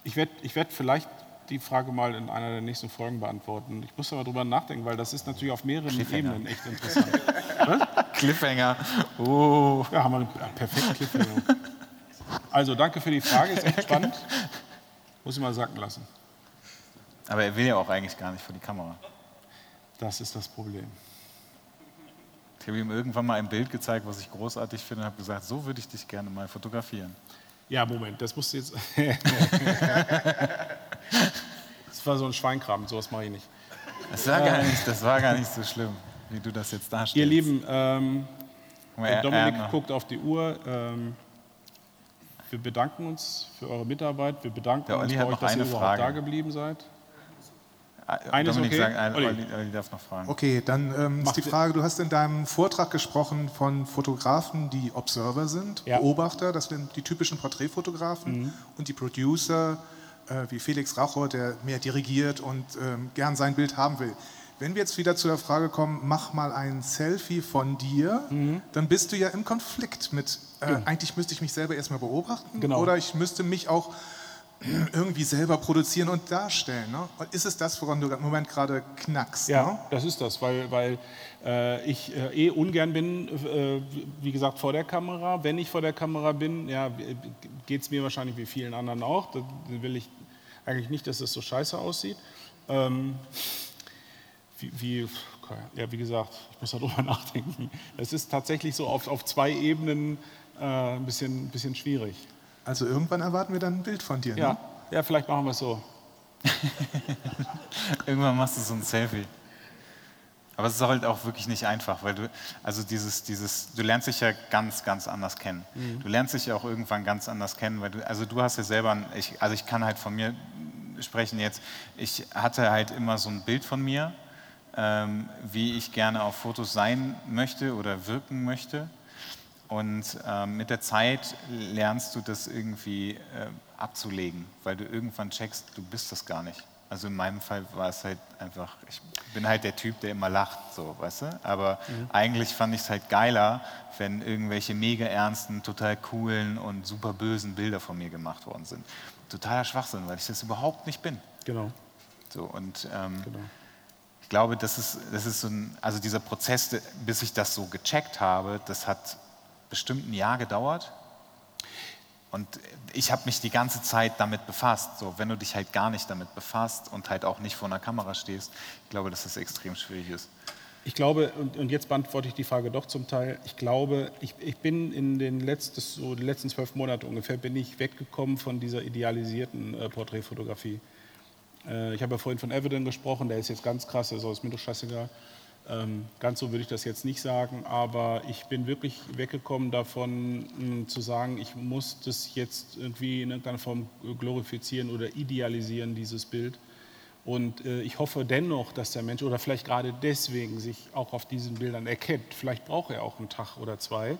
Ich werde ich werd vielleicht die Frage mal in einer der nächsten Folgen beantworten. Ich muss mal drüber nachdenken, weil das ist natürlich auf mehreren. Ebenen echt interessant. Cliffhanger. Oh. Ja, haben wir einen perfekten Cliffhanger. Also, danke für die Frage, ist echt spannend. Muss ich mal sacken lassen. Aber er will ja auch eigentlich gar nicht vor die Kamera. Das ist das Problem. Ich habe ihm irgendwann mal ein Bild gezeigt, was ich großartig finde und habe gesagt, so würde ich dich gerne mal fotografieren. Ja, Moment, das musst du jetzt. das war so ein Schweinkram, sowas mache ich nicht. Das war, gar Äh, nicht, das war gar nicht so schlimm, wie du das jetzt darstellst. Ihr Lieben, ähm, Dominik er- guckt auf die Uhr. Ähm, wir bedanken uns für eure Mitarbeit. Wir bedanken uns bei euch, dass ihr überhaupt Frage. da geblieben seid. Äh, Eine ist Dominik okay? sagt, ein- Olli. Olli, Olli darf noch fragen. Okay, dann ähm, ist die. Frage, du hast in deinem Vortrag gesprochen von Fotografen, die Observer sind, Ja. Beobachter, das sind die typischen Porträtfotografen Mhm. und die Producer, äh, wie Felix Raucher, der mehr dirigiert und ähm, gern sein Bild haben will. Wenn wir jetzt wieder zu der Frage kommen, mach mal ein Selfie von dir, Mhm. dann bist du ja im Konflikt mit, äh, Ja. eigentlich müsste ich mich selber erstmal beobachten Genau. oder ich müsste mich auch irgendwie selber produzieren und darstellen. Ne? Und ist es das, woran du im Moment gerade knackst? Ja, Ne? das ist das, weil, weil äh, ich äh, eh ungern bin, äh, wie gesagt, vor der Kamera. Wenn ich vor der Kamera bin, ja, geht es mir wahrscheinlich wie vielen anderen auch. Da will ich eigentlich nicht, dass es so scheiße aussieht. Ähm, wie, wie, ja, wie gesagt, ich muss darüber nachdenken. Es ist tatsächlich so auf, auf zwei Ebenen äh, ein bisschen, bisschen schwierig. Also irgendwann erwarten wir dann ein Bild von dir. Ja, Ne? ja vielleicht machen wir es so. Irgendwann machst du so ein Selfie. Aber es ist halt auch wirklich nicht einfach, weil du, also dieses, dieses, du lernst dich ja ganz, ganz anders kennen. Mhm. Du lernst dich ja auch irgendwann ganz anders kennen, weil du, also du hast ja selber, ein, ich, also ich kann halt von mir sprechen jetzt, ich hatte halt immer so ein Bild von mir, ähm, wie ich gerne auf Fotos sein möchte oder wirken möchte. Und ähm, mit der Zeit lernst du das irgendwie äh, abzulegen, weil du irgendwann checkst, du bist das gar nicht. Also in meinem Fall war es halt einfach, ich bin halt der Typ, der immer lacht, so, weißt du? Aber Mhm. eigentlich fand ich es halt geiler, wenn irgendwelche mega ernsten, total coolen und super bösen Bilder von mir gemacht worden sind. Totaler Schwachsinn, weil ich das überhaupt nicht bin. Genau. So, und ähm, ich glaube, das ist, das ist so ein, also dieser Prozess, bis ich das so gecheckt habe, das hat bestimmt ein Jahr gedauert. Und ich habe mich die ganze Zeit damit befasst. So, wenn du dich halt gar nicht damit befasst und halt auch nicht vor einer Kamera stehst, ich glaube, dass das extrem schwierig ist. Ich glaube, und, und jetzt beantworte ich die Frage doch zum Teil, ich glaube, ich, ich bin in den letzten, so die letzten zwölf Monate ungefähr, bin ich weggekommen von dieser idealisierten äh, Porträtfotografie. Äh, ich habe ja vorhin von Evident gesprochen, der ist jetzt ganz krass, der ist mir doch scheißegal. Ähm, ganz so würde ich das jetzt nicht sagen, aber ich bin wirklich weggekommen davon mh, zu sagen, ich muss das jetzt irgendwie in irgendeiner Form glorifizieren oder idealisieren, dieses Bild. Und äh, ich hoffe dennoch, dass der Mensch oder vielleicht gerade deswegen sich auch auf diesen Bildern erkennt. Vielleicht braucht er auch einen Tag oder zwei.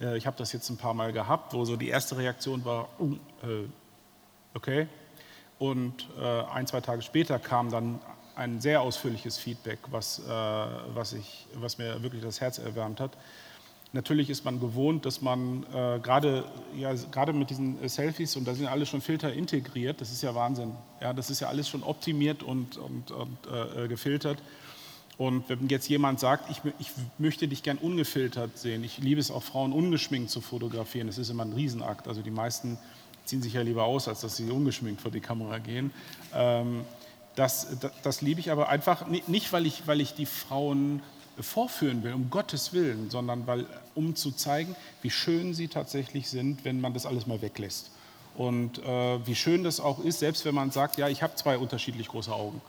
Äh, ich habe das jetzt ein paar Mal gehabt, wo so die erste Reaktion war, uh, äh, okay. Und ein, zwei Tage später kam dann ein sehr ausführliches Feedback, was, äh, was, ich, was mir wirklich das Herz erwärmt hat. Natürlich ist man gewohnt, dass man äh, gerade ja, mit diesen äh, Selfies, und da sind alle schon Filter integriert, das ist ja Wahnsinn. Ja, das ist ja alles schon optimiert und, und, und äh, gefiltert. Und wenn jetzt jemand sagt, ich, ich, möchte dich gern ungefiltert sehen, ich liebe es auch Frauen ungeschminkt zu fotografieren, das ist immer ein Riesenakt. Also die meisten ziehen sich ja lieber aus, als dass sie ungeschminkt vor die Kamera gehen. Ähm, das, das, das liebe ich aber einfach nicht, weil ich, weil ich die Frauen vorführen will, um Gottes Willen, sondern weil, um zu zeigen, wie schön sie tatsächlich sind, wenn man das alles mal weglässt. Und äh, wie schön das auch ist, selbst wenn man sagt, ja, ich habe zwei unterschiedlich große Augen.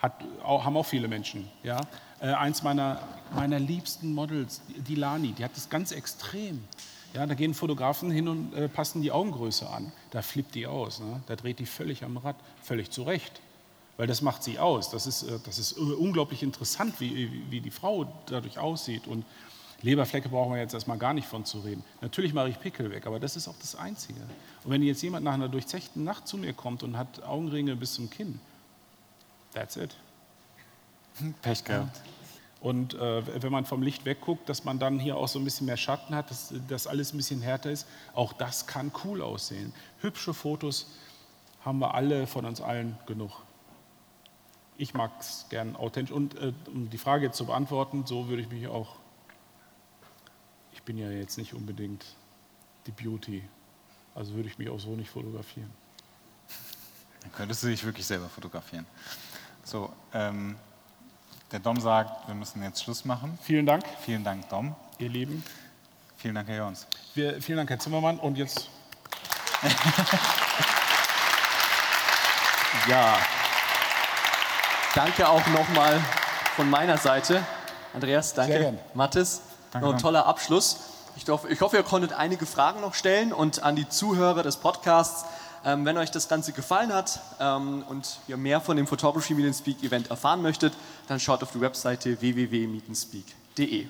Hat, auch, haben auch viele Menschen. Ja? Äh, eins meiner, meiner liebsten Models, die Lani, die hat das ganz extrem. Ja, da gehen Fotografen hin und äh, passen die Augengröße an. Da flippt die aus. Ne? Da dreht die völlig am Rad, völlig zurecht weil das macht sie aus. Das ist, äh, das ist unglaublich interessant, wie, wie die Frau dadurch aussieht. Und Leberflecke brauchen wir jetzt erstmal gar nicht von zu reden. Natürlich mache ich Pickel weg, aber das ist auch das Einzige. Und wenn jetzt jemand nach einer durchzechten Nacht zu mir kommt und hat Augenringe bis zum Kinn, that's it. Pech gehabt. Und äh, wenn man vom Licht wegguckt, dass man dann hier auch so ein bisschen mehr Schatten hat, dass das alles ein bisschen härter ist, auch das kann cool aussehen. Hübsche Fotos haben wir alle von uns allen genug ich mag es gern authentisch. Und äh, um die Frage jetzt zu beantworten, so würde ich mich auch, ich bin ja jetzt nicht unbedingt die Beauty, also würde ich mich auch so nicht fotografieren. Dann könntest du dich wirklich selber fotografieren. So, ähm, der Dom sagt, wir müssen jetzt Schluss machen. Vielen Dank. Vielen Dank, Dom. Ihr Lieben. Vielen Dank, Herr Jons. Wir, vielen Dank, Herr Zimmermann. Und jetzt. ja. Danke auch nochmal von meiner Seite. Andreas, danke. Mathis, danke, noch ein toller Abschluss. Ich hoffe, ich hoffe, ihr konntet einige Fragen noch stellen und an die Zuhörer des Podcasts. Ähm, wenn euch das Ganze gefallen hat ähm, und ihr mehr von dem Photography Meet and Speak Event erfahren möchtet, dann schaut auf die Webseite www.meetandSpeak.de.